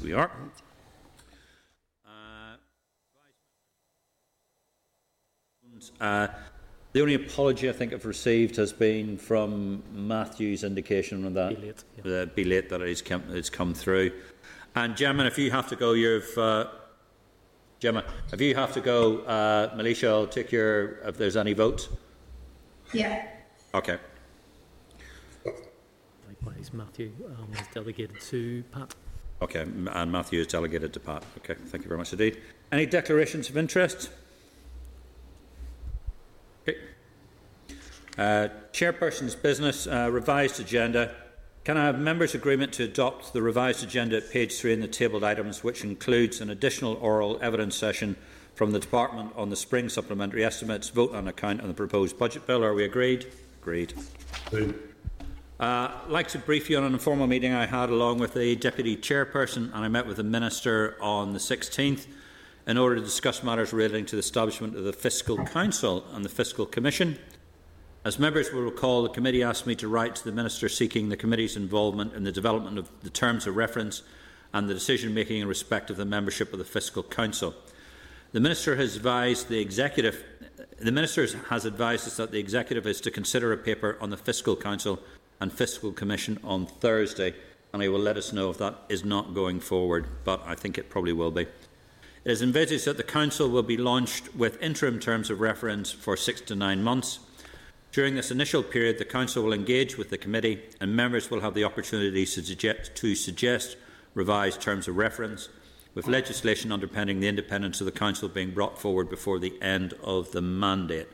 we are. Uh, the only apology I think I've received has been from Matthew's indication on that Be late, yeah. uh, be late that it's come, it's come through. And Gemma, if you have to go, you've uh, Gemma, if you have to go, uh, Maolíosa, I'll take your if there's any votes. Yeah. Okay. Likewise, Matthew um, is delegated to Pat. Okay, and Matthew is delegated to Pat. Okay, thank you very much indeed. Any declarations of interest? Okay. Uh, chairperson's business, uh, revised agenda. Can I have members' agreement to adopt the revised agenda at page three in the tabled items, which includes an additional oral evidence session from the Department on the spring supplementary estimates, vote on account on the proposed budget bill? Are we agreed? Agreed. Uh, I'd like to brief you on an informal meeting I had along with the Deputy Chairperson and I met with the Minister on the 16th in order to discuss matters relating to the establishment of the Fiscal Council and the Fiscal Commission. As members will recall, the committee asked me to write to the Minister seeking the committee's involvement in the development of the terms of reference and the decision making in respect of the membership of the Fiscal Council. The Minister has advised the Executive the Minister has advised us that the Executive is to consider a paper on the Fiscal Council and Fiscal Commission on Thursday, and he will let us know if that is not going forward, but I think it probably will be. It is envisaged that the Council will be launched with interim terms of reference for six to nine months. During this initial period, the Council will engage with the Committee and members will have the opportunity to suggest, to suggest revised terms of reference, with legislation underpinning the independence of the Council being brought forward before the end of the mandate.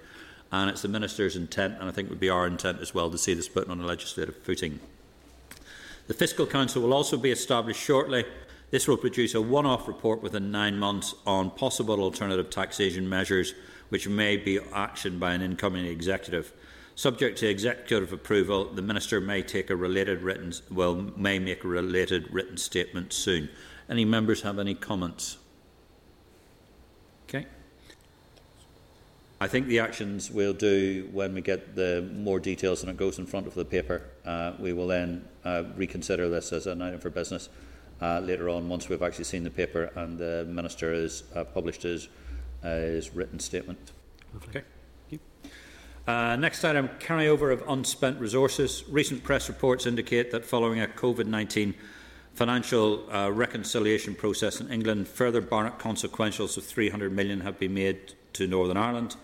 And it's the Minister's intent, and I think it would be our intent as well, to see this put on a legislative footing. The Fiscal Council will also be established shortly. This will produce a one-off report within nine months on possible alternative taxation measures which may be actioned by an incoming executive. Subject to executive approval, the Minister may take a related written well may make a related written statement soon. Any members have any comments? I think the actions we'll do when we get the more details and it goes in front of the paper, uh, we will then uh, reconsider this as an item for business uh, later on once we've actually seen the paper and the Minister has uh, published his, uh, his written statement. Lovely. Okay. Uh, next item, carryover of unspent resources. Recent press reports indicate that following a COVID-19 financial uh, reconciliation process in England, further Barnett consequentials of 300 million have been made to Northern Ireland.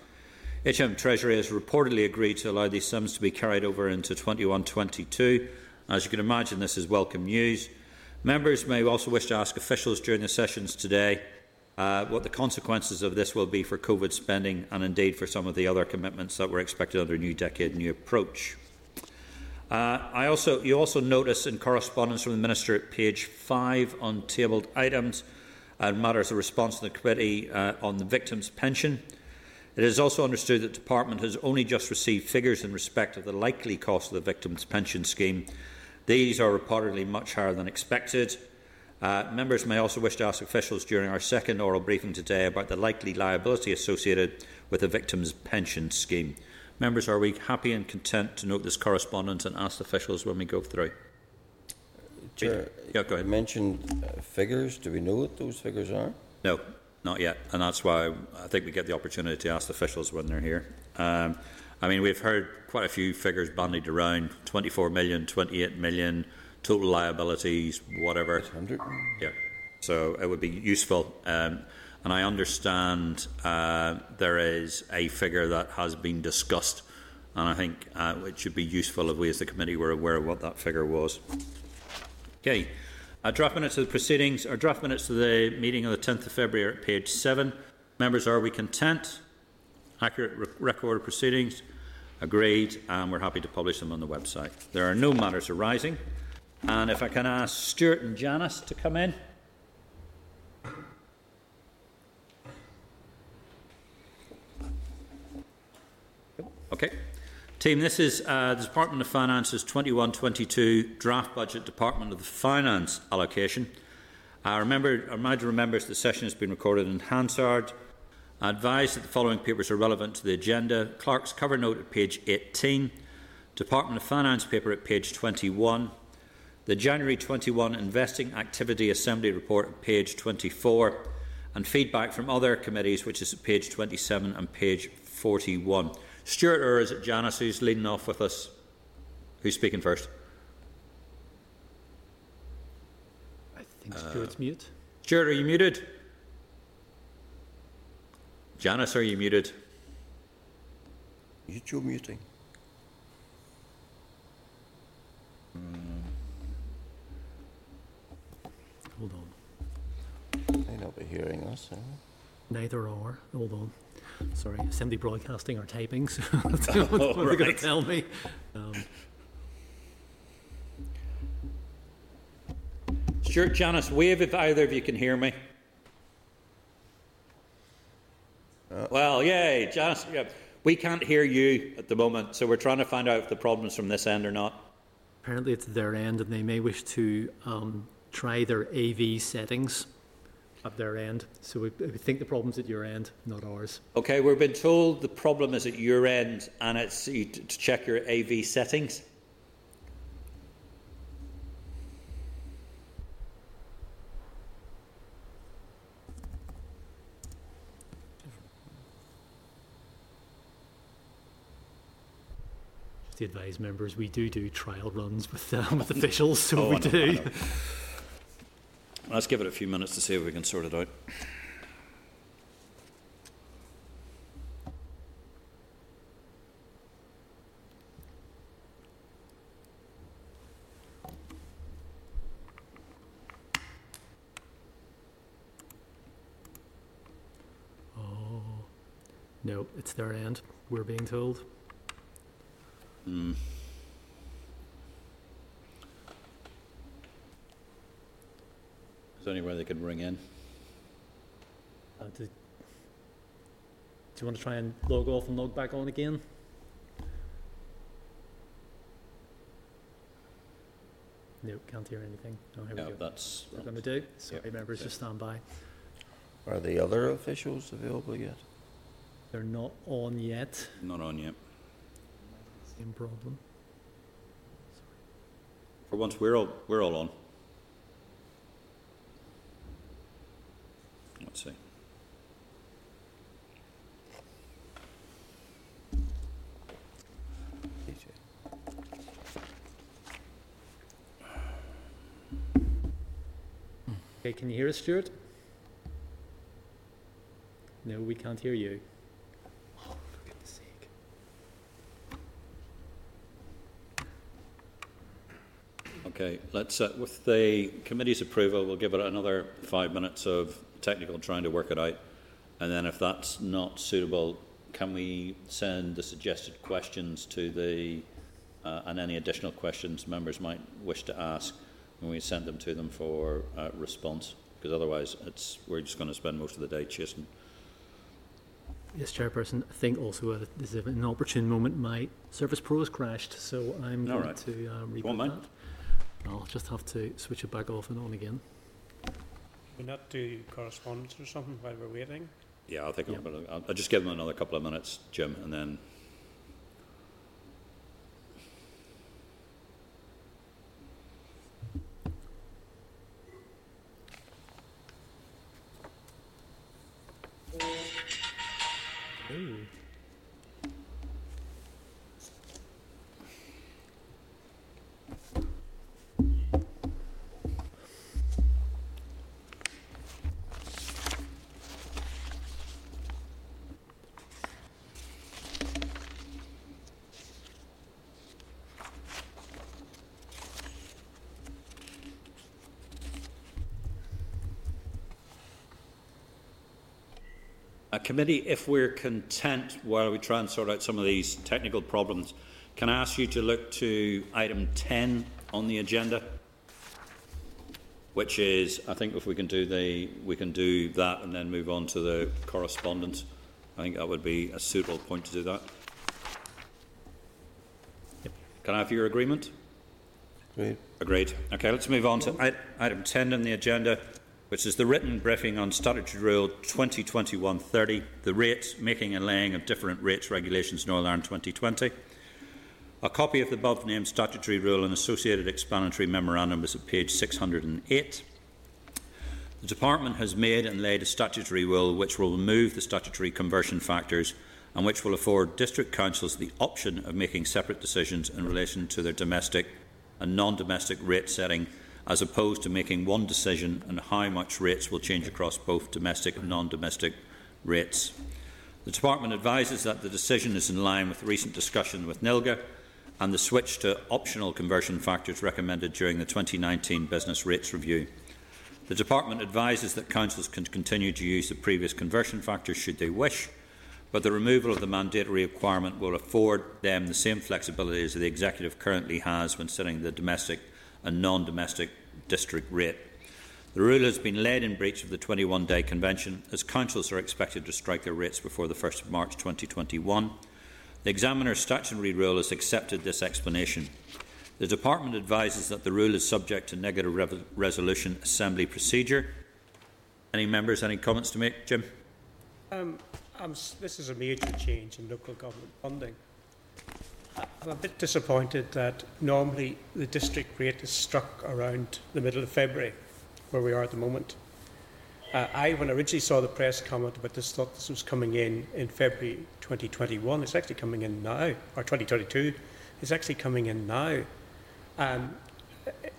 HM Treasury has reportedly agreed to allow these sums to be carried over into 21-22. As you can imagine, this is welcome news. Members may also wish to ask officials during the sessions today uh, what the consequences of this will be for COVID spending and indeed for some of the other commitments that were expected under New Decade New Approach. Uh, I also, you also notice in correspondence from the Minister at page 5 on tabled items and matters of response to the committee uh, on the victims' pension. It is also understood that the Department has only just received figures in respect of the likely cost of the victims' pension scheme. These are reportedly much higher than expected. Uh, members may also wish to ask officials during our second oral briefing today about the likely liability associated with the victims' pension scheme. Members, are we happy and content to note this correspondence and ask officials when we go through? Chair, Yeah, go you mentioned uh, figures. Do we know what those figures are? No, not yet, and that's why I think we get the opportunity to ask the officials when they're here. Um, I mean, we've heard quite a few figures bandied around: 24 million, 28 million, total liabilities, whatever. 100? Yeah. So it would be useful. Um, and I understand uh, there is a figure that has been discussed, and I think uh, it should be useful if we as the committee were aware of what that figure was. Okay. Uh, draft minutes of the proceedings, or draft minutes of the meeting of the 10th of February at page 7. Members, are we content? Accurate re- record of proceedings? Agreed, and we're happy to publish them on the website. There are no matters arising. And if I can ask Stuart and Janice to come in. Okay. Team, this is uh, the Department of Finance's 21-22 draft budget Department of the Finance allocation. I remember, I remind remembers the session has been recorded in Hansard. I advise that the following papers are relevant to the agenda. Clerk's cover note at page 18, Department of Finance paper at page 21, the January 21 Investing Activity Assembly Report at page 24, and feedback from other committees, which is at page 27 and page 41. Stuart, or is it Janice who's leading off with us? Who's speaking first? I think Stuart's mute. Stuart, are you muted? Janice, are you muted? YouTube muting. Hold on. They're not be hearing us. Neither are. Hold on. Sorry, Assembly Broadcasting are typing, so that's what they're going to tell me. Um, Stuart, Janice, wave if either of you can hear me. well, yay, Janice. Yeah, we can't hear you at the moment, so we're trying to find out if the problem's from this end or not. apparently, it's their end, and they may wish to um, try their AV settings at their end. So we, we think the problem's at your end, not ours. Okay, we've been told the problem is at your end, and it's you to check your AV settings. Just to advise members, we do do trial runs with uh, with officials, so Oh, we do. Let's give it a few minutes to see if we can sort it out. Oh, no, it's their end. We're being told. Is there anywhere they could ring in? Uh, do, do you want to try and log off and log back on again? No, can't hear anything. Oh, here No, we go. that's. We're going to do. Sorry, members, yeah. just stand by. Are the other officials available yet? They're not on yet. Not on yet. Same problem. For once, we're all we're all on. Let's see. DJ? Okay, can you hear us, Stuart? No, we can't hear you. Oh, for goodness sake. Okay, let's, uh, with the committee's approval, we'll give it another five minutes of technical trying to work it out. And then if that's not suitable, can we send the suggested questions to the, uh, and any additional questions members might wish to ask, and we send them to them for uh, response? Because otherwise, it's, we're just going to spend most of the day chasing. Yes, Chairperson, I think also uh, this is an opportune moment. My Surface Pro has crashed, so I'm All going right. to uh, won't reboot that. I'll just have to switch it back off and on again. We not do correspondence or something while we're waiting? Yeah, I think Yeah. I'm I'll, I'll just give them another couple of minutes, Jim, and then. Ooh. A committee, if we're content while we try and sort out some of these technical problems, can I ask you to look to item 10 on the agenda? Which is, I think if we can do the, we can do that and then move on to the correspondence. I think that would be a suitable point to do that. Yep. Can I have your agreement? Great. Agreed. Okay, let's move on to item 10 on the agenda, which is the written briefing on Statutory Rule 2021-30, the rates, making and laying of different rates regulations in Northern Ireland 2020. A copy of the above named statutory rule and associated explanatory memorandum is at page 608. The Department has made and laid a statutory rule which will remove the statutory conversion factors and which will afford district councils the option of making separate decisions in relation to their domestic and non domestic rate setting, as opposed to making one decision on how much rates will change across both domestic and non domestic rates. The Department advises that the decision is in line with recent discussion with NILGA and the switch to optional conversion factors recommended during the 2019 Business Rates Review. The Department advises that councils can continue to use the previous conversion factors should they wish, but the removal of the mandatory requirement will afford them the same flexibility as the Executive currently has when setting the domestic and non domestic district rate. The rule has been laid in breach of the 21 day convention, as councils are expected to strike their rates before the 1st of March 2021. The examiner's statutory rule has accepted this explanation. The Department advises that the rule is subject to negative re resolution assembly procedure. Any members, any comments to make? Jim? Um, this is a major change in local government funding. I'm a bit disappointed that normally the district rate is struck around the middle of February, where we are at the moment. Uh, I, when I originally saw the press comment about this, thought this was coming in in February 2021. It's actually coming in now, or 2022. It's actually coming in now. Um,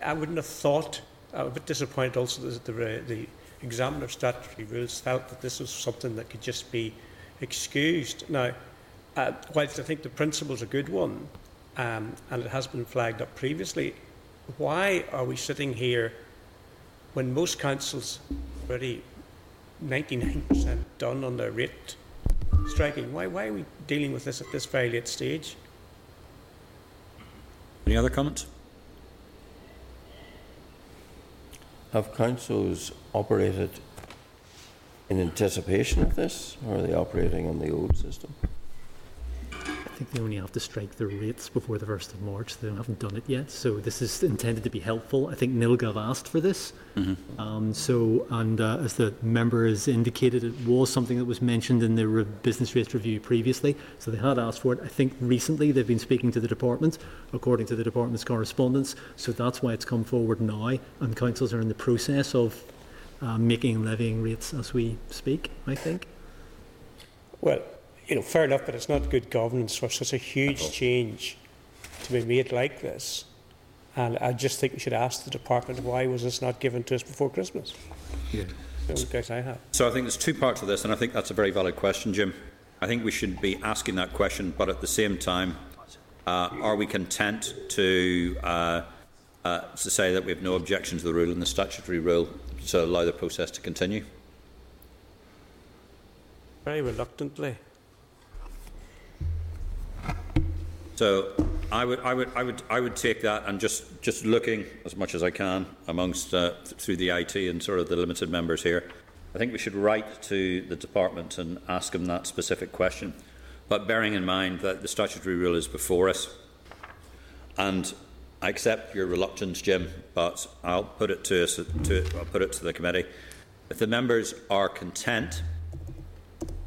I wouldn't have thought, I'm a bit disappointed also that the, the examiner statutory rules felt that this was something that could just be excused. Now, uh, whilst I think the principle is a good one, um, and it has been flagged up previously, why are we sitting here when most councils are already 99% done on their rate striking? Why, why are we dealing with this at this very late stage? Any other comments? Have councils operated in anticipation of this, or are they operating on the old system? I think they only have to strike their rates before the 1st of March. They haven't done it yet. So this is intended to be helpful. I think NILGA have asked for this. Mm-hmm. Um, so, and uh, as the member has indicated, it was something that was mentioned in the re- business rates review previously. So they had asked for it. I think recently they've been speaking to the department, according to the department's correspondence. So that's why it's come forward now. And councils are in the process of uh, making and levying rates as we speak, I think. Well, you know, fair enough, but it's not good governance for such a huge change to be made like this. And I just think we should ask the department why was this not given to us before Christmas? Yeah. guess I have. So I think there's two parts of this, and I think that's a very valid question, Jim. I think we should be asking that question, but at the same time, uh, are we content to uh, uh, to say that we have no objection to the rule and the statutory rule to allow the process to continue? Very reluctantly. So I would, I would, I would, I would take that and just, just looking as much as I can amongst uh, through the IT and sort of the limited members here. I think we should write to the department and ask them that specific question, but bearing in mind that the statutory rule is before us, and I accept your reluctance, Jim, but I'll put it to us. To, I'll put it to the committee. If the members are content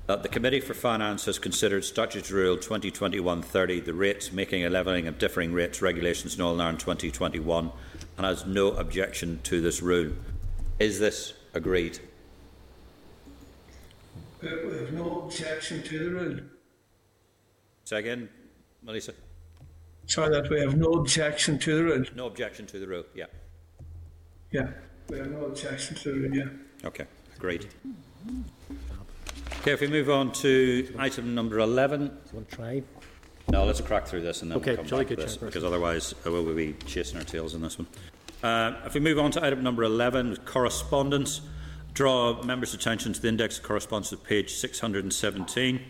that the Committee for Finance has considered Statutory Rule 2021-30, the rates making a levelling of differing rates regulations in Northern Ireland 2021, and has no objection to this rule. Is this agreed? Uh, we have no objection to the rule. Say again, Maolíosa. Sorry, that we have no objection to the rule. No objection to the rule. Yeah. Yeah, we have no objection to the rule. Yeah. Okay, agreed. Okay, if we move on to item number 11. Do you want to try? No, let's crack through this and then okay, we'll come back to this, because otherwise uh, we'll be chasing our tails in this one. Uh, if we move on to item number 11, correspondence, draw members' attention to the index of correspondence at page 617.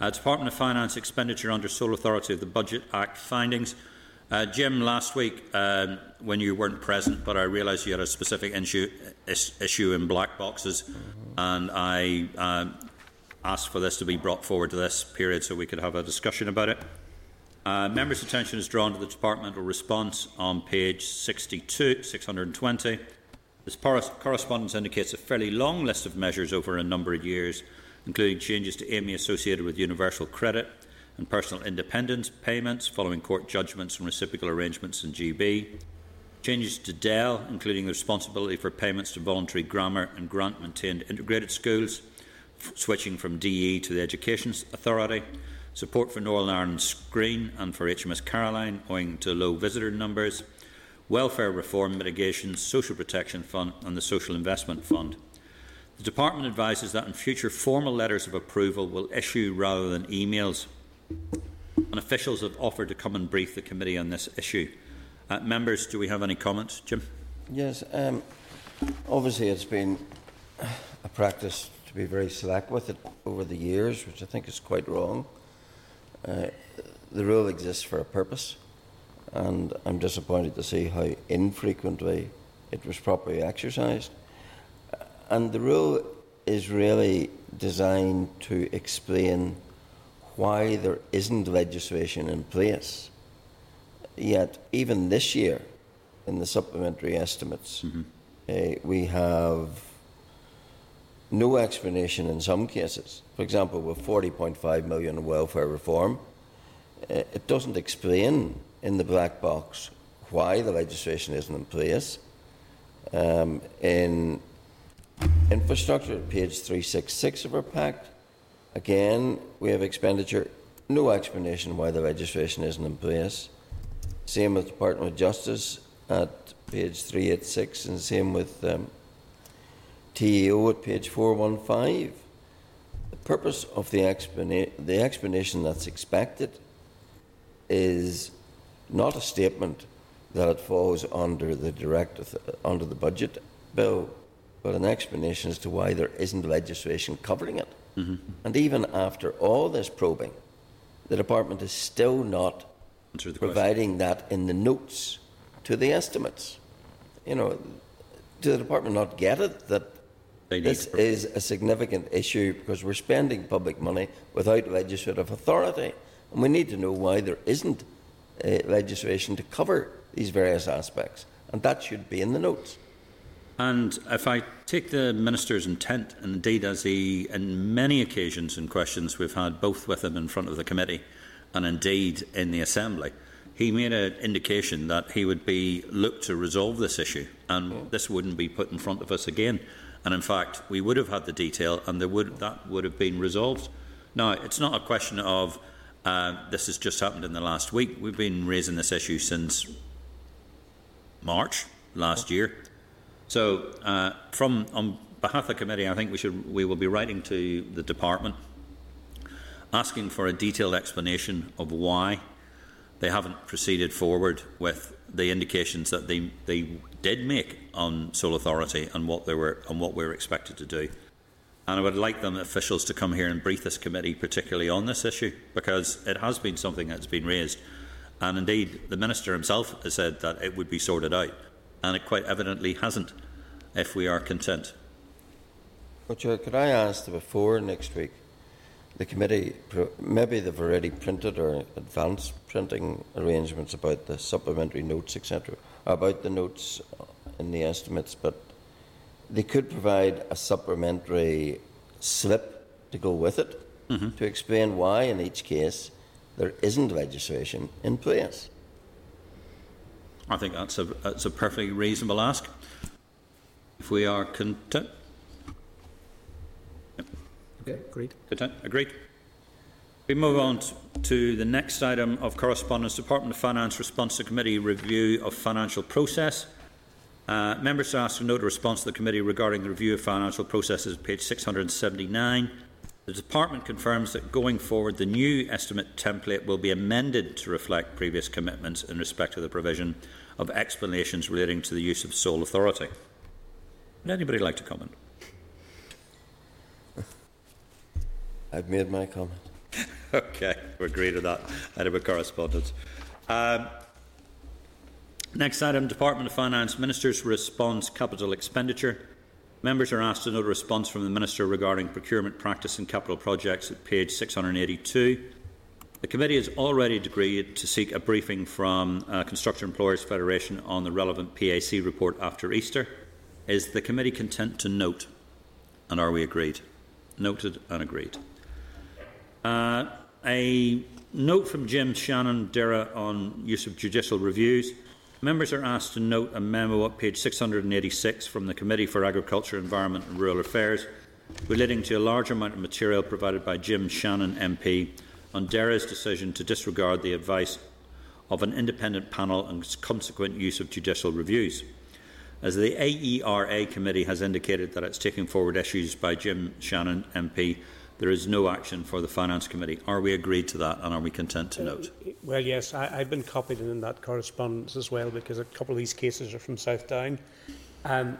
Uh, Department of Finance expenditure under sole authority of the Budget Act findings. Uh, Jim, last week um, when you weren't present, but I realised you had a specific issue, is, issue in black boxes, and I uh, asked for this to be brought forward to this period so we could have a discussion about it. Uh, members' attention is drawn to the departmental response on page 62, 620. This correspondence indicates a fairly long list of measures over a number of years, including changes to AME associated with universal credit, and personal independence payments following court judgments and reciprocal arrangements in GB. Changes to DEL, including the responsibility for payments to voluntary grammar and grant maintained integrated schools, switching from DE to the Education Authority. Support for Northern Ireland Screen and for HMS Caroline, owing to low visitor numbers. Welfare Reform Mitigation, Social Protection Fund, and the Social Investment Fund. The Department advises that in future formal letters of approval will issue rather than emails and officials have offered to come and brief the committee on this issue. Uh, members, do we have any comments? Jim? Yes, um, obviously it's been a practice to be very slack with it over the years, which I think is quite wrong. Uh, the rule exists for a purpose, and I'm disappointed to see how infrequently it was properly exercised. And the rule is really designed to explain why there isn't legislation in place. Yet, even this year, in the supplementary estimates, mm-hmm. uh, we have no explanation in some cases. For example, with 40.5 million in welfare reform, uh, it doesn't explain in the black box why the legislation isn't in place. Um, in infrastructure, page 366 of our pact, Again, we have expenditure, no explanation why the legislation isn't in place. Same with the Department of Justice at page 386, and same with um, TEO at page 415. The purpose of the, explana- the explanation that's expected is not a statement that it falls under the direct under the budget bill, but an explanation as to why there isn't legislation covering it. Mm-hmm. And even after all this probing, the department is still not providing question. that in the notes to the estimates. You know, do the department not get it that this is a significant issue because we're spending public money without legislative authority, and we need to know why there isn't uh, legislation to cover these various aspects, and that should be in the notes. And if I take the Minister's intent, and indeed, as he, in many occasions and questions we've had both with him in front of the committee and indeed in the Assembly, he made an indication that he would be looked to resolve this issue and yeah. this wouldn't be put in front of us again. And in fact, we would have had the detail and would, that would have been resolved. Now, it's not a question of uh, this has just happened in the last week. We've been raising this issue since March last year. So, uh, from on behalf of the committee, I think we should we will be writing to the department asking for a detailed explanation of why they haven't proceeded forward with the indications that they they did make on sole authority and what they were and what we were expected to do. And I would like them officials to come here and brief this committee, particularly on this issue, because it has been something that's been raised. And indeed, the Minister himself has said that it would be sorted out and it quite evidently hasn't, if we are content. Well, Chair, could I ask that before next week, the committee, maybe they've already printed or advanced printing arrangements about the supplementary notes, etc., about the notes in the estimates, but they could provide a supplementary slip to go with it mm-hmm. to explain why, in each case, there isn't legislation in place. I think that's a, that's a perfectly reasonable ask. If we are content. Yep. Okay, agreed. Content, agreed. We move on to the next item of correspondence Department of Finance response to committee review of financial process. Uh, members are asked to note a response to the committee regarding the review of financial processes, page 679. The Department confirms that going forward, the new estimate template will be amended to reflect previous commitments in respect to the provision of explanations relating to the use of sole authority. Would anybody like to comment? I've made my comment. Okay, we agree to that. Item of correspondence. Um, next item Department of Finance Minister's response capital expenditure. Members are asked to note a response from the Minister regarding procurement practice and capital projects at page 682. The committee has already agreed to seek a briefing from uh, Construction Employers Federation on the relevant PAC report after Easter. Is the committee content to note? And are we agreed? Noted and agreed. Uh, a note from Jim Shannon DAERA on use of judicial reviews. Members are asked to note a memo at page 686 from the Committee for Agriculture, Environment and Rural Affairs relating to a large amount of material provided by Jim Shannon MP on DAERA's decision to disregard the advice of an independent panel and consequent use of judicial reviews. As the AERA committee has indicated that it's taking forward issues by Jim Shannon MP, there is no action for the Finance Committee. Are we agreed to that and are we content to note? Well, yes, I, I've been copied in that correspondence as well because a couple of these cases are from South Down. Um,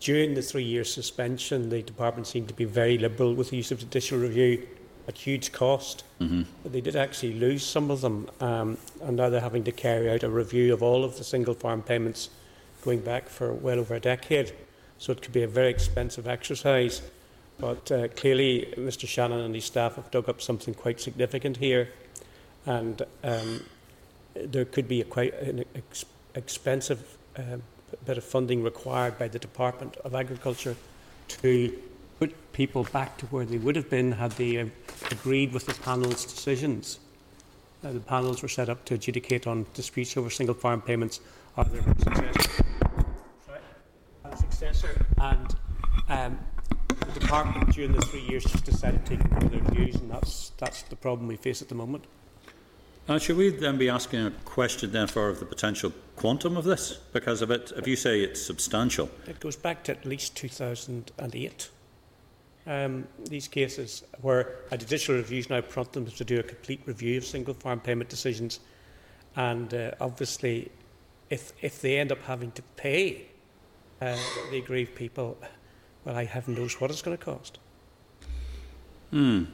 during the three-year suspension, the department seemed to be very liberal with the use of judicial review at huge cost. Mm-hmm. But they did actually lose some of them, um, and now they're having to carry out a review of all of the single farm payments going back for well over a decade. So it could be a very expensive exercise. But uh, clearly, Mr. Shannon and his staff have dug up something quite significant here, and um, there could be a quite an ex- expensive uh, bit of funding required by the Department of Agriculture to put people back to where they would have been had they uh, agreed with the panel's decisions. The panels were set up to adjudicate on disputes over single farm payments are their successor. Successor. And um, the department during the three years just decided to ignore their views, and that's that's the problem we face at the moment. Uh, should we then be asking a question then for of the potential quantum of this? Because of it, if you say it's substantial, It goes back to at least 2008. Um, these cases where a judicial review now prompting them to do a complete review of single farm payment decisions, and uh, obviously, if if they end up having to pay uh, the aggrieved people, well, I heaven knows what it's going to cost. Hmm.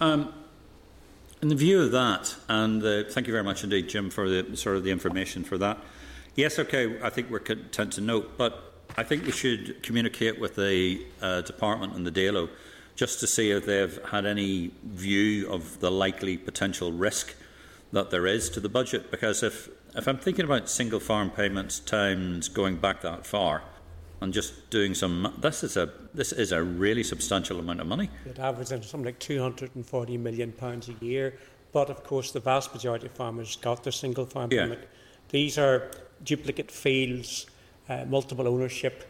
Um, in the view of that, and uh, thank you very much indeed, Jim, for the sort of the information for that. Yes, okay, I think we're content to note, but I think we should communicate with the uh, department and the DALO just to see if they've had any view of the likely potential risk that there is to the budget. Because if if I'm thinking about single farm payments times going back that far, and just doing some, this is a this is a really substantial amount of money. It averages something like 240 million pounds a year. But of course, the vast majority of farmers got their single farm Yeah. permit. These are duplicate fields, uh, multiple ownership,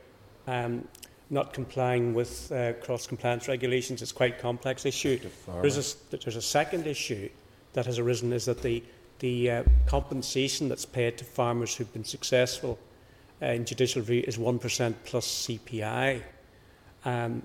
um, not complying with uh, cross compliance regulations. It's quite a complex issue. There's a, s- there's a second issue that has arisen is that the, the uh, compensation that's paid to farmers who've been successful in judicial review is 1% plus CPI. Um,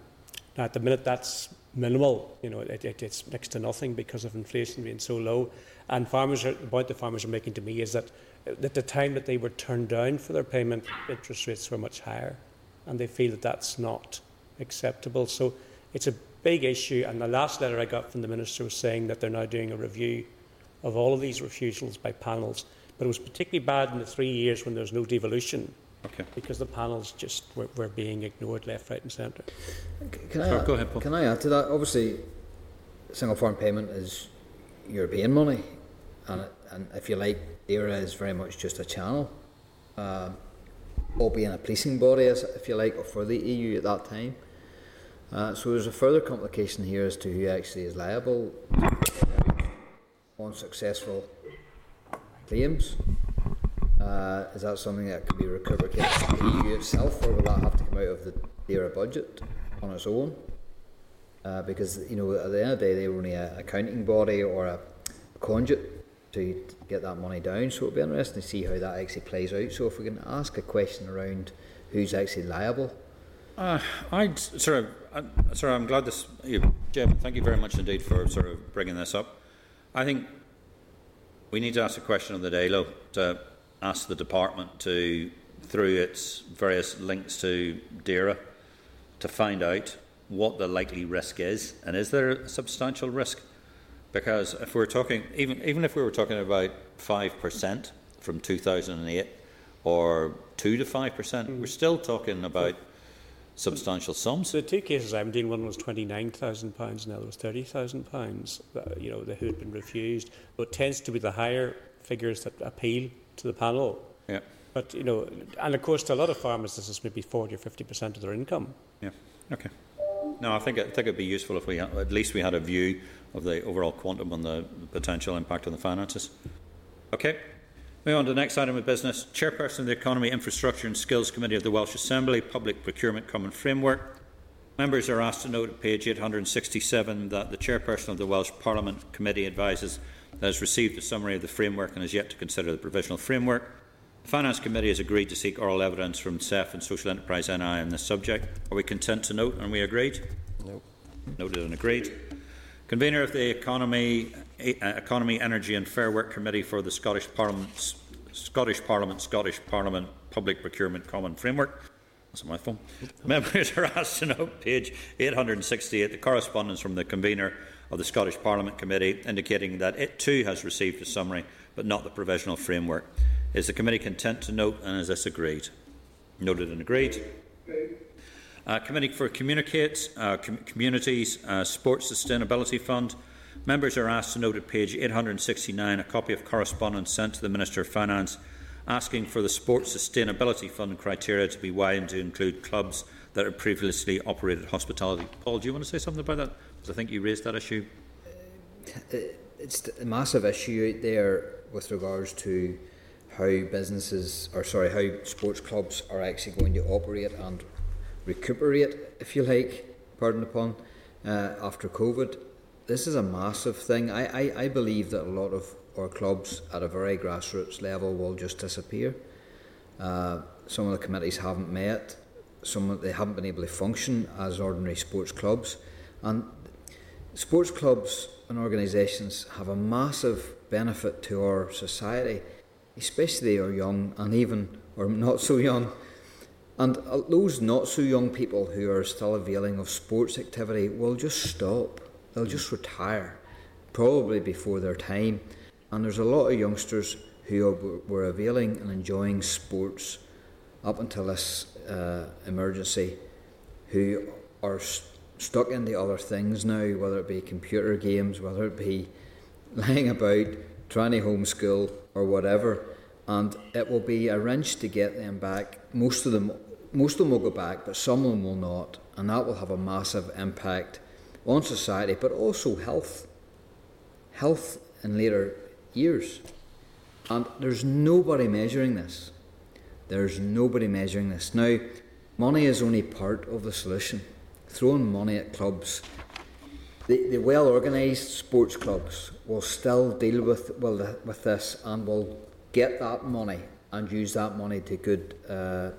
now, at the minute, that's minimal. You know, it, it, it's next to nothing because of inflation being so low. And farmers, are, the point the farmers are making to me is that at the time that they were turned down for their payment, interest rates were much higher, and they feel that that's not acceptable. So it's a big issue. And the last letter I got from the minister was saying that they're now doing a review of all of these refusals by panels. But it was particularly bad in the three years when there was no devolution Okay. because the panels just were, were being ignored left, right, and centre. Can Oh, I, go ahead, Paul. Can I add to that? Obviously, single farm payment is European money, and, it, and if you like, ERA is very much just a channel, or being a policing body, as, if you like, for the EU at that time. Uh, so there's a further complication here as to who actually is liable on successful claims. Uh, is that something that can be recovered against the EU itself, or will that have to come out of the ERA budget on its own? Uh, because you know, at the end of the day, they were only an accounting body or a conduit to get that money down. So it'll be interesting to see how that actually plays out. So if we can ask a question around who's actually liable, Uh, I'd sort of, uh, sorry, I'm glad this, you. Thank you very much indeed for sort of bringing this up. I think we need to ask a question of the DALO to ask the department to, through its various links to DAERA, to find out what the likely risk is, and is there a substantial risk? Because if we're talking, even even if we were talking about five percent from 2008, or two to five percent, we're hmm. still talking about substantial sums. The two cases I'm dealing with, one was twenty nine thousand pounds, and the other was thirty thousand pounds. You know, who had been refused. But it tends to be the higher figures that appeal to the panel. Yeah, But you know, and of course, to a lot of farmers, this is maybe forty or fifty percent of their income. yeah, okay. No, I think, I think it'd be useful if we, had- at least we had a view of the overall quantum and the potential impact on the finances. Okay. Moving on to the next item of business. Chairperson of the Economy, Infrastructure and Skills Committee of the Welsh Assembly, Public Procurement Common Framework. Members are asked to note at page 867 that the Chairperson of the Welsh Parliament Committee advises that has received a summary of the framework and is yet to consider the provisional framework. The Finance Committee has agreed to seek oral evidence from CEF and Social Enterprise NI on this subject. Are we content to note and we agreed? Nope. Noted and agreed. Convener of the Economy, eh, Economy, Energy and Fair Work Committee for the Scottish Parliament's Scottish Parliament, Scottish Parliament Public Procurement Common Framework. That's a mouthful. Members are asked to note page 868 the correspondence from the convener of the Scottish Parliament Committee indicating that it too has received a summary but not the provisional framework. Is the committee content to note and is this agreed? Noted and agreed. Uh, Committee for Communicates, uh, com- Communities, uh, Sports Sustainability Fund. Members are asked to note at page 869 a copy of correspondence sent to the Minister of Finance asking for the Sports Sustainability Fund criteria to be widened to include clubs that have previously operated hospitality. Paul, do you want to say something about that? Because I think you raised that issue. It's a massive issue out there with regards to how businesses, or sorry, how sports clubs are actually going to operate and recuperate, if you like, pardon the pun, uh, after COVID. This is a massive thing. I, I, I believe that a lot of our clubs at a very grassroots level will just disappear. Uh, some of the committees haven't met. Some they haven't been able to function as ordinary sports clubs, and sports clubs and organisations have a massive benefit to our society, especially our young and even or not so young. And those not so young people who are still availing of sports activity will just stop. They'll just retire, probably before their time. And there's a lot of youngsters who were availing and enjoying sports up until this uh, emergency who are stuck into other things now, whether it be computer games, whether it be lying about, trying to homeschool, or whatever. And it will be a wrench to get them back. Most of them, most of them will go back, but some of them will not, and that will have a massive impact on society, but also health. Health in later years. And there's nobody measuring this. There's nobody measuring this. Now, money is only part of the solution. Throwing money at clubs, the, the well organised sports clubs will still deal with, well, with this and will get that money and use that money to good, uh,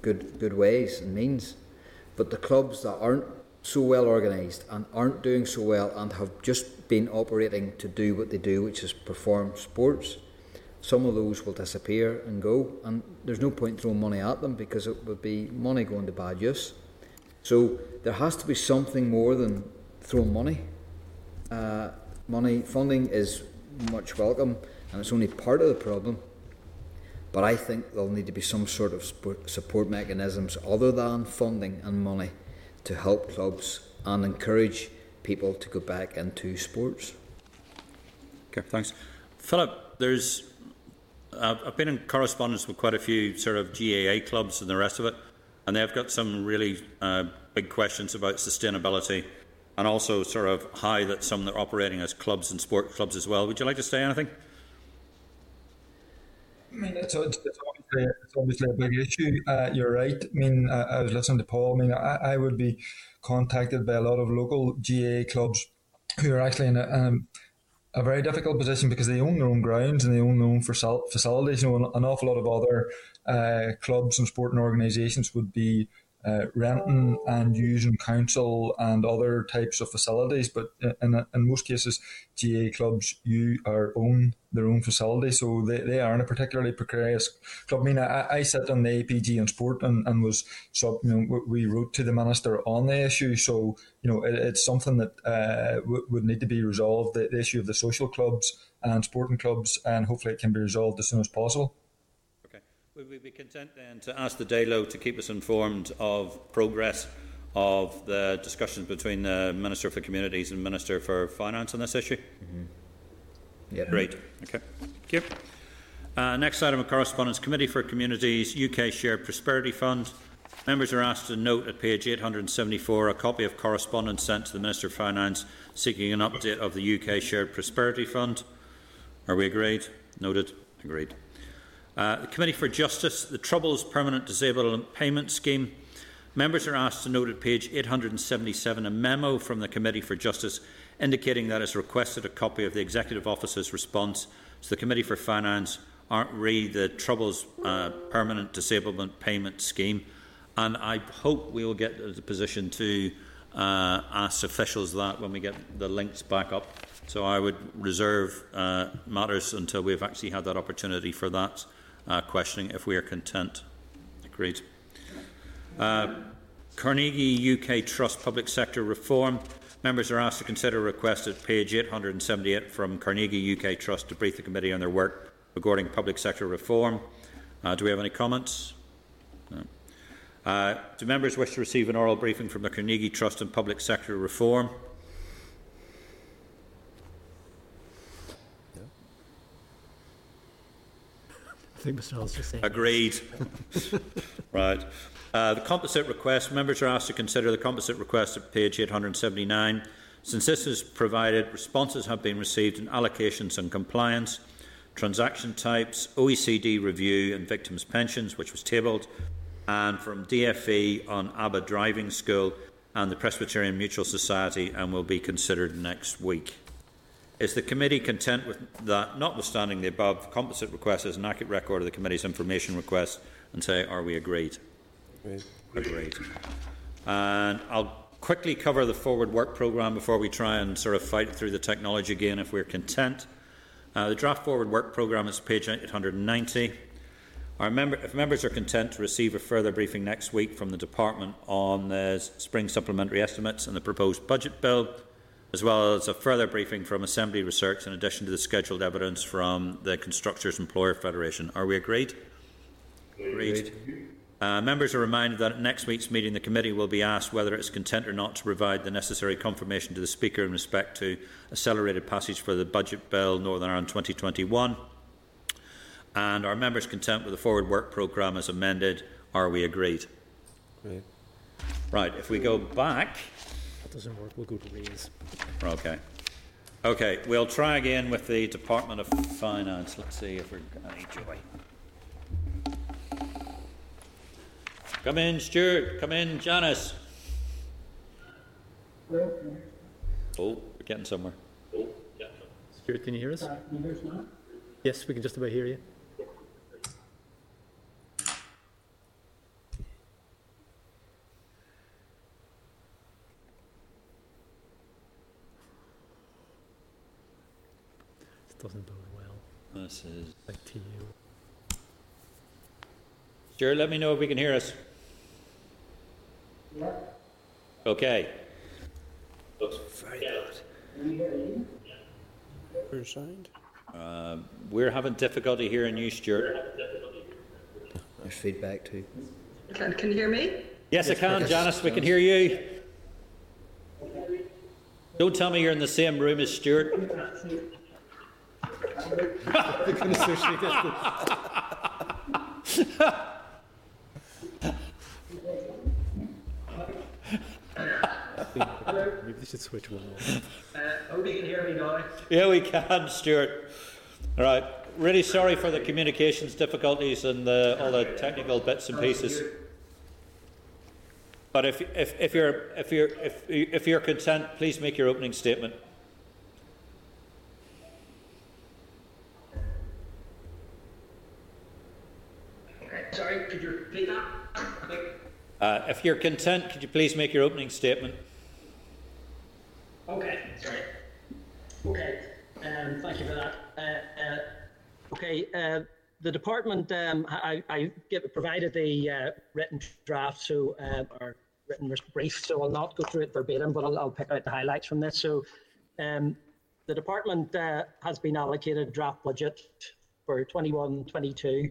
good, good ways and means. But the clubs that aren't so well organised and aren't doing so well and have just been operating to do what they do, which is perform sports, some of those will disappear and go, and there's no point throwing money at them because it would be money going to bad use. So there has to be something more than throwing money. Uh, money funding is much welcome, and it's only part of the problem. But I think there'll need to be some sort of support mechanisms other than funding and money to help clubs and encourage people to go back into sports. Okay, thanks. Philip, there's I've been in correspondence with quite a few sort of GAA clubs and the rest of it, and they've got some really uh, big questions about sustainability and also sort of how that some that are operating as clubs and sport clubs as well. Would you like to say anything? I mean, it's, it's, obviously, it's obviously a big issue. Uh, you're right. I mean, I, I, was listening to Paul. I mean, I, I, would be contacted by a lot of local GAA clubs who are actually in a, a very difficult position because they own their own grounds and they own their own facilities. You know, an awful lot of other uh, clubs and sporting organisations would be uh, renting and using council and other types of facilities. But in, in most cases, GAA clubs you are own their own facility, so they, they are in a particularly precarious club. I mean, I, I sit on the APG and sport and, and was so you know we wrote to the minister on the issue. So you know it, it's something that uh, w- would need to be resolved. The, the issue of the social clubs and sporting clubs, and hopefully it can be resolved as soon as possible. Would we be content then to ask the DALO to keep us informed of progress of the discussions between the Minister for Communities and Minister for Finance on this issue? Mm-hmm. Yeah. Great. Okay. Thank you. Uh, next item of correspondence Committee for Communities UK Shared Prosperity Fund. Members are asked to note at page 874 a copy of correspondence sent to the Minister of Finance seeking an update of the UK Shared Prosperity Fund. Are we agreed? Noted. Agreed. Uh, the Committee for Justice, the Troubles Permanent Disablement Payment Scheme. Members are asked to note at page 877 a memo from the Committee for Justice indicating that it has requested a copy of the Executive Office's response to the Committee for Finance, aren't re the Troubles uh, Permanent Disablement Payment Scheme. And I hope we will get the position to uh, ask officials that when we get the links back up. So I would reserve uh, matters until we've actually had that opportunity for that uh, questioning if we are content. Agreed. Uh, Carnegie UK Trust Public Sector Reform. Members are asked to consider a request at page 878 from Carnegie UK Trust to brief the committee on their work regarding public sector reform. Uh, do we have any comments? No. Uh, do members wish to receive an oral briefing from the Carnegie Trust on public sector reform? I think Mr. Saying. Agreed. right. Uh, the composite request. Members are asked to consider the composite request at page 879. Since this is provided, responses have been received in allocations and compliance, transaction types, OECD review and victims' pensions, which was tabled, and from DFE on ABBA Driving School and the Presbyterian Mutual Society and will be considered next week. Is the committee content with that, notwithstanding the above, composite request is an accurate record of the committee's information request, and say, are we agreed? Agreed. Agreed. And I'll quickly cover the forward work programme before we try and sort of fight through the technology again if we're content. Uh, the draft forward work programme is page 890. Our member, if members are content to receive a further briefing next week from the Department on the spring supplementary estimates and the proposed budget bill, as well as a further briefing from Assembly Research in addition to the scheduled evidence from the Constructors Employer Federation. Are we agreed? Agreed. Uh, members are reminded that at next week's meeting the committee will be asked whether it is content or not to provide the necessary confirmation to the Speaker in respect to accelerated passage for the Budget Bill Northern Ireland 2021. And are members content with the forward work programme as amended? Are we agreed? Agreed. Right, if we go back That doesn't work. We'll go to raise. Okay. Okay, we'll try again with the Department of Finance. Let's see if we're any joy. Come in, Stuart. Come in, Janice. Hello. Oh, we're getting somewhere. Oh, yeah. Stuart, can you hear us? Uh, can you hear us now? Yes, we can just about hear you. Doesn't bode well. This is. Like to you. Stuart, let me know if we can hear us. Okay. looks very We're signed. Um, we're having difficulty hearing you, Stuart. There's feedback too. Can, can you hear me? Yes, I can, Yes, Janice. We can hear you. Don't tell me you're in the same room as Stuart. Maybe they should switch one off. Uh, hope you can hear me now. Yeah, we can, Stuart. All right. Really sorry for the communications difficulties and the, all the technical bits and pieces. But if, if, if, you're, if, you're, if, if you're content, please make your opening statement. Sorry, could you repeat that? Uh, if you're content, could you please make your opening statement? Okay, sorry. Okay, um, thank you for that. Uh, uh, okay, uh, the department, um, I, I get, provided the uh, written draft, so uh, or written brief, so I'll not go through it verbatim, but I'll, I'll pick out the highlights from this. So, um, the department uh, has been allocated draft budget for 21-22,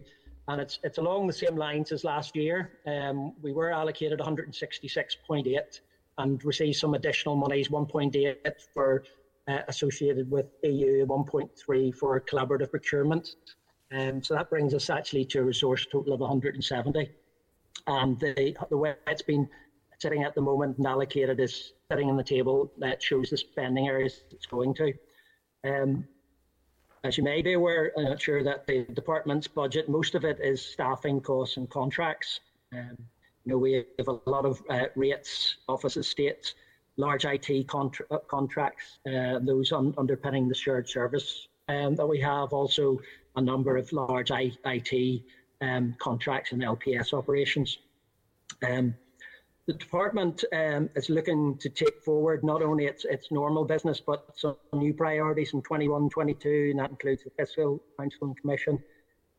and it's it's along the same lines as last year. Um, we were allocated 166.8 and received some additional monies, 1.8 for uh, associated with EU, 1.3 for collaborative procurement. Um, so that brings us actually to a resource total of 170. and the, the way it's been sitting at the moment and allocated is sitting on the table that shows the spending areas it's going to. Um, as you may be aware, I'm not sure that the department's budget, most of it is staffing costs and contracts. Um, you know, we have a lot of uh, rates, office estates, large IT contra- uh, contracts, uh, those un- underpinning the shared service um, that we have. Also, a number of large I- IT um, contracts and LPS operations. Um, the department um, is looking to take forward not only its, its normal business but some new priorities in 21 22, and that includes the Fiscal Council and Commission.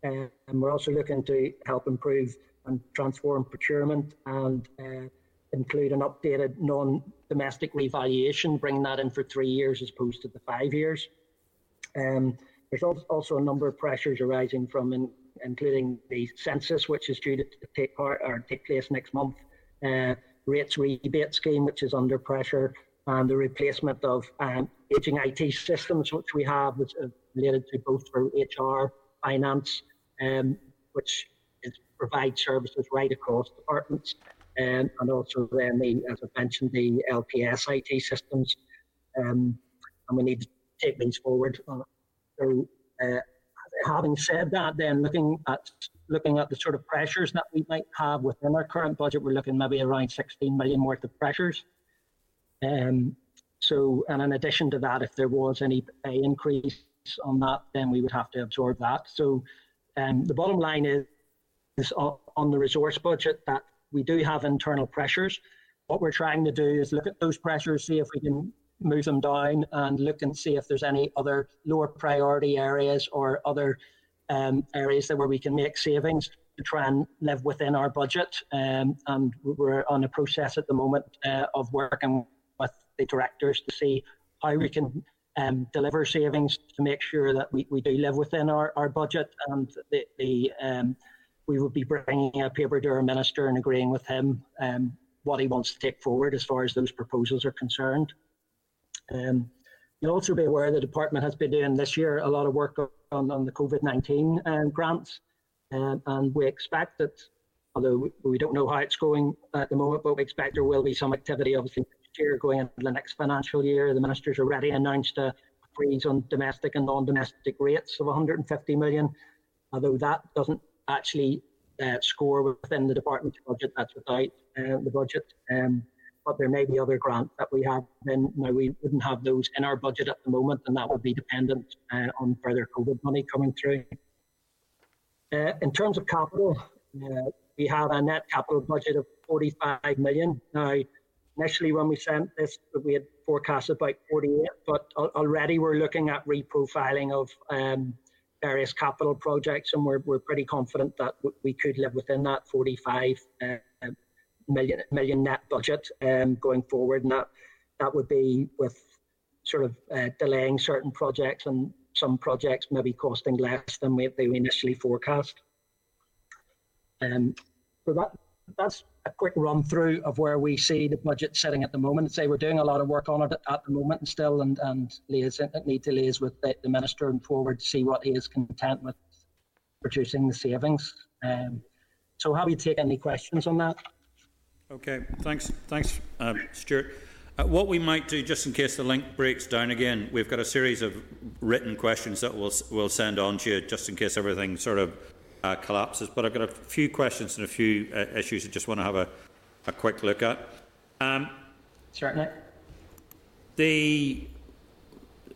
Uh, and we're also looking to help improve and transform procurement and uh, include an updated non domestic revaluation, bringing that in for three years as opposed to the five years. Um, there's also a number of pressures arising from, in, including the census, which is due to take part or take place next month, uh, rates rebate scheme, which is under pressure, and the replacement of um, aging IT systems, which we have, which are related to both for HR, finance, um, which is provide services right across departments, um, and also then the, as I mentioned, the LPS IT systems, um, and we need to take these forward. So, uh, having said that, then looking at looking at the sort of pressures that we might have within our current budget, we're looking maybe around 16 million worth of pressures. Um, so, and in addition to that, if there was any pay increase on that, then we would have to absorb that. So, um, the bottom line is, is on the resource budget that we do have internal pressures. What we're trying to do is look at those pressures, see if we can move them down, and look and see if there's any other lower priority areas or other um, areas that where we can make savings to try and live within our budget. Um, and we're on a process at the moment uh, of working with the directors to see how we can um, deliver savings to make sure that we, we do live within our, our budget and the, the um, we would be bringing a paper to our minister and agreeing with him um, what he wants to take forward as far as those proposals are concerned. Um, you'll also be aware the department has been doing this year a lot of work on, on the COVID 19 um, grants, um, and we expect that, although we, don't know how it's going at the moment, but we expect there will be some activity obviously next year going into the next financial year. The ministers already announced a freeze on domestic and non domestic rates of 150 million, although that doesn't actually uh, score within the department's budget, that's without uh, the budget. Um, but there may be other grants that we have. Then now we wouldn't have those in our budget at the moment, and that would be dependent uh, on further COVID money coming through. Uh, in terms of capital, uh, we have a net capital budget of 45 million. Now, initially when we sent this, we had forecast about 48, but already we're looking at reprofiling of um, various capital projects, and we're, we're pretty confident that we could live within that 45 uh, million million net budget um, going forward, and that that would be with sort of uh, delaying certain projects and some projects maybe costing less than we, they initially forecast. Um, so that that's a quick run through of where we see the budget sitting at the moment. say we're doing a lot of work on it at the moment and still, and and liaise, need to liaise with the, the minister and forward to see what he is content with producing the savings. Um, so, have you take any questions on that? Okay, thanks, thanks, uh, Stuart. Uh, what we might do, just in case the link breaks down again, we've got a series of written questions that we'll, we'll send on to you, just in case everything sort of uh, collapses. But I've got a few questions and a few uh, issues I just want to have a, a quick look at. Um, Certainly. The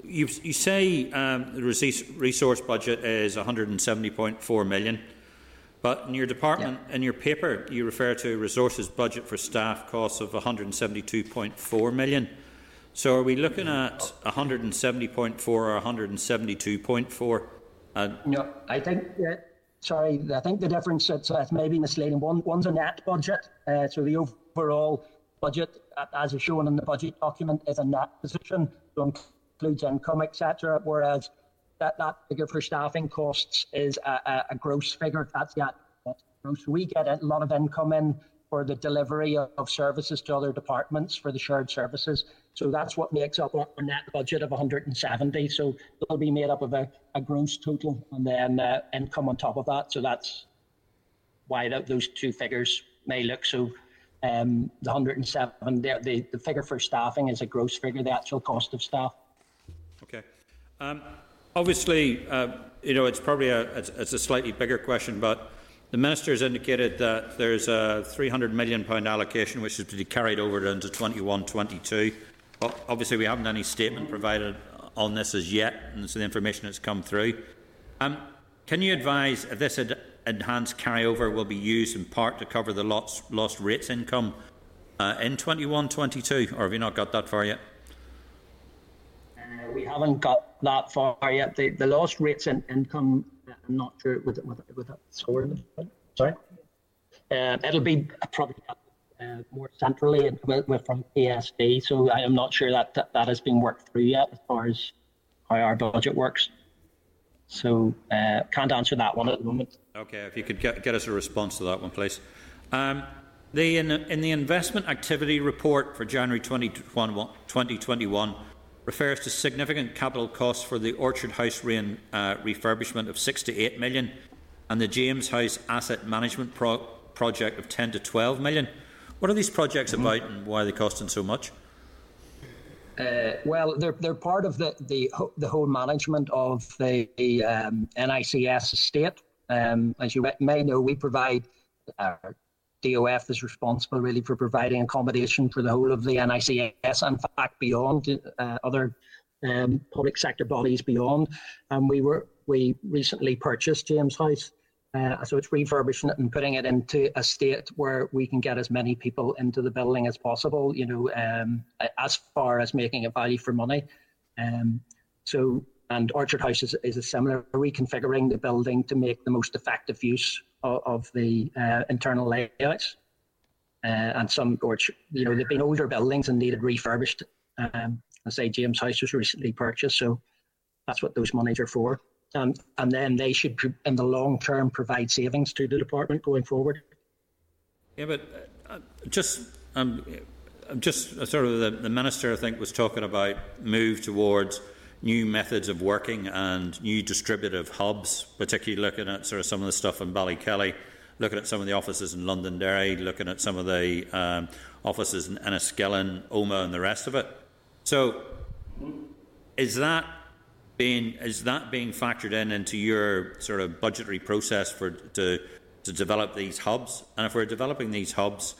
you, you say um, the resource budget is 170.4 million. But in your department, yeah. in your paper, you refer to resources budget for staff costs of 172.4 million. So are we looking at 170.4 or 172.4? Uh, no, I think. Uh, sorry, I think the difference it's, it's maybe misleading. One, one's a net budget, uh, so the overall budget, as is shown in the budget document, is a net position, so includes income, etc. Whereas that, that figure for staffing costs is a, a, a gross figure. That's the gross. We get a lot of income in for the delivery of, services to other departments for the shared services. So that's what makes up our net budget of 170. So it'll be made up of a, a gross total and then uh, income on top of that. So that's why those two figures may look so. Um, the 107, the, the, the figure for staffing is a gross figure, the actual cost of staff. Okay. Um, obviously, uh, you know, it's probably a, it's, it's, a slightly bigger question, but the minister has indicated that there's a 300 million pound allocation which is to be carried over into 21-22. Obviously, we haven't any statement provided on this as yet, and so the information has come through. Um, can you advise if this enhanced carryover will be used in part to cover the lost, lost rates income uh, in 21-22, or have you not got that far yet? Uh, we haven't got that far yet. The, the lost rates in income, I'm not sure with with with that score. Sorry, uh, it'll be probably uh, more centrally with, with from PSD. So I am not sure that, that that has been worked through yet as far as how our budget works. So uh, can't answer that one at the moment. Okay, if you could get, get us a response to that one, please. Um, the, in, in, the investment activity report for January 2021 refers to significant capital costs for the Orchard House re- uh, refurbishment of 6 to 8 million and the James House asset management pro- project of 10 to 12 million. What are these projects mm-hmm. about and why are they costing so much? Uh, well, they're they're part of the the the whole management of the um, NICS estate. Um, as you may know, we provide uh, DOF is responsible really for providing accommodation for the whole of the NICS, in fact, beyond uh, other um, public sector bodies beyond. And we were we recently purchased James House uh, so it's refurbishing it and putting it into a state where we can get as many people into the building as possible, you know, um, as far as making it value for money. Um, so, and Orchard House is, is a similar reconfiguring the building to make the most effective use of, the uh, internal layouts. Uh, and some, orchard, you know, they've been older buildings and needed refurbished. Um, I say James House was recently purchased, so that's what those monies are for um, and then they should, in the long term, provide savings to the department going forward. Yeah, but uh, just um, just sort of the, the minister, I think, was talking about move towards new methods of working and new distributive hubs, particularly looking at sort of some of the stuff in Ballykelly, looking at some of the offices in Londonderry, looking at some of the um, offices in Enniskillen, Omagh, and the rest of it. So, is that being is that being factored in into your sort of budgetary process for to to develop these hubs? And if we're developing these hubs,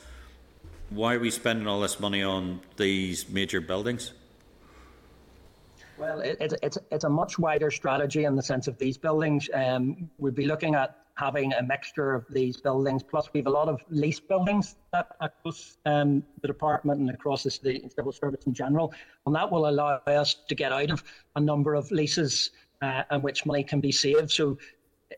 why are we spending all this money on these major buildings? Well, it, it's it's a much wider strategy in the sense of these buildings. Um, we'd be looking at having a mixture of these buildings. Plus, we have a lot of lease buildings that across um, the department and across the civil service in general, and that will allow us to get out of a number of leases uh, in which money can be saved. So.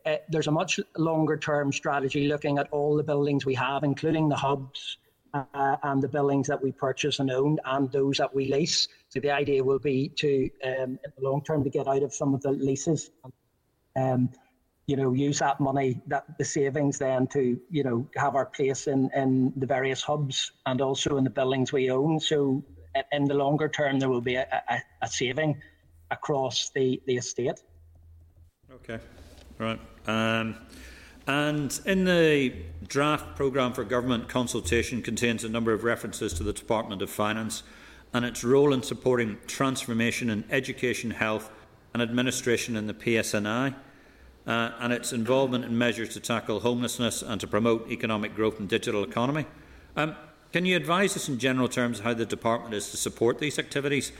Uh, there's a much longer term strategy looking at all the buildings we have, including the hubs uh, and the buildings that we purchase and own and those that we lease. So the idea will be to, um, in the long term, to get out of some of the leases. Um, you know, use that money, that the savings then to, you know, have our place in, in the various hubs and also in the buildings we own. So in the longer term, there will be a, a, a saving across the, the estate. Okay, right. Um, and in the draft programme for government consultation contains a number of references to the Department of Finance and its role in supporting transformation in education, health and administration in the PSNI uh, and its involvement in measures to tackle homelessness and to promote economic growth and digital economy. Um, can you advise us in general terms how the department is to support these activities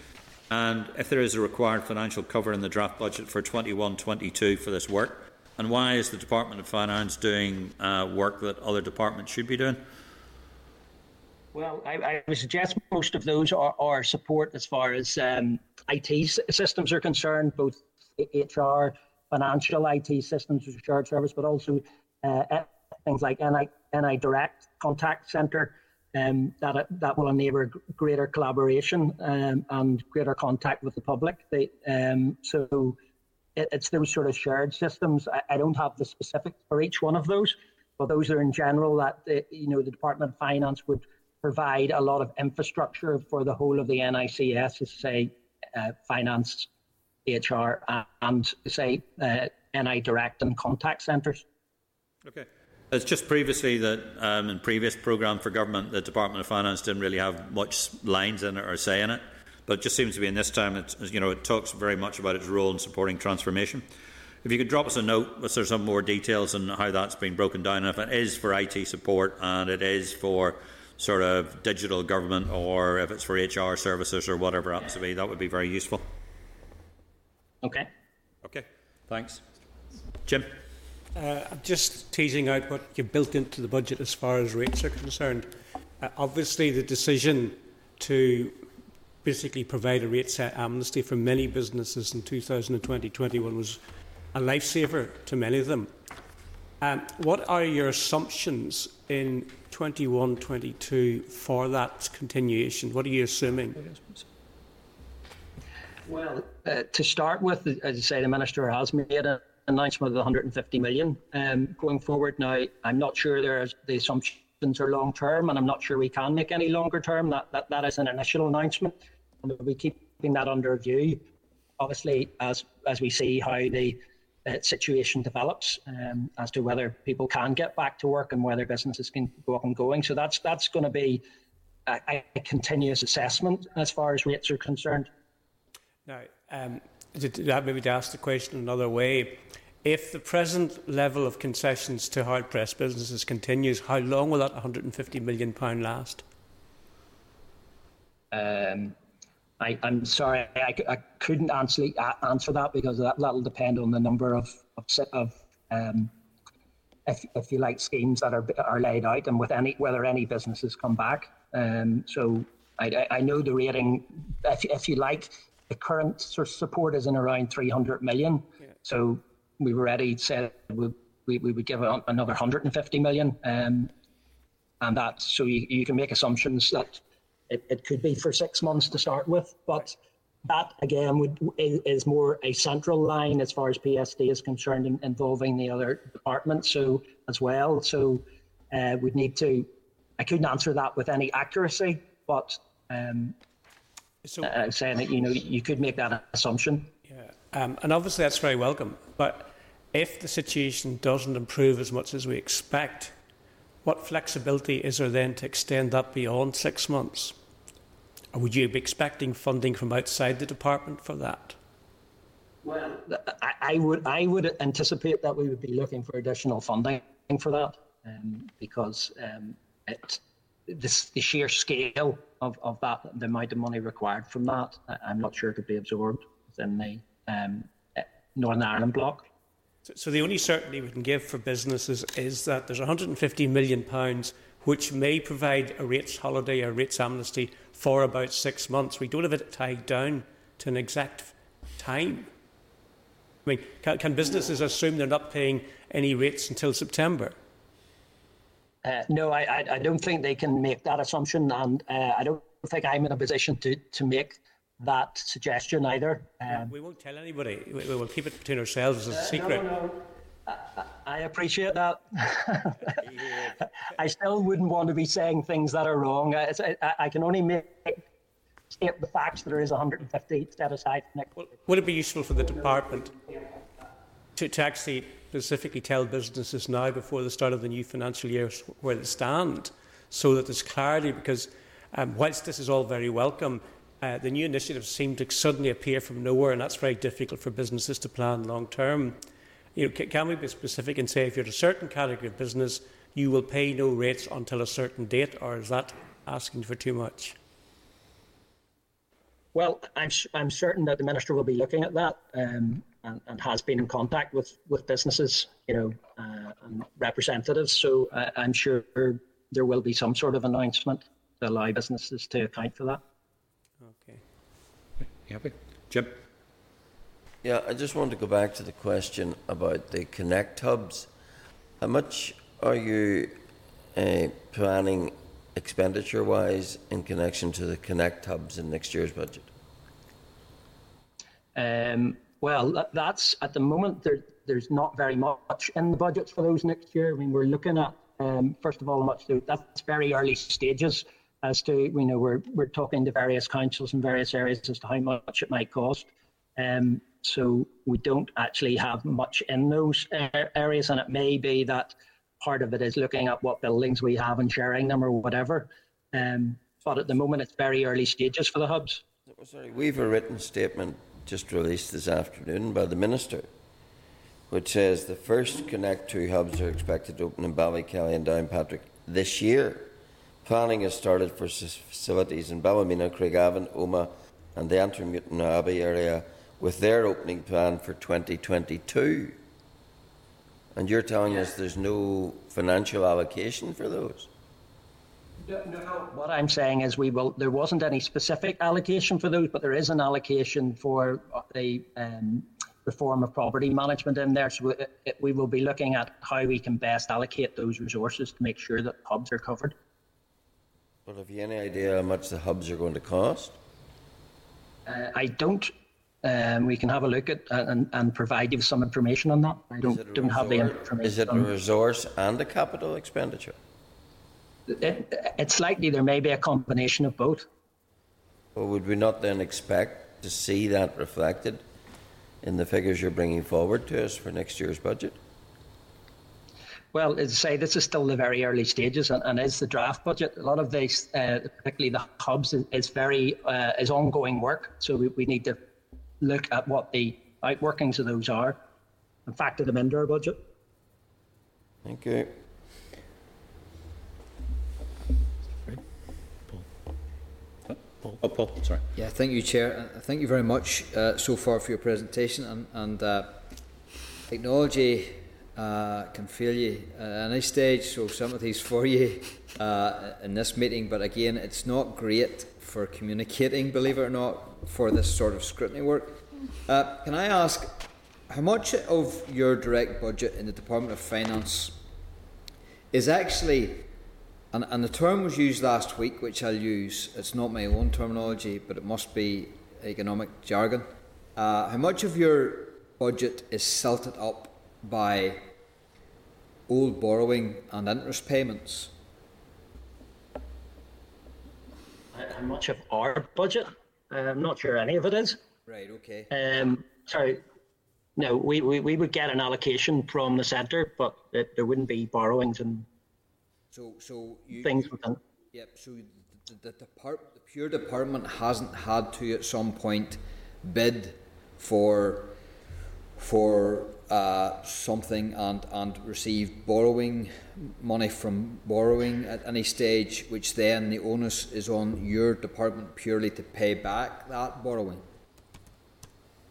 and if there is a required financial cover in the draft budget for 21-22 for this work? And why is the Department of Finance doing uh, work that other departments should be doing? Well, I, I, would suggest most of those are, are support as far as um, IT systems are concerned, both HR, financial IT systems as a shared service, but also uh, things like NI, NI Direct Contact Centre um, that, that will enable greater collaboration um, and greater contact with the public. They, um, so it, it's those sort of shared systems. I, I, don't have the specifics for each one of those, but those are in general that the, you know the Department of Finance would provide a lot of infrastructure for the whole of the NICS, as say uh, finance HR and say uh, NI Direct and contact centres. Okay. It's just previously that um, in previous programme for government, the Department of Finance didn't really have much lines in it or say in it, but it just seems to be in this time. It you know it talks very much about its role in supporting transformation. If you could drop us a note with some more details on how that's been broken down, if it is for IT support and it is for sort of digital government or if it's for HR services or whatever it happens to be, that would be very useful. Okay. Okay, thanks. Jim? Uh, I'm just teasing out what you've built into the budget as far as rates are concerned. Uh, obviously, the decision to basically provide a rate set amnesty for many businesses in 2020-21 was a lifesaver to many of them. Um, what are your assumptions in 21-22 for that continuation? What are you assuming? Well, uh, to start with, as I say, the minister has made an announcement of 150 million um, going forward. Now, I'm not sure there's the are long term, and I'm not sure we can make any longer term. That that, that is an initial announcement, and we'll be keeping that under review. Obviously, as as we see how the uh, situation develops um, as to whether people can get back to work and whether businesses can go up and going. So that's that's going to be a, a continuous assessment as far as rates are concerned. Now, um, to, maybe to ask the question another way, if the present level of concessions to hard pressed businesses continues, how long will that 150 million pound last? Um, I, am sorry, I, I, couldn't answer answer that because that that'll depend on the number of of, of um, if, if you like schemes that are are laid out and with any whether any businesses come back. Um, so I, I know the rating, if, if you like, the current sort of support is in around 300 million. Yeah. So we've already said we, we, we would give another 150 million. Um, and that, so you, you can make assumptions that it, it could be for six months to start with, but that again would is, is more a central line as far as PSD is concerned, in, involving the other departments so as well. So uh, we'd need to. I couldn't answer that with any accuracy, but um, so, uh, saying that you know you could make that assumption. Yeah, um, and obviously that's very welcome. But if the situation doesn't improve as much as we expect, what flexibility is there then to extend that beyond six months? Or would you be expecting funding from outside the department for that? Well, I, I would I would anticipate that we would be looking for additional funding for that, um, because um, it this, the sheer scale of, of that, the amount of money required from that, I'm not sure could be absorbed within the um, Northern Ireland bloc. So, the only certainty we can give for businesses is that there's 150 million pounds which may provide a rates holiday or rates amnesty for about six months. We don't have it tied down to an exact time. I mean, can, can businesses assume they're not paying any rates until September? Uh, no, I, I, don't think they can make that assumption, and uh, I don't think I'm in a position to, to make that suggestion either. Um, we won't tell anybody. We, we, will keep it between ourselves as a uh, secret. No, no. I, I appreciate that. I still wouldn't want to be saying things that are wrong. I, I, I can only make state the facts that there is 150 set aside. Well, would it be useful for the department to, to actually specifically tell businesses now before the start of the new financial year where they stand so that there's clarity because um, whilst this is all very welcome, uh, the new initiatives seem to suddenly appear from nowhere and that's very difficult for businesses to plan long term. You know, can, we be specific and say if you're a certain category of business, you will pay no rates until a certain date, or is that asking for too much? Well, I'm, I'm certain that the Minister will be looking at that. Um, and, and has been in contact with, with businesses, you know, uh, and representatives. So uh, I'm sure there will be some sort of announcement to allow businesses to account for that. Okay. You happy? Jim? Yeah, I just wanted to go back to the question about the Connect hubs. How much are you uh, planning expenditure wise in connection to the Connect hubs in next year's budget? Um, well, that's at the moment there, there's not very much in the budgets for those next year. I mean, we're looking at um, first of all, much to, that's very early stages as to you know we're we're talking to various councils in various areas as to how much it might cost. Um, so we don't actually have much in those uh, areas, and it may be that part of it is looking at what buildings we have and sharing them or whatever. Um, but at the moment, it's very early stages for the hubs. Sorry, we've a written statement just released this afternoon by the Minister, which says the first Connect 2 hubs are expected to open in Ballykelly and Downpatrick this year. Planning has started for facilities in Ballymena, Craigavon, Omagh, and the Antrim Abbey area, with their opening plan for 2022. And you're telling us there's no financial allocation for those? No, no, what I'm saying is we will. There wasn't any specific allocation for those, but there is an allocation for uh, the um, reform of property management in there. So it, it, we will be looking at how we can best allocate those resources to make sure that pubs are covered. But have you any idea how much the hubs are going to cost? Uh, I don't. Um, we can have a look at uh, and, and provide you with some information on that. I don't don't have the information. Is it a resource and a capital expenditure? It, it's likely there may be a combination of both. Well, would we not then expect to see that reflected in the figures you're bringing forward to us for next year's budget? Well, as I say, this is still the very early stages, and, and is the draft budget. A lot of this, uh, particularly the hubs, is, is very uh, is ongoing work. So we, we need to look at what the outworkings of those are and factor them into our budget. Thank you. Paul. Oh, Paul, sorry. Yeah, thank you, Chair. Uh, thank you very much uh, so far for your presentation. And, and uh, technology uh, can fail you at any stage, so sympathies for you uh, in this meeting. But again, it's not great for communicating, believe it or not, for this sort of scrutiny work. Uh, can I ask how much of your direct budget in the Department of Finance is actually, and, and the term was used last week, which I'll use, it's not my own terminology, but it must be economic jargon. Uh, how much of your budget is silted up by old borrowing and interest payments? How much of our budget? I'm not sure any of it is. Right, okay. Um, sorry. No, we, we, we would get an allocation from the centre, but it, there wouldn't be borrowings and so, so you, things within. Yep, so the, the, the, depart, the pure department hasn't had to at some point bid for for uh, something and, and receive borrowing money from borrowing at any stage, which then the onus is on your department purely to pay back that borrowing?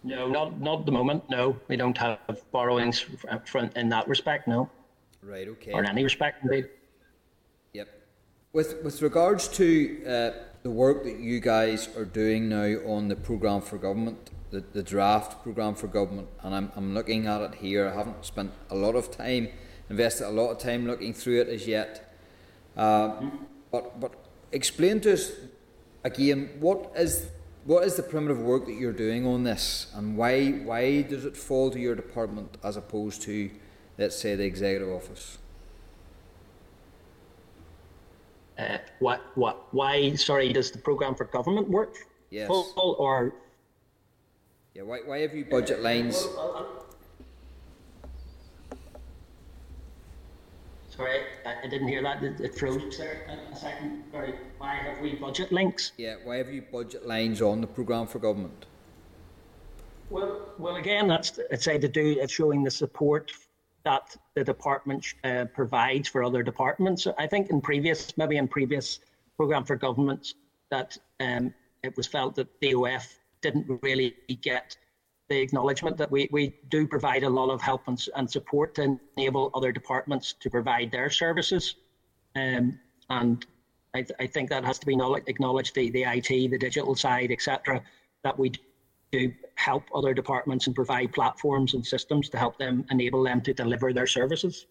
No, not not at the moment. No, we don't have borrowings from in that respect. No. Right. Okay. Or in any respect, indeed. Yep. With with regards to uh, the work that you guys are doing now on the program for government, the, the draft program for government, and I'm, I'm looking at it here. I haven't spent a lot of time, invested a lot of time looking through it as yet. Uh, but but explain to us again what is what is the primitive work that you're doing on this, and why why does it fall to your department as opposed to, let's say, the executive office? Uh, what what why? Sorry, does the program for government work? Yes. Full or yeah, why, why have you budget lines? Sorry, I, didn't hear that. It, froze there a second. Sorry, why have we budget links? Yeah, why have you budget lines on the programme for government? Well, well, again, that's it's a to do. It's showing the support that the department uh, provides for other departments. I think in previous, maybe in previous programme for government, that um, it was felt that DOF didn't really get the acknowledgement that we, we do provide a lot of help and, and support to enable other departments to provide their services. Um, and I, th- I, think that has to be acknowledged the, the IT, the digital side, etc., that we do help other departments and provide platforms and systems to help them enable them to deliver their services.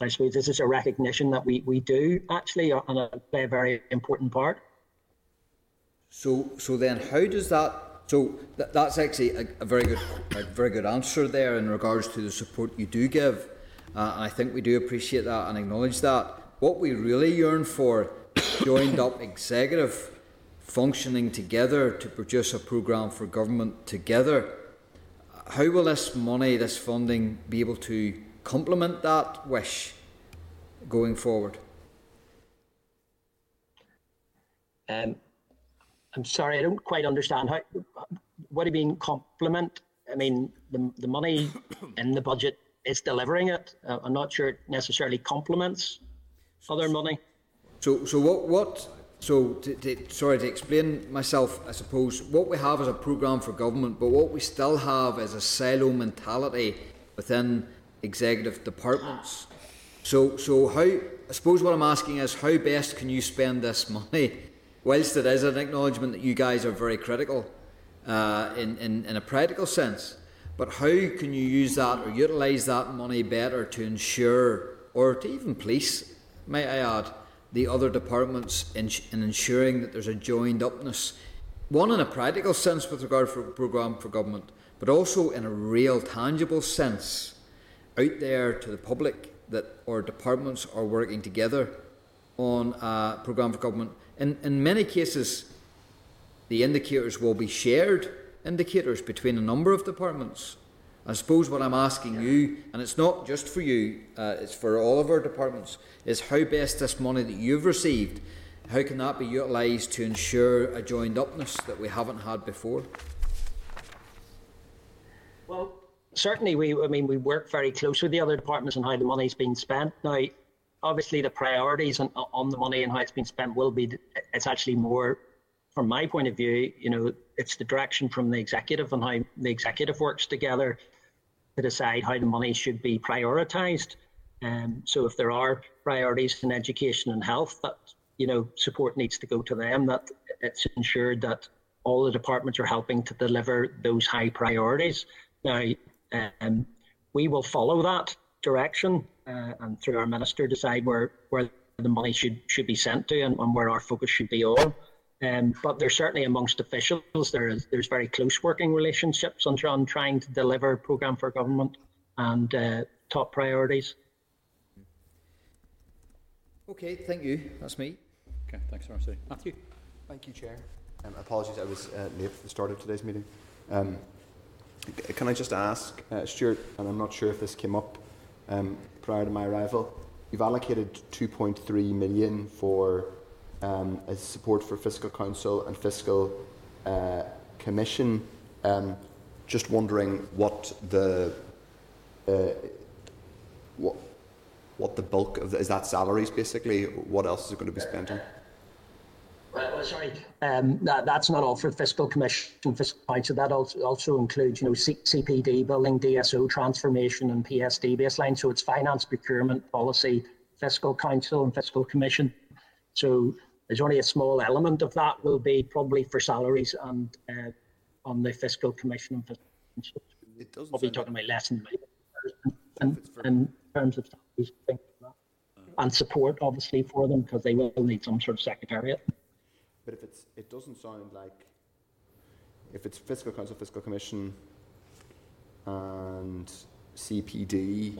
I suppose this is a recognition that we, we do actually and play a very important part. So, so then, how does that? So th- that's actually a, a, very good, a very good answer there in regards to the support you do give, uh, and I think we do appreciate that and acknowledge that. What we really yearn for, joined up executive, functioning together to produce a program for government together. How will this money, this funding, be able to complement that wish going forward? Um, I'm sorry, I don't quite understand how. What do you mean complement? I mean the the money in the budget is delivering it. Uh, I'm not sure it necessarily complements other money. So, so what, what, so to, to, sorry to explain myself, I suppose what we have is a programme for government, but what we still have is a silo mentality within executive departments. So, so how, I suppose what I'm asking is how best can you spend this money, whilst it is an acknowledgement that you guys are very critical uh, in, in, in a practical sense, but how can you use that or utilise that money better to ensure, or to even police, may I add, the other departments in, in ensuring that there's a joined upness, one in a practical sense with regard for programme for government, but also in a real tangible sense out there to the public that our departments are working together on a programme for government. In, in many cases, the indicators will be shared indicators between a number of departments. I suppose what I'm asking you, and it's not just for you, uh, it's for all of our departments, is how best this money that you've received, how can that be utilised to ensure a joined upness that we haven't had before? Well, certainly we, I mean, we work very close with the other departments on how the money's been spent. Now, obviously, the priorities on, on the money and how it's been spent will be, it's actually more, from my point of view, you know, it's the direction from the executive and how the executive works together to decide how the money should be prioritised. Um, so if there are priorities in education and health, that you know support needs to go to them. That it's ensured that all the departments are helping to deliver those high priorities. Now, um, we will follow that direction uh, and through our minister decide where where the money should should be sent to and, and where our focus should be on. Um, but there's certainly amongst officials there is there's very close working relationships on, on trying to deliver programme for government and uh, top priorities. Okay, thank you. That's me. Okay, thanks, Marcy. Matthew. Thank you, Chair. Um, apologies, I was uh, late for the start of today's meeting. Um, can I just ask, uh, Stuart, and I'm not sure if this came up um, prior to my arrival, you've allocated 2.3 million for um, as support for Fiscal Council and Fiscal uh, Commission. Um, just wondering what the uh, what what the bulk of the, is that salaries basically? What else is it going to be spent on? Well, sorry, um, that, that's not all for fiscal commission, fiscal council. That also, also includes, you know, C- CPD building, DSO transformation, and PSD baseline. So it's finance, procurement, policy, fiscal council, and fiscal commission. So there's only a small element of that will be probably for salaries and uh, on the fiscal commission and fiscal council. It doesn't. Probably talking about less than in, in terms of salaries, like and support obviously for them because they will need some sort of secretariat. But if it's, it doesn't sound like if it's fiscal council, fiscal commission, and CPD,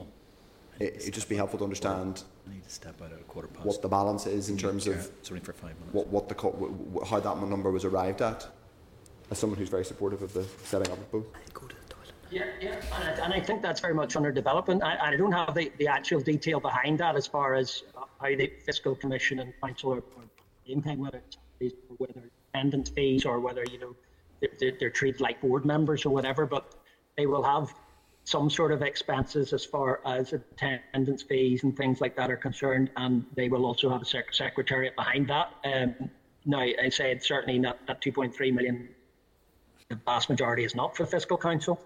it, would just be helpful to understand I need to step out at a quarter past. what the balance is in terms of It's only for five minutes. what, what the co- w- w- how that number was arrived at. As someone who's very supportive of the setting up of both. Go to the toilet. Yeah, yeah, and I, and I think that's very much under development. I, I don't have the, the actual detail behind that as far as uh, how the fiscal commission and council are, are impacting whether it's whether attendance fees or whether you know they're, they're treated like board members or whatever. But they will have some sort of expenses as far as attendance fees and things like that are concerned, and they will also have a sec- secretariat behind that. Um, now, I said certainly not that 2.3 million. The vast majority is not for fiscal council.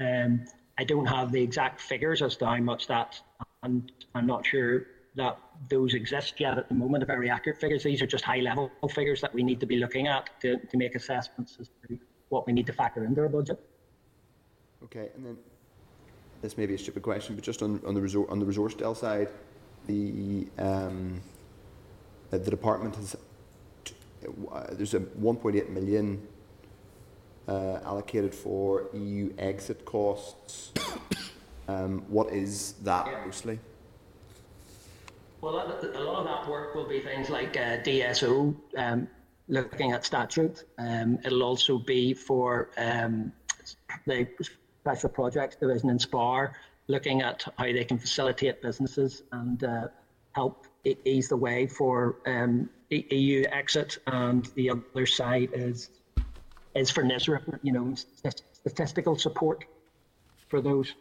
Um, I don't have the exact figures as to how much that, and I'm not sure that those exist yet at the moment. The very accurate figures. These are just high level figures that we need to be looking at to, to make assessments as to what we need to factor into our budget. Okay, and then this may be a stupid question, but just on, on the resor- on the resource DEL side, the um, uh, the department has t- uh, there's a 1.8 million uh, allocated for EU exit costs. Um, what is that Yeah. mostly? Well, a lot of that work will be things like uh, DSO, um, looking at statute. Um, it'll also be for um, the Special Projects Division in SPAR, looking at how they can facilitate businesses and uh, help ease the way for um, EU exit, and the other side is is for NISRA, you know, statistical support for those.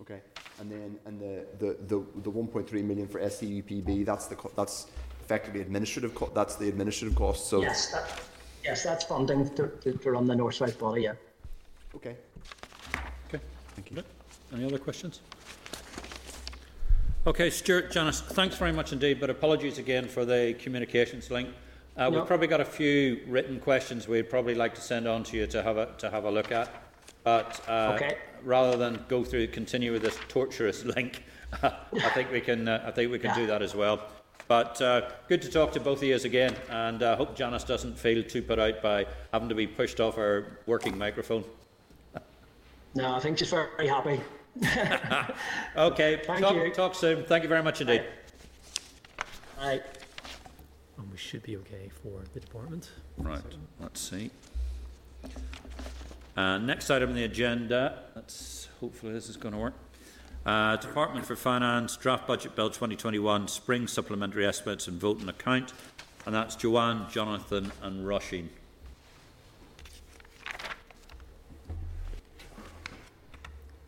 Okay. And then and the the the, the 1.3 million for SEUPB. That's the that's effectively administrative. Co- that's the administrative cost. So Yes, that, yes, that's funding to, to, to run the north-south body. Yeah. okay. Okay, thank you. Any other questions? Okay, Stuart, Janice, thanks very much indeed, but apologies again for the communications link. Uh, No. We've probably got a few written questions we'd probably like to send on to you to have a, to have a look at. But uh, Okay. rather than go through, continue with this torturous link, I think we can, uh, I think we can do that as well. But uh, good to talk to both of you again, and I hope Janice doesn't feel too put out by having to be pushed off her working microphone. No, I think she's very happy. Okay, Thank talk, you. talk soon. Thank you very much indeed. Right. And we should be okay for the department. Right, let's see. Uh, next item on the agenda, let's, hopefully this is going to work. Uh, Department for Finance, Draft Budget Bill 2021, Spring Supplementary Estimates and Vote on Account. And that's Joanne, Jonathan and Roisin.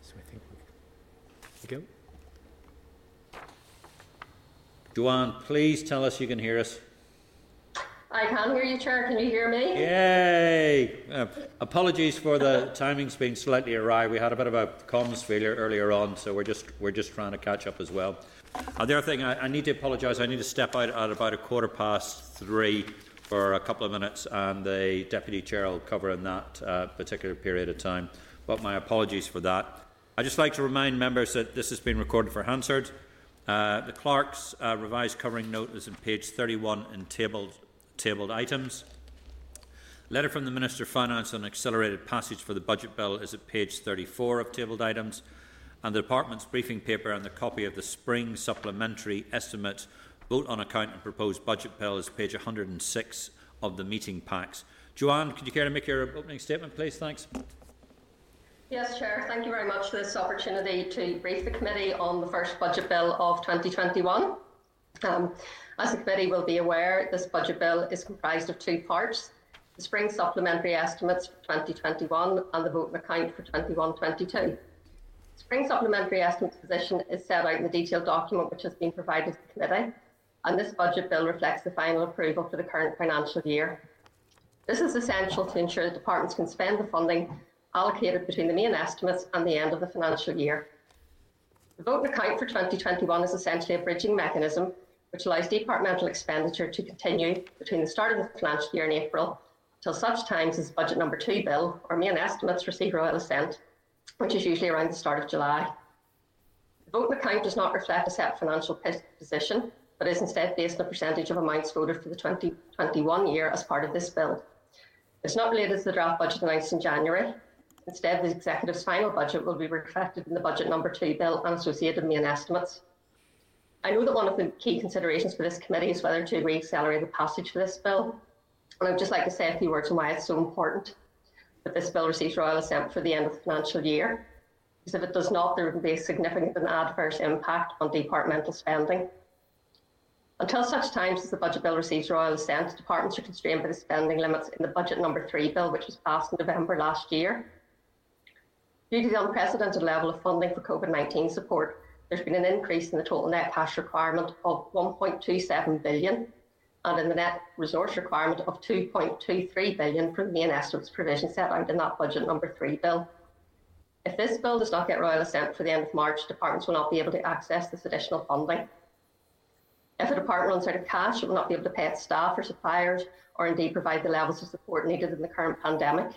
So I think we go. Joanne, please tell us you can hear us. I can hear you, Chair. Can you hear me? Yay! Uh, apologies for the timings being slightly awry. We had a bit of a comms failure earlier on, so we're just we're just trying to catch up as well. Uh, the other thing, I, I need to apologise. I need to step out at about a quarter past three for a couple of minutes, and the deputy chair will cover in that uh, particular period of time. But my apologies for that. I'd just like to remind members that this has been recorded for Hansard. Uh, the clerk's uh, revised covering note is on page 31 in tabled, tabled items. Letter from the Minister of Finance on accelerated passage for the budget bill is at page 34 of tabled items, and the Department's briefing paper and the copy of the spring supplementary estimate vote on account and proposed budget bill is page 106 of the meeting packs. Joanne, could you care to make your opening statement, please? Thanks. Yes, Chair. Thank you very much for this opportunity to brief the committee on the first budget bill of 2021. Um, as the committee will be aware, this budget bill is comprised of two parts the spring supplementary estimates for 2021 and the vote on account for 21 22. Spring supplementary estimates position is set out in the detailed document which has been provided to the committee, and this budget bill reflects the final approval for the current financial year. This is essential to ensure that departments can spend the funding allocated between the main estimates and the end of the financial year. The vote on account for 2021 is essentially a bridging mechanism which allows departmental expenditure to continue between the start of the financial year in April till such times as budget number two bill or main estimates receive royal assent, which is usually around the start of July. The vote on account does not reflect a set financial position, but is instead based on a percentage of amounts voted for the 2021 year as part of this bill. It's not related to the draft budget announced in January. Instead, the executive's final budget will be reflected in the budget number two bill and associated main estimates. I know that one of the key considerations for this committee is whether to re-accelerate the passage for this bill. And I'd just like to say a few words on why it's so important that this bill receives royal assent for the end of the financial year. Because if it does not, there will be a significant and adverse impact on departmental spending. Until such times as the budget bill receives royal assent, departments are constrained by the spending limits in the budget number three bill, which was passed in November last year. Due to the unprecedented level of funding for COVID 19 support, there's been an increase in the total net cash requirement of 1.27 billion and in the net resource requirement of 2.23 billion for the main estimates provision set out in that budget number three bill. If this bill does not get royal assent for the end of March, departments will not be able to access this additional funding. If a department runs out of cash, it will not be able to pay its staff or suppliers, or indeed provide the levels of support needed in the current pandemic.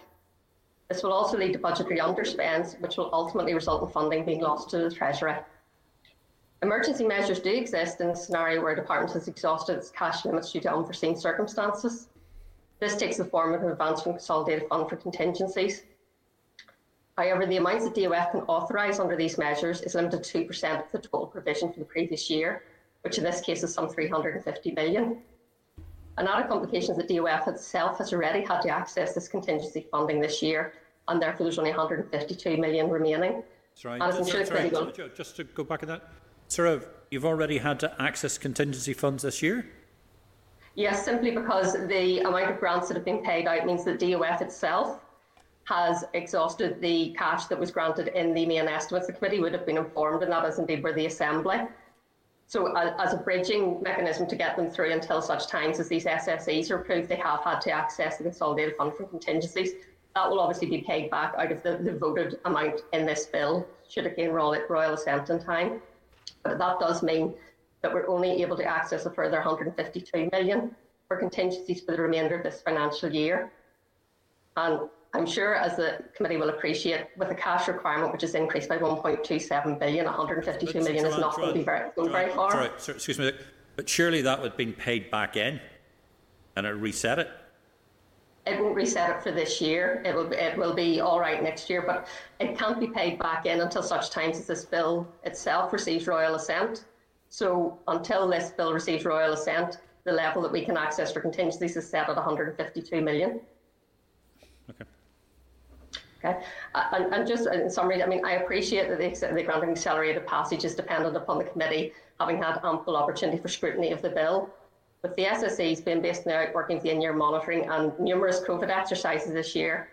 This will also lead to budgetary underspends, which will ultimately result in funding being lost to the Treasury. Emergency measures do exist in the scenario where a department has exhausted its cash limits due to unforeseen circumstances. This takes the form of an advance from consolidated fund for contingencies. However, the amounts that DOF can authorise under these measures is limited to 2% of the total provision for the previous year, which in this case is some 350 million. An added complication is that DOF itself has already had to access this contingency funding this year, and therefore there's only 152 million remaining. Sorry, And as I'm just, sorry, committee will- ju- just to go back to that. Of, you've already had to access contingency funds this year? Yes, simply because the amount of grants that have been paid out means that DOF itself has exhausted the cash that was granted in the main estimates. The committee would have been informed, and that is indeed where the Assembly. So, as a bridging mechanism to get them through until such times as these SSEs are approved, they have had to access the Consolidated Fund for contingencies. That will obviously be paid back out of the, the voted amount in this bill, should it gain royal, royal assent in time. But that does mean that we're only able to access a further 152 million for contingencies for the remainder of this financial year. And I'm sure, as the committee will appreciate, with the cash requirement, which is increased by 1.27 billion, 152 But, million is not going to be very, going very far. Sorry, sorry, excuse me, but surely that would have been paid back in and it reset it? It won't reset it for this year. It will, be, it will be all right next year, but it can't be paid back in until such times as this bill itself receives royal assent. So until this bill receives royal assent, the level that we can access for contingencies is set at 152 million. Okay. Okay, uh, and, and just in summary, I mean, I appreciate that the, the granting accelerated passage is dependent upon the committee having had ample opportunity for scrutiny of the bill. With the SSEs being based now working the in-year monitoring and numerous COVID exercises this year,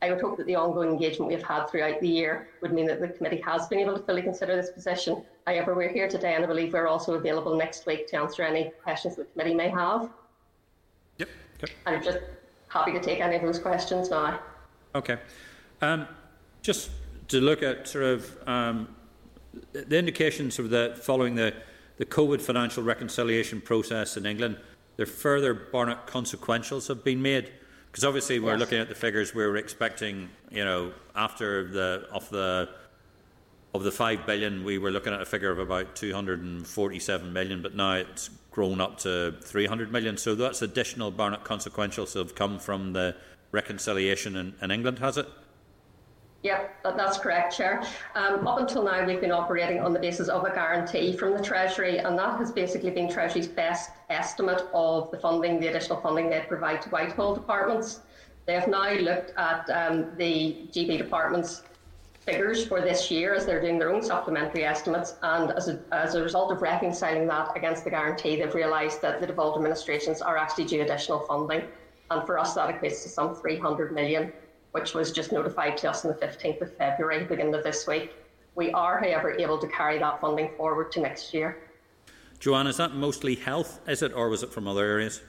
I would hope that the ongoing engagement we've had throughout the year would mean that the committee has been able to fully consider this position. However, we're here today and I believe we're also available next week to answer any questions the committee may have. Yep. Okay. I'm just happy to take any of those questions now. Okay. Um, just to look at sort of um, the indications of the following the, the COVID financial reconciliation process in England, there further Barnett consequentials have been made. Because obviously we're Yes. looking at the figures we were expecting, you know, after the of the of the five billion, we were looking at a figure of about 247 million, but now it's grown up to 300 million. So that's additional Barnett consequentials that have come from the reconciliation in, in England, has it? Yep, that, that's correct, Chair. Um, up until now, we've been operating on the basis of a guarantee from the Treasury, and that has basically been Treasury's best estimate of the funding, the additional funding they provide to Whitehall departments. They have now looked at um, the GB department's figures for this year as they're doing their own supplementary estimates, and as a, as a result of reconciling that against the guarantee, they've realised that the devolved administrations are actually due additional funding, and for us that equates to some 300 million which was just notified to us on the 15th of February, beginning of this week. We are, however, able to carry that funding forward to next year. Joanne, is that mostly health, is it, or was it from other areas?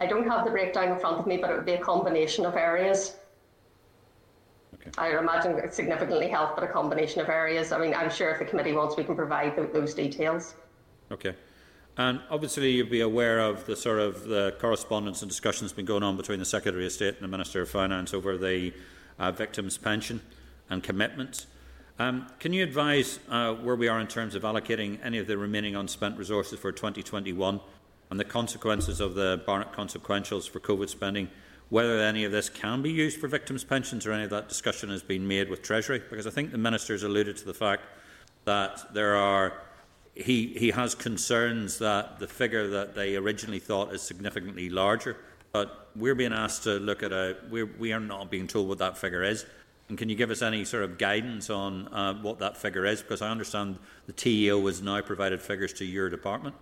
I don't have the breakdown in front of me, but it would be a combination of areas. Okay. I imagine it's significantly health, but a combination of areas. I mean, I'm sure if the committee wants, we can provide those details. Okay. And obviously, you'll be aware of the sort of the correspondence and discussions been going on between the Secretary of State and the Minister of Finance over the uh, victims' pension and commitments. Um, can you advise uh, where we are in terms of allocating any of the remaining unspent resources for 2021 and the consequences of the Barnett consequentials for COVID spending? Whether any of this can be used for victims' pensions or any of that discussion has been made with Treasury? Because I think the Minister's alluded to the fact that there are he, he has concerns that the figure that they originally thought is significantly larger, but we're being asked to look at a, we're, we are not being told what that figure is. And can you give us any sort of guidance on uh, what that figure is? Because I understand the TEO has now provided figures to your department.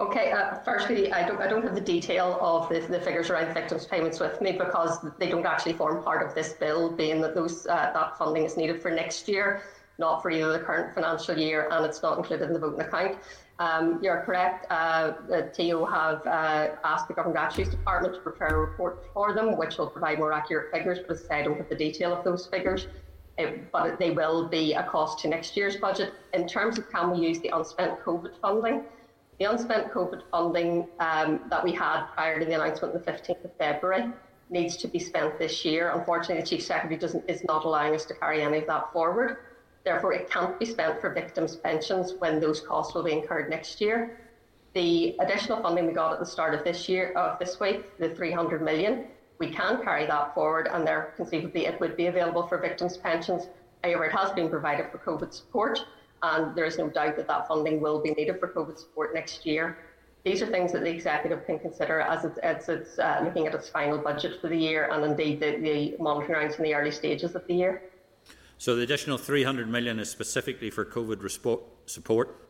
Okay, uh, firstly, I don't, I don't have the detail of the, the figures around victims' payments with me because they don't actually form part of this bill, being that those uh, that funding is needed for next year, not for either the current financial year, and it's not included in the voting account. Um, you're correct. Uh, the TEO have uh, asked the Government Actuary's Department to prepare a report for them, which will provide more accurate figures. But as I say, I don't have the detail of those figures. It, but they will be a cost to next year's budget. In terms of can we use the unspent COVID funding, the unspent COVID funding um, that we had prior to the announcement on the 15th of February needs to be spent this year. Unfortunately, the Chief Secretary is not allowing us to carry any of that forward. Therefore, it can't be spent for victims' pensions when those costs will be incurred next year. The additional funding we got at the start of this year, of this week, the 300 million, we can carry that forward, and there conceivably it would be available for victims' pensions. However, it has been provided for COVID support, and there is no doubt that that funding will be needed for COVID support next year. These are things that the executive can consider as it's, it's uh, looking at its final budget for the year, and indeed the, the monitoring rounds in the early stages of the year. So the additional 300 million is specifically for COVID respo- support?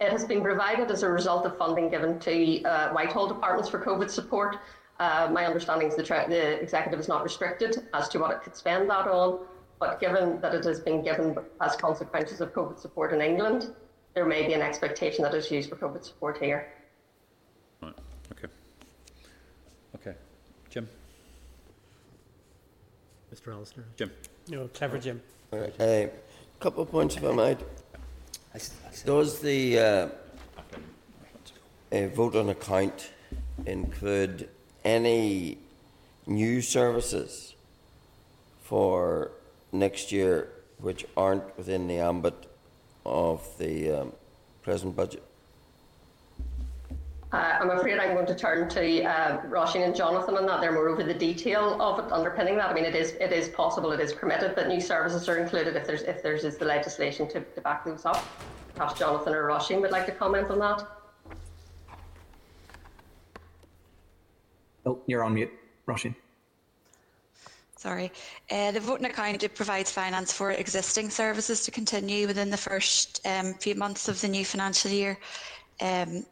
It has been provided as a result of funding given to uh, Whitehall departments for COVID support. Uh, my understanding is the, the executive is not restricted as to what it could spend that on, but given that it has been given as consequences of COVID support in England, there may be an expectation that it's used for COVID support here. Right. Okay. Okay. Jim. Mr. Allister. Jim. No, clever Jim. A couple of points, if I might. Does the uh, a vote on account include any new services for next year which aren't within the ambit of the um, present budget? Uh, I'm afraid I'm going to turn to uh, Roisin and Jonathan on that. They're more over the detail of it underpinning that. I mean, it is it is possible, it is permitted that new services are included if there's if there's is the legislation to, to back those up. Perhaps Jonathan or Roisin would like to comment on that. Oh, you're on mute, Roisin. Sorry. Uh, the voting account it provides finance for existing services to continue within the first um, few months of the new financial year, um,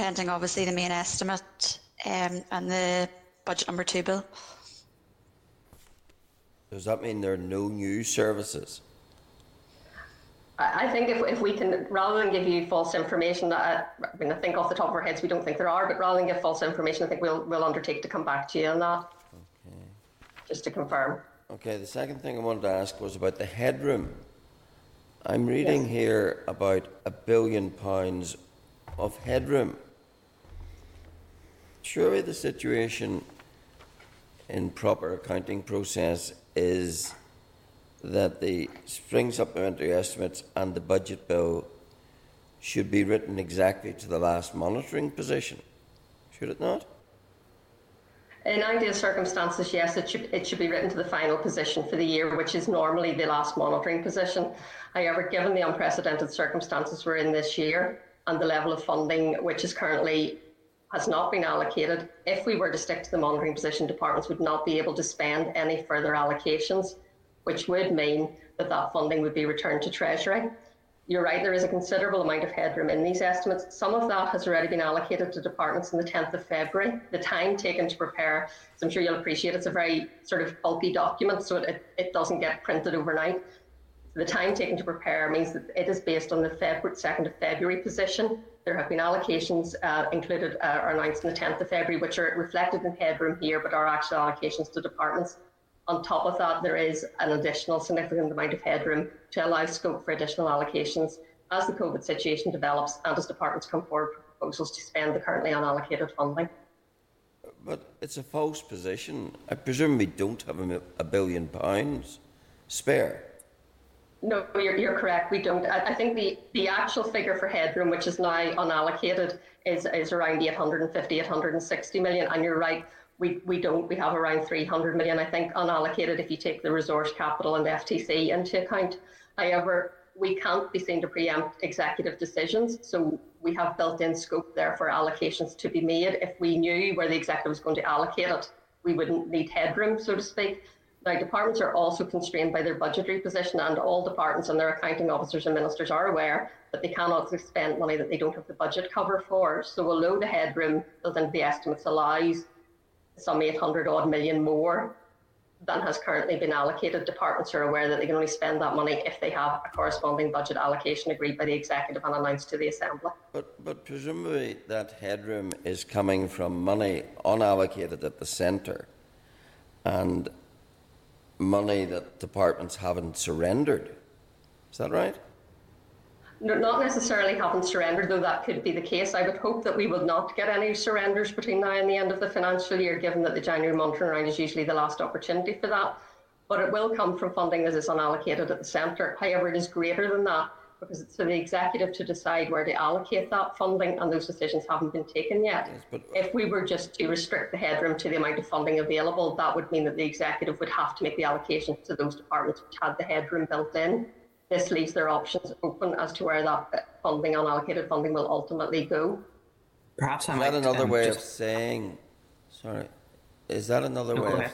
pending obviously the main estimate um, and the budget number two bill. Does that mean there are no new services? I I think if, if we can, rather than give you false information, that I mean, I think off the top of our heads we don't think there are, but rather than give false information, I think we'll we'll undertake to come back to you on that. Okay. Just to confirm. Okay, the second thing I wanted to ask was about the headroom. I'm reading here about a billion pounds of headroom. Surely the situation in proper accounting process is that the spring supplementary estimates and the budget bill should be written exactly to the last monitoring position, should it not? In ideal circumstances, yes, it should, it should be written to the final position for the year, which is normally the last monitoring position. However, given the unprecedented circumstances we're in this year and the level of funding which is currently has not been allocated, if we were to stick to the monitoring position, departments would not be able to spend any further allocations, which would mean that that funding would be returned to Treasury. You're right, there is a considerable amount of headroom in these estimates. Some of that has already been allocated to departments on the 10th of February. The time taken to prepare, as I'm sure you'll appreciate, it's a very sort of bulky document, so it, it doesn't get printed overnight. The time taken to prepare means that it is based on the Feb- 2nd of February position. There have been allocations uh, included uh, or announced on the 10th of February, which are reflected in headroom here, but are actual allocations to departments. On top of that, there is an additional significant amount of headroom to allow scope for additional allocations as the COVID situation develops and as departments come forward with proposals to spend the currently unallocated funding. But it's a false position. I presume we don't have a, a billion pounds spare. No, you're, you're correct. We don't. I, I think the, the actual figure for headroom, which is now unallocated, is, is around 850, 860 million. And you're right, we, we don't. We have around 300 million, I think, unallocated if you take the resource capital and FTC into account. However, we can't be seen to preempt executive decisions. So we have built in scope there for allocations to be made. If we knew where the executive was going to allocate it, we wouldn't need headroom, so to speak. Now, departments are also constrained by their budgetary position, and all departments and their accounting officers and ministers are aware that they cannot spend money that they don't have the budget cover for. So, although the headroom within the estimates allows some 800 odd million more than has currently been allocated, departments are aware that they can only spend that money if they have a corresponding budget allocation agreed by the executive and announced to the assembly. But, but presumably that headroom is coming from money unallocated at the centre and money that departments haven't surrendered. Is that right? No, not necessarily haven't surrendered, though that could be the case. I would hope that we will not get any surrenders between now and the end of the financial year, given that the January monitoring round is usually the last opportunity for that. But it will come from funding that is unallocated at the centre. However, it is greater than that because it's for the executive to decide where to allocate that funding, and those decisions haven't been taken yet. Yes, but If we were just to restrict the headroom to the amount of funding available, that would mean that the executive would have to make the allocations to those departments which had the headroom built in. This leaves their options open as to where that funding, unallocated funding, will ultimately go. Perhaps I is that another um, way of saying? Sorry, is that another No, way? Of,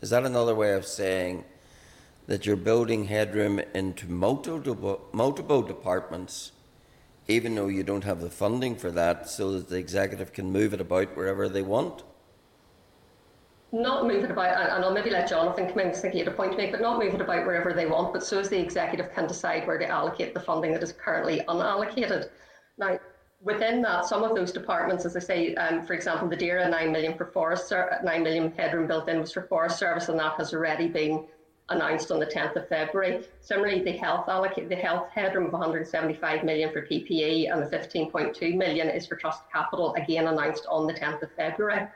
is that another way of saying that you're building headroom into multiple, multiple departments, even though you don't have the funding for that, so that the executive can move it about wherever they want? Not move it about, and I'll maybe let Jonathan come in because I think he had a point to make, but not move it about wherever they want, but so as the executive can decide where to allocate the funding that is currently unallocated. Now, within that, some of those departments, as I say, um, for example, the DAERA 9 million for forest, 9 million headroom built in was for forest service, and that has already been announced on the 10th of February. Similarly, the health allocate the health headroom of 175 million for PPE and the 15.2 million is for trust capital, again announced on the 10th of February.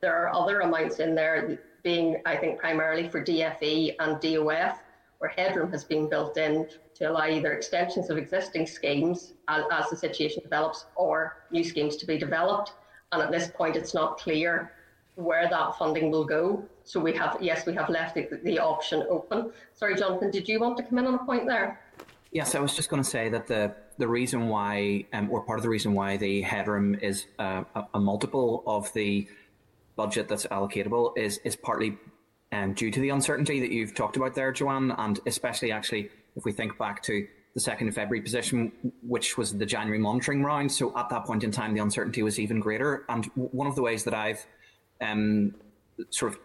There are other amounts in there being, I think, primarily for DFE and DOF, where headroom has been built in to allow either extensions of existing schemes as, as the situation develops or new schemes to be developed. And at this point, it's not clear where that funding will go. So we have, yes, we have left the, the option open. Sorry, Jonathan, did you want to come in on a point there? Yes, I was just going to say that the the reason why, um, or part of the reason why the headroom is uh, a, a multiple of the budget that's allocatable is is partly um, due to the uncertainty that you've talked about there, Joanne, and especially actually if we think back to the 2nd of February position, which was the January monitoring round. So at that point in time, the uncertainty was even greater. And one of the ways that I've um, sort of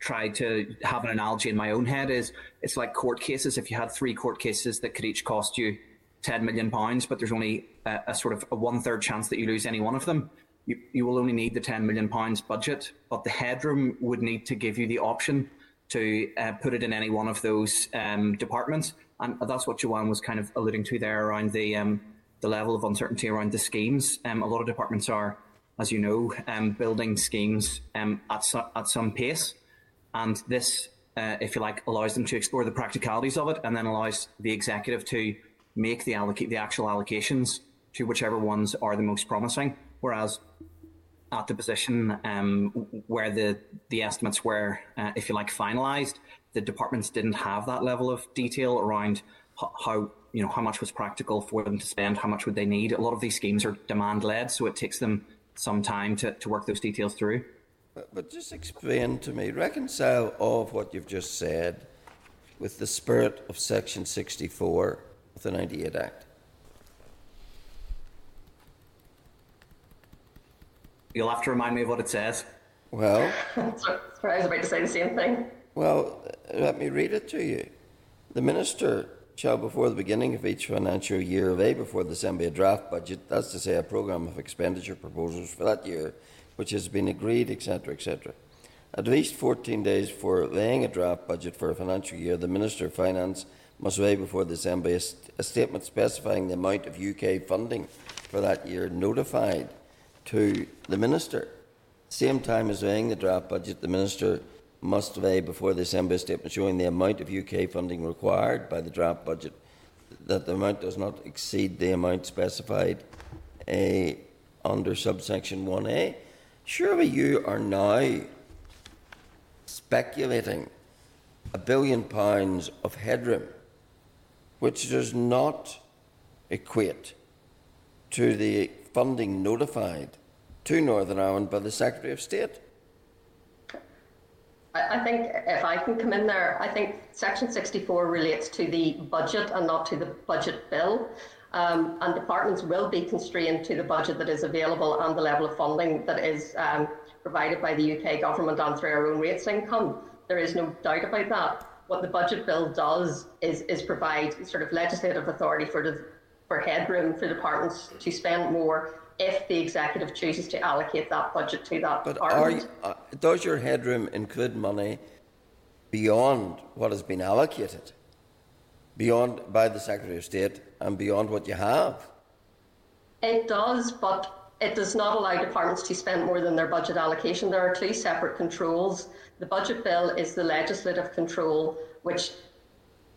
try to have an analogy in my own head is it's like court cases. If you had three court cases that could each cost you 10 million pounds, but there's only a, a sort of a one third chance that you lose any one of them, you, you will only need the 10 million pounds budget, but the headroom would need to give you the option to uh, put it in any one of those um, departments. And that's what Joanne was kind of alluding to there around the um, the level of uncertainty around the schemes. Um, a lot of departments are, as you know, um, building schemes um, at, su- at some pace. And this, uh, if you like, allows them to explore the practicalities of it and then allows the executive to make the, allocate, the actual allocations to whichever ones are the most promising. Whereas at the position um, where the, the estimates were, uh, if you like, finalised, the departments didn't have that level of detail around how you know how much was practical for them to spend, how much would they need. A lot of these schemes are demand led, so it takes them some time to, to work those details through. But, but just explain to me, reconcile all of what you've just said with the spirit of Section 64 of the 98 Act. You'll have to remind me of what it says. Well, Sorry, I was about to say the same thing. Well, let me read it to you. The Minister shall, before the beginning of each financial year, lay before the Assembly a draft budget, that's to say, a programme of expenditure proposals for that year, which has been agreed, etc., etc. At least 14 days for laying a draft budget for a financial year, the Minister of Finance must lay before the Assembly a, st- a statement specifying the amount of UK funding for that year notified to the Minister. Same time as laying the draft budget, the Minister must lay before the Assembly a statement showing the amount of UK funding required by the draft budget, that the amount does not exceed the amount specified uh, under subsection 1A. Surely you are now speculating a billion pounds of headroom, which does not equate to the funding notified to Northern Ireland by the Secretary of State. I think if I can come in there, I think Section 64 relates to the budget and not to the budget bill. Um, and departments will be constrained to the budget that is available and the level of funding that is um, provided by the UK government and through our own rates income. There is no doubt about that. What the budget bill does is, is provide sort of legislative authority for, the, for headroom for departments to spend more if the executive chooses to allocate that budget to that But department. are, uh, does your headroom include money beyond what has been allocated, beyond by the Secretary of State, and beyond what you have? It does, but it does not allow departments to spend more than their budget allocation. There are two separate controls. The budget bill is the legislative control, which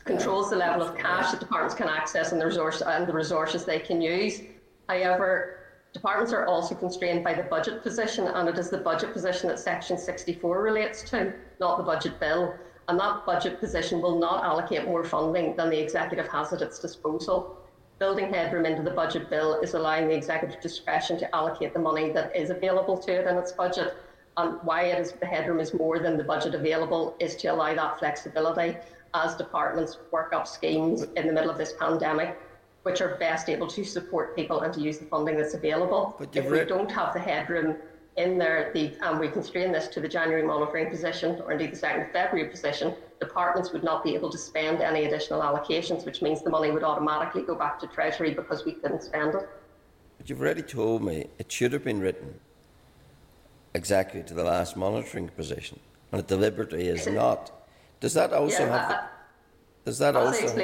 controls the level of cash that departments can access and the, resource, and the resources they can use. However, departments are also constrained by the budget position, and it is the budget position that Section 64 relates to, not the budget bill. And that budget position will not allocate more funding than the executive has at its disposal. Building headroom into the budget bill is allowing the executive discretion to allocate the money that is available to it in its budget. And why it is the headroom is more than the budget available is to allow that flexibility as departments work up schemes in the middle of this pandemic, which are best able to support people and to use the funding that's available. But if we don't have the headroom in there, the, and we constrain this to the January monitoring position, or indeed the 2nd of February position, departments would not be able to spend any additional allocations, which means the money would automatically go back to Treasury because we couldn't spend it. But you've already told me it should have been written exactly to the last monitoring position, and it deliberately is not. Does that also Yeah, have? Uh, the, does that As I also?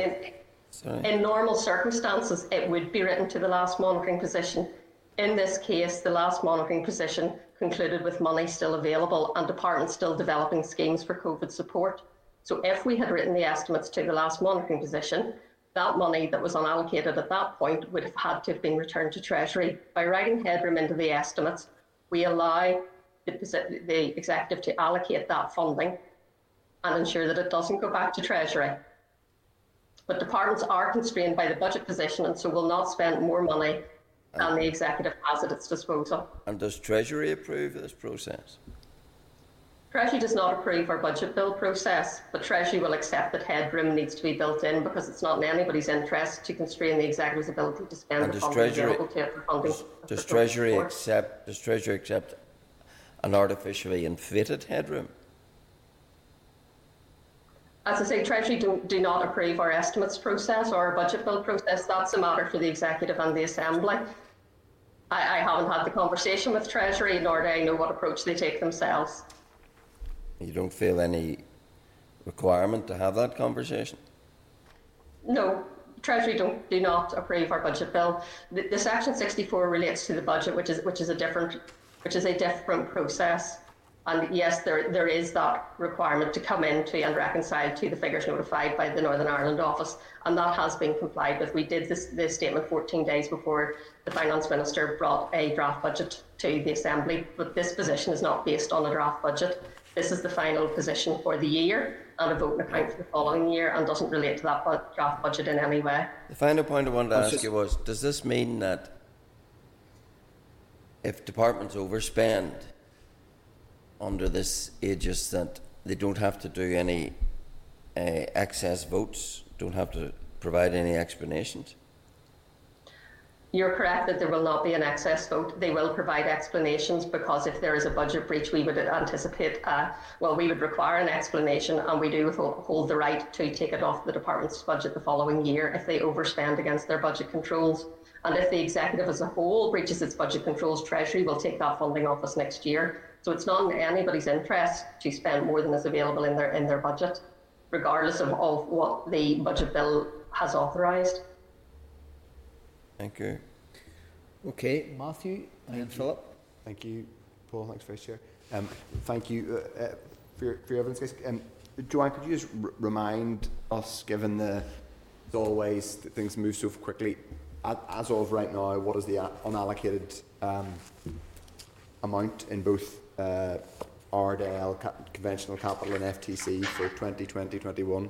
Sorry. in normal circumstances, it would be written to the last monitoring position. In this case, the last monitoring position concluded with money still available and departments still developing schemes for COVID support. So if we had written the estimates to the last monitoring position, that money that was unallocated at that point would have had to have been returned to Treasury. By writing headroom into the estimates, we allow the, the executive to allocate that funding and ensure that it doesn't go back to Treasury. But departments are constrained by the budget position and so will not spend more money than the executive has at its disposal. And does Treasury approve this process? Treasury does not approve our budget bill process, but Treasury will accept that headroom needs to be built in because it's not in anybody's interest to constrain the executive's ability to spend And the does funding Treasury- available to it for funding. Does for Treasury accept? Does Treasury accept an artificially inflated headroom? As I say, Treasury do, do not approve our estimates process or our budget bill process. That's a matter for the Executive and the Assembly. I, I haven't had the conversation with Treasury, nor do I know what approach they take themselves. You don't feel any requirement to have that conversation? No, Treasury don't, do not approve our budget bill. The, the Section 64 relates to the budget, which is, which is a different, which is a different process. And yes, there, there is that requirement to come in to and reconcile to the figures notified by the Northern Ireland office, and that has been complied with. We did this, this statement 14 days before the Finance Minister brought a draft budget to the Assembly, but this position is not based on a draft budget. This is the final position for the year and a vote on account for the following year and doesn't relate to that bu- draft budget in any way. The final point I wanted to I ask just- you was: Does this mean that if departments overspend under this aegis, that they don't have to do any uh, excess votes, don't have to provide any explanations? You're correct that there will not be an excess vote. They will provide explanations because if there is a budget breach, we would anticipate, uh, well, we would require an explanation and we do hold the right to take it off the department's budget the following year if they overspend against their budget controls. And if the executive as a whole breaches its budget controls, Treasury will take that funding off us next year. So it's not in anybody's interest to spend more than is available in their, in their budget, regardless of, of what the budget bill has authorised. Thank you. Okay, Matthew and then Philip. Thank you, Paul. Thanks, Vice Chair. Um, thank you uh, uh, for, your, for your evidence, guys. Um, Joanne, could you just r- remind us, given the as always that things move so quickly, as, as of right now, what is the unallocated um, amount in both uh, RDEL, ca- conventional capital, and FTC for 2020-21?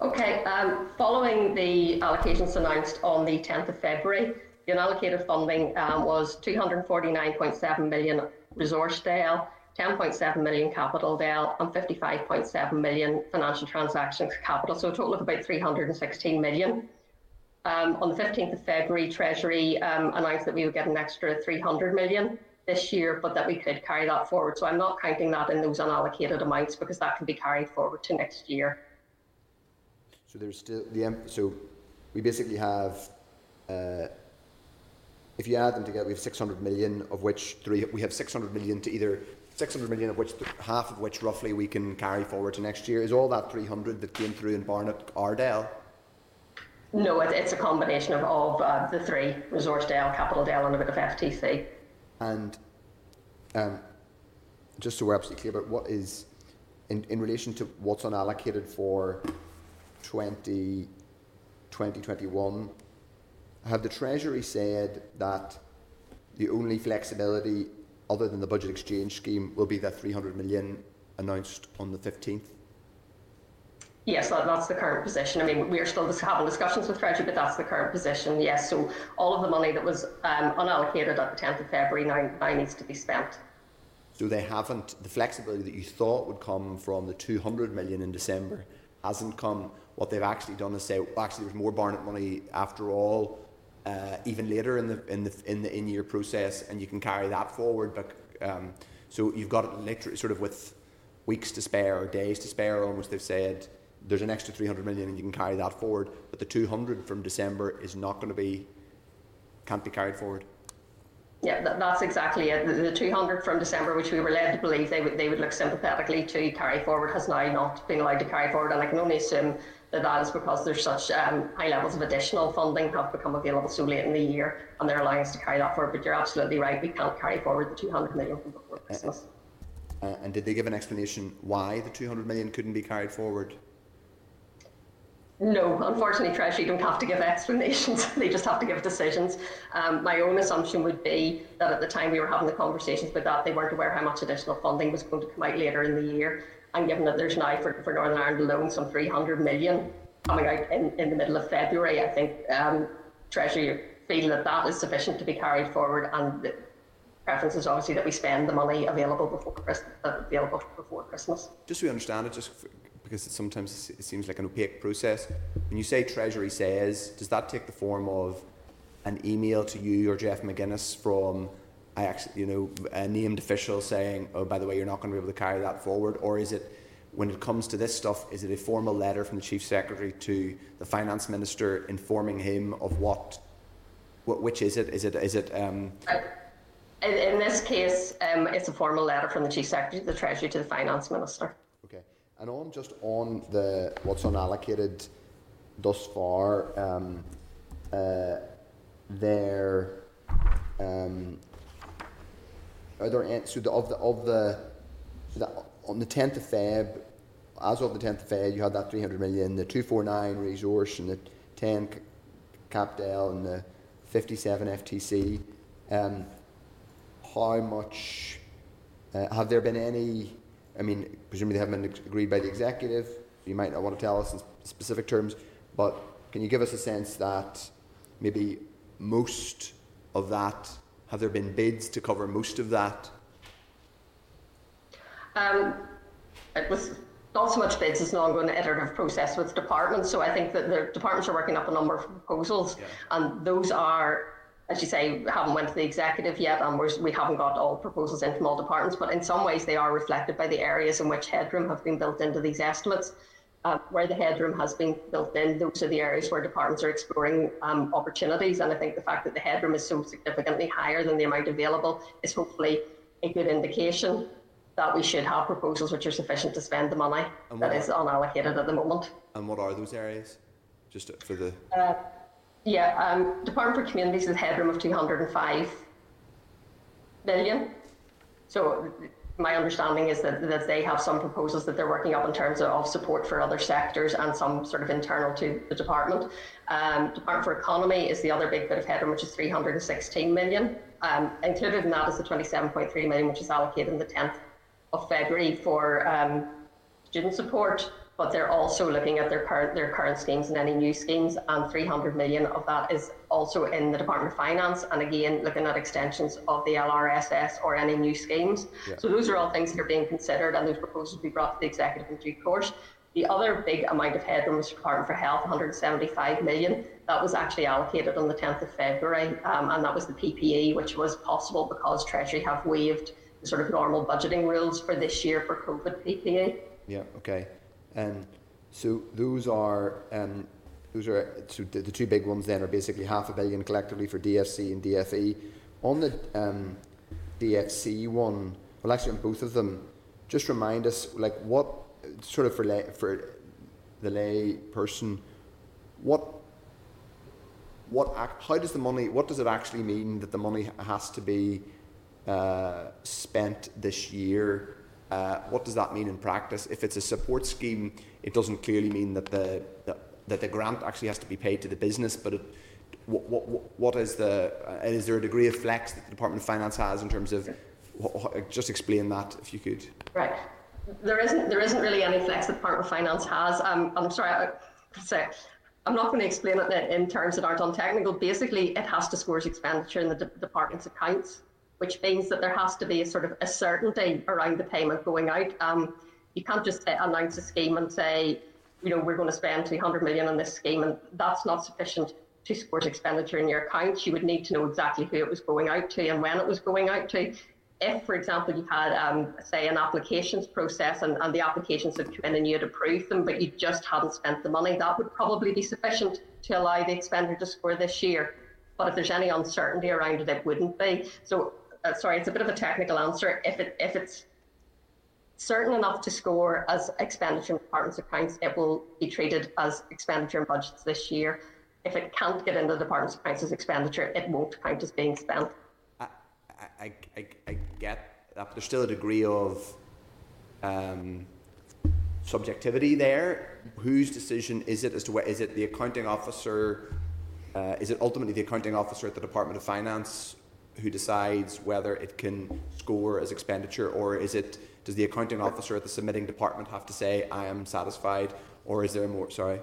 Okay, um, following the allocations announced on the 10th of February, the unallocated funding um, was 249.7 million resource DEL, 10.7 million capital DEL, and 55.7 million financial transactions capital, so a total of about 316 million. Um, on the 15th of February, Treasury um, announced that we would get an extra 300 million this year, but that we could carry that forward. So I'm not counting that in those unallocated amounts because that can be carried forward to next year. So there's still the so we basically have uh, if you add them together, we have 600 million of which three we have 600 million to either 600 million of which half of which roughly we can carry forward to next year. Is all that 300 that came through in Barnett RDEL? No, it, it's a combination of, of uh, the three resource DEL, capital DEL, and a bit of FTC. And um, just so we're absolutely clear about what is in, in relation to what's unallocated for 20, 2021, have the Treasury said that the only flexibility other than the budget exchange scheme will be that 300 million announced on the 15th? Yes, that, that's the current position. I mean, we're still having discussions with Treasury, but that's the current position. Yes, so all of the money that was um, unallocated at the 10th of February now, now needs to be spent. So they haven't the flexibility that you thought would come from the 200 million in December hasn't come. What they've actually done is say, well, actually, there's more Barnett money after all, uh, even later in the in the in the in-year process, and you can carry that forward. But um, so you've got it literally sort of with weeks to spare or days to spare. Almost they've said there's an extra 300 million, and you can carry that forward. But the 200 from December is not going to be can't be carried forward. Yeah, that, that's exactly it. The, the 200 from December, which we were led to believe they would they would look sympathetically to carry forward, has now not been allowed to carry forward, and I can only assume that that is because there's such um, high levels of additional funding have become available so late in the year, and they're allowing us to carry that forward. But you're absolutely right; we can't carry forward the 200 million from before Christmas. Uh, and did they give an explanation why the 200 million couldn't be carried forward? No, unfortunately, Treasury don't have to give explanations. they just have to give decisions. Um, my own assumption would be that at the time we were having the conversations with that, they weren't aware how much additional funding was going to come out later in the year. And given that there's now, for, for Northern Ireland alone, some 300 million coming out in, in the middle of February, I think um, Treasury feel that that is sufficient to be carried forward. And the preference is obviously that we spend the money available before Christmas. Uh, available before Christmas. Just so we understand it, just because it sometimes it seems like an opaque process. When you say Treasury says, does that take the form of an email to you or Jeff McGuinness from I actually, you know, a named official saying, "Oh, by the way, you're not going to be able to carry that forward," or is it, when it comes to this stuff, is it a formal letter from the chief secretary to the finance minister informing him of what, what which is it? Is it is it? Um, in, this case, um, it's a formal letter from the chief secretary to the treasury to the finance minister. And on just on the what's unallocated thus far, um, uh, there um, are there any, so the, of the of the, the on the tenth of Feb, as of the tenth of Feb, you had that three hundred million, the two four nine resource, and the ten CapDel, and the fifty seven FTC. Um, how much uh, have there been any? I mean, presumably they haven't been agreed by the executive. You might not want to tell us in specific terms, but can you give us a sense that maybe most of that, have there been bids to cover most of that? Um, it was not so much bids, it's an ongoing iterative process with departments. So I think that the departments are working up a number of proposals, yeah. and those are as you say, haven't went to the executive yet, and we're, we haven't got all proposals in from all departments. But in some ways, they are reflected by the areas in which headroom have been built into these estimates. Uh, where the headroom has been built in, those are the areas where departments are exploring um, opportunities. And I think the fact that the headroom is so significantly higher than the amount available is hopefully a good indication that we should have proposals which are sufficient to spend the money that are, is unallocated at the moment. And what are those areas? Just for the. Uh, yeah, um, Department for Communities has a headroom of 205 million. So my understanding is that, that they have some proposals that they're working up in terms of, support for other sectors and some sort of internal to the department. Um, department for Economy is the other big bit of headroom, which is 316 million. Um, included in that is the 27.3 million, which is allocated on the 10th of February for um, student support but they're also looking at their current their current schemes and any new schemes, and 300 million of that is also in the Department of Finance, and again looking at extensions of the LRSS or any new schemes. Yeah. So those are all things that are being considered, and those proposals will be brought to the executive in due course. The other big amount of headroom was Department for Health, 175 million. That was actually allocated on the 10th of February, um, and that was the PPE, which was possible because Treasury have waived the sort of normal budgeting rules for this year for COVID PPE. Yeah. Okay. And so those are um, those are so the, the, two big ones. Then are basically half a billion collectively for DFC and DFE. On the um, DFC one, well, actually on both of them, just remind us like what sort of for lay, for the lay person, what what how does the money what does it actually mean that the money has to be uh, spent this year uh, what does that mean in practice? If it's a support scheme, it doesn't clearly mean that the, the that the grant actually has to be paid to the business, but it, what, what, what is the uh, is there a degree of flex that the Department of Finance has in terms of just explain that if you could. Right, there isn't there isn't really any flex that the Department of Finance has. Um, I'm sorry, I, say I'm not going to explain it in terms that aren't untechnical. Basically, it has to score its expenditure in the de- department's accounts. Which means that there has to be a sort of a certainty around the payment going out. Um, you can't just say, announce a scheme and say, you know, we're going to spend 300 million on this scheme, and that's not sufficient to support expenditure in your accounts. You would need to know exactly who it was going out to and when it was going out to. If, for example, you had, um, say, an applications process and, and the applications had come in and you had approved them, but you just hadn't spent the money, that would probably be sufficient to allow the expenditure to score this year. But if there's any uncertainty around it, it wouldn't be. So, uh, sorry, it's a bit of a technical answer. If it if it's certain enough to score as expenditure in department's accounts, it will be treated as expenditure in budgets this year. If it can't get into the department's accounts as expenditure, it won't count as being spent. I, I, I, I get that, but there's still a degree of um, subjectivity there. Whose decision is it as to where is it the accounting officer? Uh, is it ultimately the accounting officer at the Department of Finance who decides whether it can score as expenditure, or is it does the accounting officer at the submitting department have to say I am satisfied, or is there more? Sorry.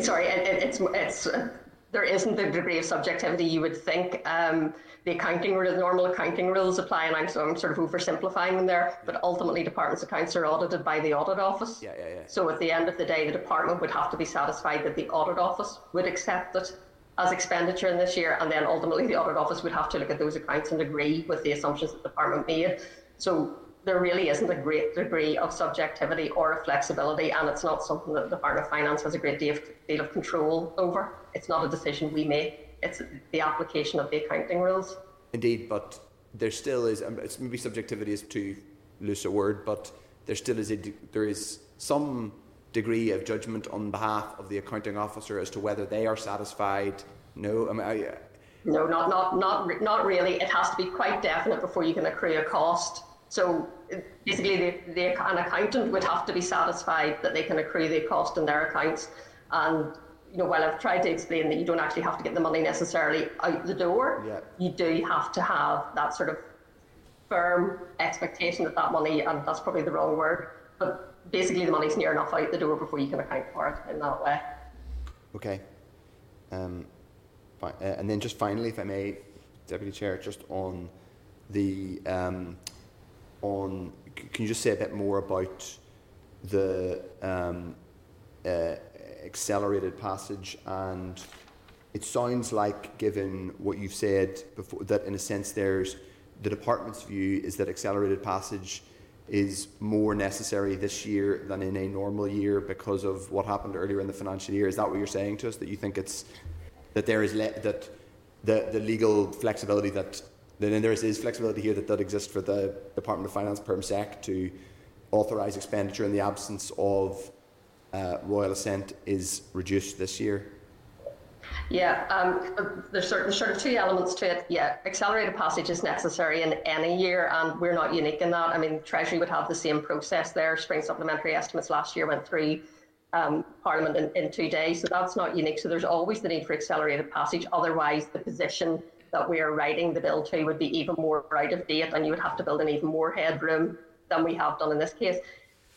Sorry, it, it's it's uh, there isn't the degree of subjectivity you would think. Um, the accounting the normal accounting rules apply, and I'm, so I'm sort of oversimplifying them there. But ultimately, departments' accounts are audited by the audit office. Yeah, yeah, yeah. So at the end of the day, the department would have to be satisfied that the audit office would accept it as expenditure in this year, and then ultimately the audit office would have to look at those accounts and agree with the assumptions that the department made. So there really isn't a great degree of subjectivity or of flexibility, and it's not something that the Department of Finance has a great deal of, control over. It's not a decision we make, it's the application of the accounting rules. Indeed, but there still is, um, maybe subjectivity is too loose a word, but there still is a, there is some degree of judgment on behalf of the accounting officer as to whether they are satisfied. No, I mean, I, no, not not not not really. It has to be quite definite before you can accrue a cost. So basically, the, the, an accountant would have to be satisfied that they can accrue the cost in their accounts. And you know, while I've tried to explain that you don't actually have to get the money necessarily out the door, yeah. you do have to have that sort of firm expectation that that money, and that's probably the wrong word, but basically the money's near enough out the door before you can account for it in that way. Okay. Um. Uh, and then just finally, if I may, Deputy Chair, just on the um, on, can you just say a bit more about the um, uh, accelerated passage and it sounds like, given what you've said before, that in a sense there's the department's view is that accelerated passage is more necessary this year than in a normal year because of what happened earlier in the financial year. Is that what you're saying to us? That you think it's that there is le- that the the legal flexibility that then there is, is flexibility here that does exist for the Department of Finance PermSec to authorise expenditure in the absence of uh, royal assent is reduced this year. Yeah, um, there's certain sort of two elements to it. Yeah, accelerated passage is necessary in any year, and we're not unique in that. I mean, Treasury would have the same process there. Spring supplementary estimates last year went through um, Parliament in, in two days, so that's not unique. So there's always the need for accelerated passage. Otherwise, the position that we are writing the bill to would be even more out of date and you would have to build an even more headroom than we have done in this case.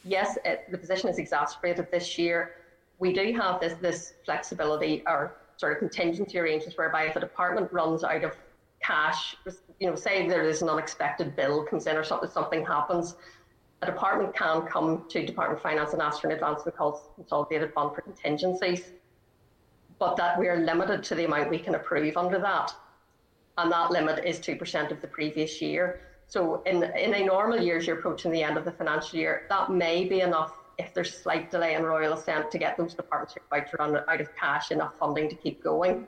Yes, it, the position is exacerbated this year. We do have this, this flexibility or sort of contingency arrangements whereby if a department runs out of cash, you know, say there is an unexpected bill comes in or something, something happens, a department can come to Department of Finance and ask for an advancement called consolidated fund for contingencies, but that we are limited to the amount we can approve under that and that limit is 2% of the previous year. So in, in a normal year, as you're approaching the end of the financial year, that may be enough if there's slight delay in royal assent to get those departments about to run out of cash, enough funding to keep going.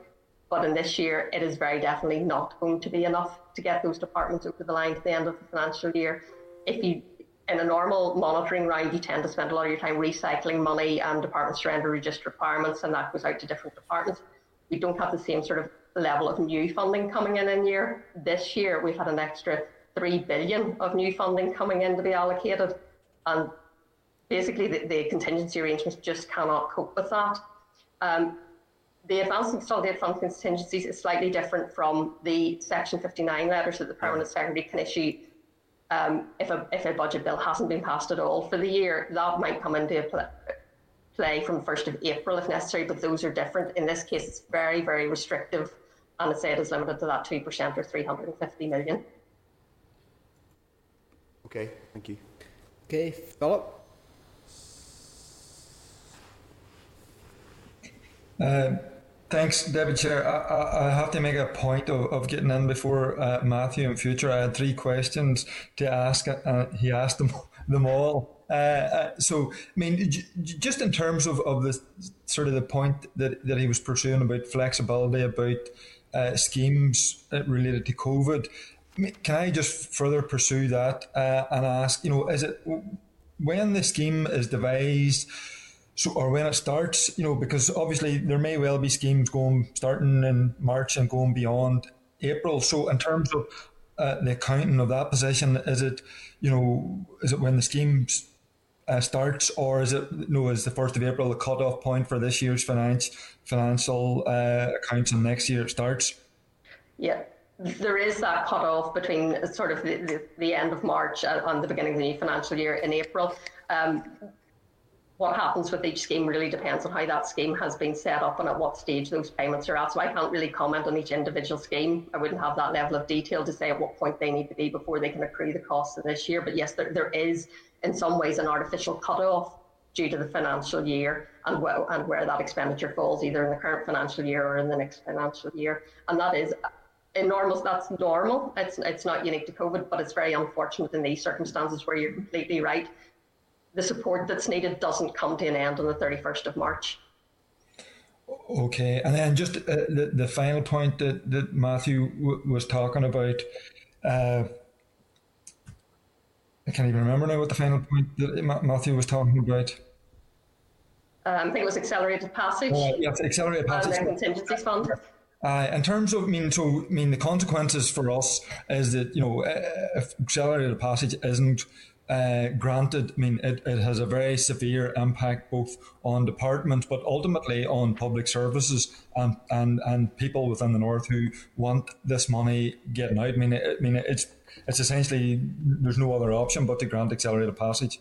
But in this year, it is very definitely not going to be enough to get those departments over the line to the end of the financial year. If you, in a normal monitoring round, you tend to spend a lot of your time recycling money and departments surrender register requirements, and that goes out to different departments. We don't have the same sort of level of new funding coming in in year. This year we've had an extra three billion of new funding coming in to be allocated, and basically the, the contingency arrangements just cannot cope with that. Um, the advanced consolidated fund contingencies is slightly different from the Section 59 letters that the Permanent Secretary can issue um, if, a, if a budget bill hasn't been passed at all for the year. That might come into play, from the 1st of April if necessary, but those are different. In this case, it's very, very restrictive and I say it is limited to that 2% or 350 million. Okay, thank you. Okay, Philip. Um, thanks, Deputy Chair. I, I, I, have to make a point of, of getting in before uh, Matthew in future. I had three questions to ask, and uh, he asked them, them all. Uh, uh, so, I mean, just in terms of, of the sort of the point that, that he was pursuing about flexibility, about uh, schemes uh, related to COVID, can I just further pursue that and ask, you know, is it when the scheme is devised? So, or when it starts, you know, because obviously there may well be schemes going starting in March and going beyond April. So, in terms of uh, the accounting of that position, is it, you know, is it when the scheme uh, starts, or is it, you know, is the first of April the cut-off point for this year's finance financial uh, accounts, and next year it starts? Yeah, there is that cut-off between sort of the, the, the end of March and the beginning of the new financial year in April. Um, what happens with each scheme really depends on how that scheme has been set up and at what stage those payments are at. So I can't really comment on each individual scheme. I wouldn't have that level of detail to say at what point they need to be before they can accrue the costs of this year. But yes, there, there is in some ways an artificial cut-off due to the financial year and, well, and where that expenditure falls, either in the current financial year or in the next financial year. And that is in normal, that's normal. It's, it's not unique to COVID, but it's very unfortunate in these circumstances where you're completely right the support that's needed doesn't come to an end on the 31st of March. Okay, and then just uh, the, the final point that, that Matthew w- was talking about. Uh, I can't even remember now what the final point that Matthew was talking about. Um, I think it was accelerated passage. Uh, yes, accelerated passage. And contingencies fund. Uh, in terms of, I mean, so I mean, the consequences for us is that you know, if accelerated passage isn't uh, granted, I mean, it, it has a very severe impact both on departments, but ultimately on public services and, and, and people within the north who want this money getting out. I mean, it, I mean, it's it's essentially there's no other option but to grant accelerated passage.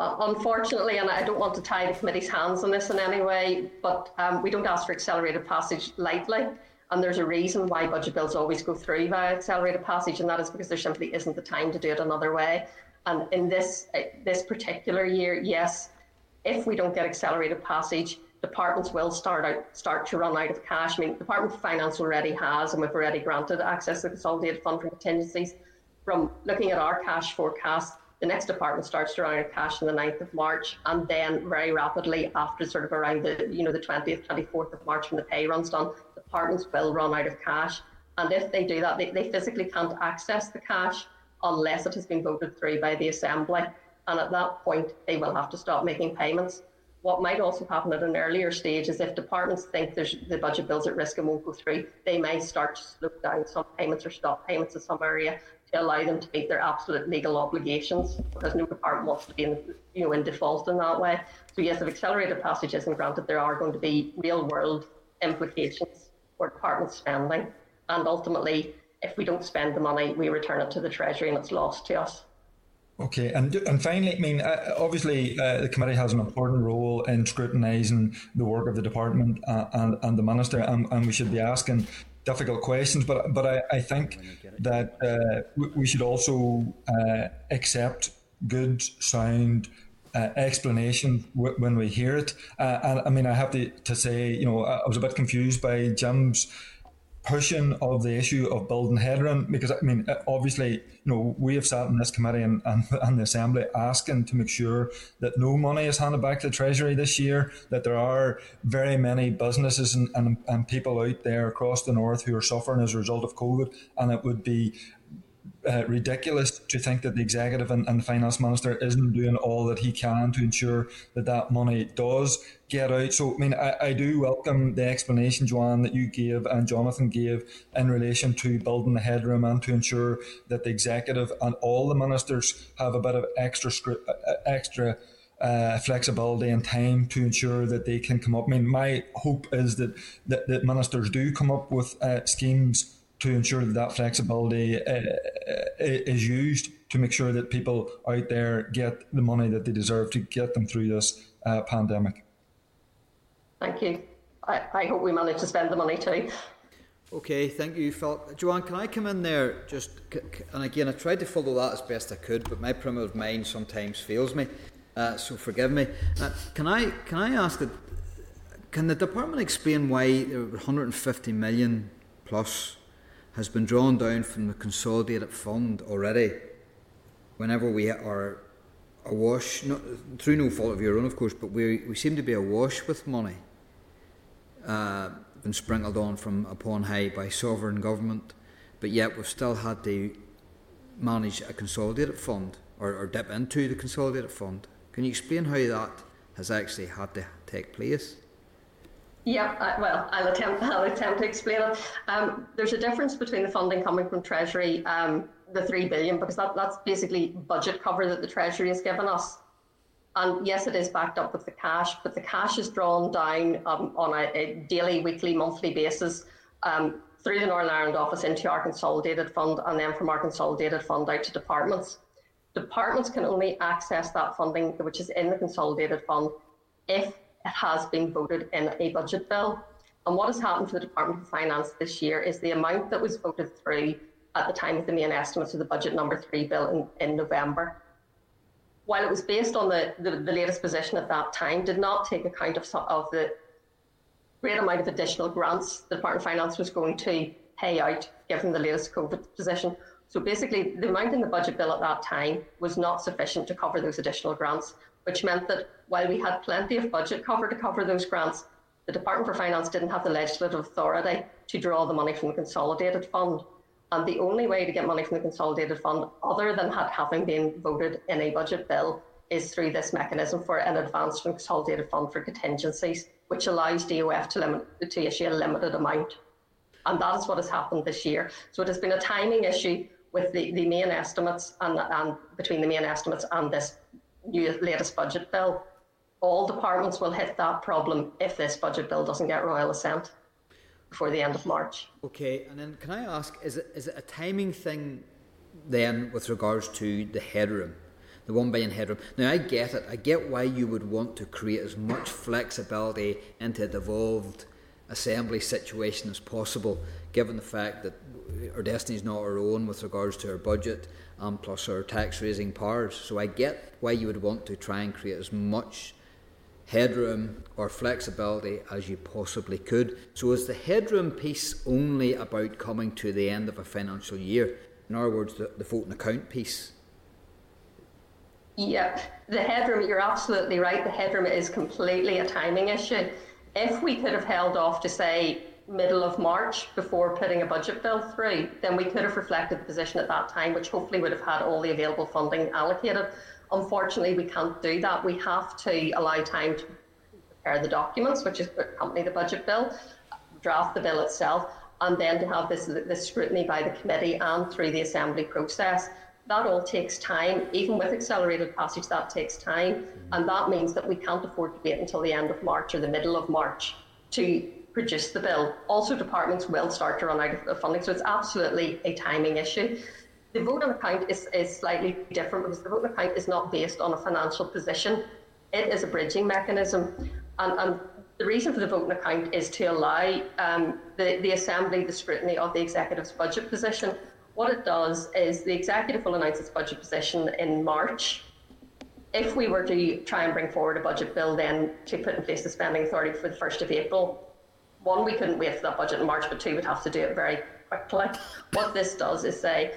Uh, unfortunately, and I don't want to tie the committee's hands on this in any way, but um, we don't ask for accelerated passage lightly. And there's a reason why budget bills always go through via accelerated passage, and that is because there simply isn't the time to do it another way. And in this uh, this particular year, yes, if we don't get accelerated passage, departments will start out start to run out of cash. I mean, Department of Finance already has, and we've already granted access to the Consolidated Fund for Contingencies. From looking at our cash forecast, the next department starts to run out of cash on the 9th of March, and then very rapidly after sort of around the you know the 20th, 24th of March when the pay runs done, departments will run out of cash. And if they do that, they, they physically can't access the cash unless it has been voted through by the Assembly. And at that point, they will have to stop making payments. What might also happen at an earlier stage is if departments think the budget bill's at risk and won't go through, they may start to slow down some payments or stop payments in some area to allow them to meet their absolute legal obligations because no department wants to be in, you know, in default in that way. So yes, if accelerated passage isn't granted, there are going to be real world implications for department spending and ultimately if we don't spend the money, we return it to the Treasury and it's lost to us. Okay, and and finally, I mean, uh, obviously, uh, the committee has an important role in scrutinising the work of the department uh, and and the minister, and, and we should be asking difficult questions. But but I, I think that uh, we should also uh, accept good, sound. Uh, explanation w- when we hear it, and I mean, I have to, to say, you know, I was a bit confused by Jim's pushing of the issue of building headroom because I mean uh, obviously you know we have sat in this committee and, and, and, the assembly asking to make sure that no money is handed back to the treasury this year that there are very many businesses and, and, and people out there across the north who are suffering as a result of covid and it would be uh, ridiculous to think that the executive and, and, the finance minister isn't doing all that he can to ensure that that money does get out. So, I mean, I, I do welcome the explanation, Joanne, that you gave and Jonathan gave in relation to building the headroom and to ensure that the executive and all the ministers have a bit of extra script, uh, uh, extra. Uh, flexibility and time to ensure that they can come up. I mean, my hope is that that, that ministers do come up with uh, schemes to ensure that that flexibility uh, uh, is used to make sure that people out there get the money that they deserve to get them through this uh, pandemic. Thank you. I, I, hope we manage to spend the money too. Okay, thank you, Phil. Joanne, can I come in there just, and again, I tried to follow that as best I could, but my primitive mind sometimes fails me, uh, so forgive me. Uh, can I can I ask that? Can the department explain why 150 million plus has been drawn down from the consolidated fund already? Whenever we are awash, not, through no fault of your own, of course, but we we seem to be awash with money. Uh, been sprinkled on from upon high by sovereign government, but yet we've still had to manage a consolidated fund or, or dip into the consolidated fund. Can you explain how that has actually had to take place? Yeah, I, well, I'll attempt. I'll attempt to explain it. Um, there's a difference between the funding coming from Treasury, um, the three billion, because that, that's basically budget cover that the Treasury has given us, and yes, it is backed up with the cash, but the cash is drawn down um, on a, a, daily, weekly, monthly basis um, through the Northern Ireland office into our consolidated fund and then from our consolidated fund out to departments. Departments can only access that funding, which is in the consolidated fund, if has been voted in a budget bill. And what has happened for the Department of Finance this year is the amount that was voted through at the time of the main estimates of the budget number three bill in, in November while it was based on the, the, the, latest position at that time, did not take account of, some, of the great amount of additional grants the Department of Finance was going to pay out given the latest COVID position. So basically, the amount in the budget bill at that time was not sufficient to cover those additional grants, which meant that while we had plenty of budget cover to cover those grants, the Department for Finance didn't have the legislative authority to draw the money from the consolidated fund. And the only way to get money from the consolidated fund, other than having been voted in a budget bill, is through this mechanism for an advance from consolidated fund for contingencies, which allows DOF to, limit, to issue a limited amount. And that is what has happened this year. So it has been a timing issue with the, the main estimates and, and between the main estimates and this new latest budget bill. All departments will hit that problem if this budget bill doesn't get royal assent before the end of March. Okay, and then can I ask, is it is it a timing thing then with regards to the headroom, the one billion headroom? Now I get it. I get why you would want to create as much flexibility into a devolved assembly situation as possible, given the fact that our destiny is not our own with regards to our budget and plus our tax raising powers. So I get why you would want to try and create as much headroom or flexibility as you possibly could. So, is the headroom piece only about coming to the end of a financial year? In other words, the, the vote on account piece? Yeah, the headroom, you're absolutely right. The headroom is completely a timing issue. If we could have held off to say middle of March before putting a budget bill through, then we could have reflected the position at that time, which hopefully would have had all the available funding allocated. Unfortunately, we can't do that. We have to allow time to prepare the documents, which is accompany the budget bill, draft the bill itself, and then to have this, this scrutiny by the committee and through the assembly process. That all takes time. Even with accelerated passage, that takes time. And that means that we can't afford to wait until the end of March or the middle of March to produce the bill. Also, departments will start to run out of funding. So it's absolutely a timing issue. The vote on account is, is slightly different because the vote on account is not based on a financial position. It is a bridging mechanism. And, and the reason for the vote on account is to allow um, the, the Assembly the scrutiny of the Executive's budget position. What it does is the Executive will announce its budget position in March. If we were to try and bring forward a budget bill then to put in place the spending authority for the 1st of April, one, we couldn't wait for that budget in March, but two, we'd have to do it very quickly. What this does is say,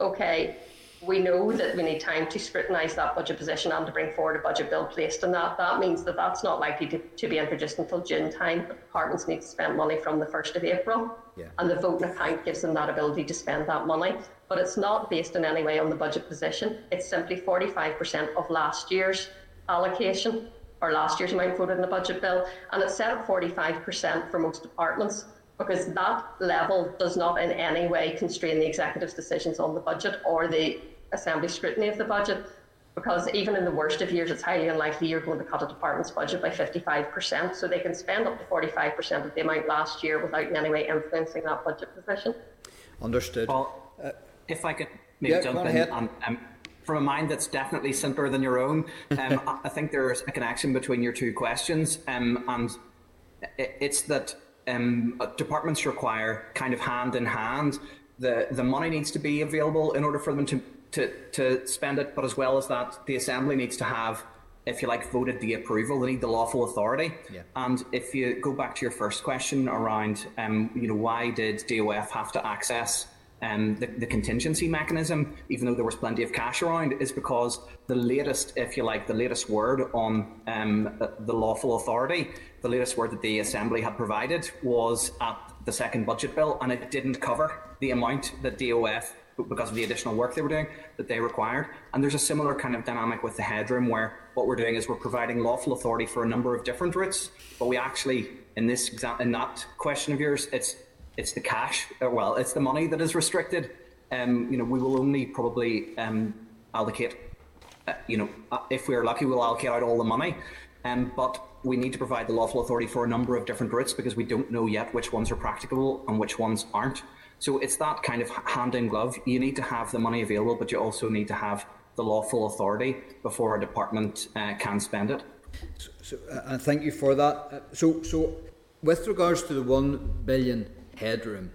okay, we know that we need time to scrutinise that budget position and to bring forward a budget bill placed on that. That means that that's not likely to, to be introduced until June time. But departments need to spend money from the 1st of April. Yeah. And the vote voting account gives them that ability to spend that money. But it's not based in any way on the budget position. It's simply 45% of last year's allocation or last year's amount voted in the budget bill. And it's set at 45% for most departments because that level does not in any way constrain the executive's decisions on the budget or the assembly scrutiny of the budget. Because even in the worst of years, it's highly unlikely you're going to cut a department's budget by 55%. So they can spend up to 45% of the amount last year without in any way influencing that budget position. Understood. Well, uh, if I could maybe yeah, jump in. Ahead. Um, um, from a mind that's definitely simpler than your own, um, I think there's a connection between your two questions. Um, and it's that um, departments require kind of hand in hand. The the money needs to be available in order for them to, to, to spend it, but as well as that, the assembly needs to have, if you like, voted the approval. They need the lawful authority. Yeah. And if you go back to your first question around, um, you know, why did DOF have to access um, the, the contingency mechanism, even though there was plenty of cash around, is because the latest, if you like, the latest word on um, the lawful authority, the latest word that the Assembly had provided was at the second budget bill, and it didn't cover the amount that DOF, because of the additional work they were doing, that they required. And there's a similar kind of dynamic with the headroom where what we're doing is we're providing lawful authority for a number of different routes, but we actually, in this exam- in that question of yours, it's it's the cash, uh, well, it's the money that is restricted. Um, you know, we will only probably um, allocate, uh, you know, uh, if we're lucky, we'll allocate out all the money. Um, but we need to provide the lawful authority for a number of different routes because we don't know yet which ones are practicable and which ones aren't. So it's that kind of hand in glove. You need to have the money available, but you also need to have the lawful authority before a department uh, can spend it. So, so uh, thank you for that. Uh, so, so with regards to the one billion headroom,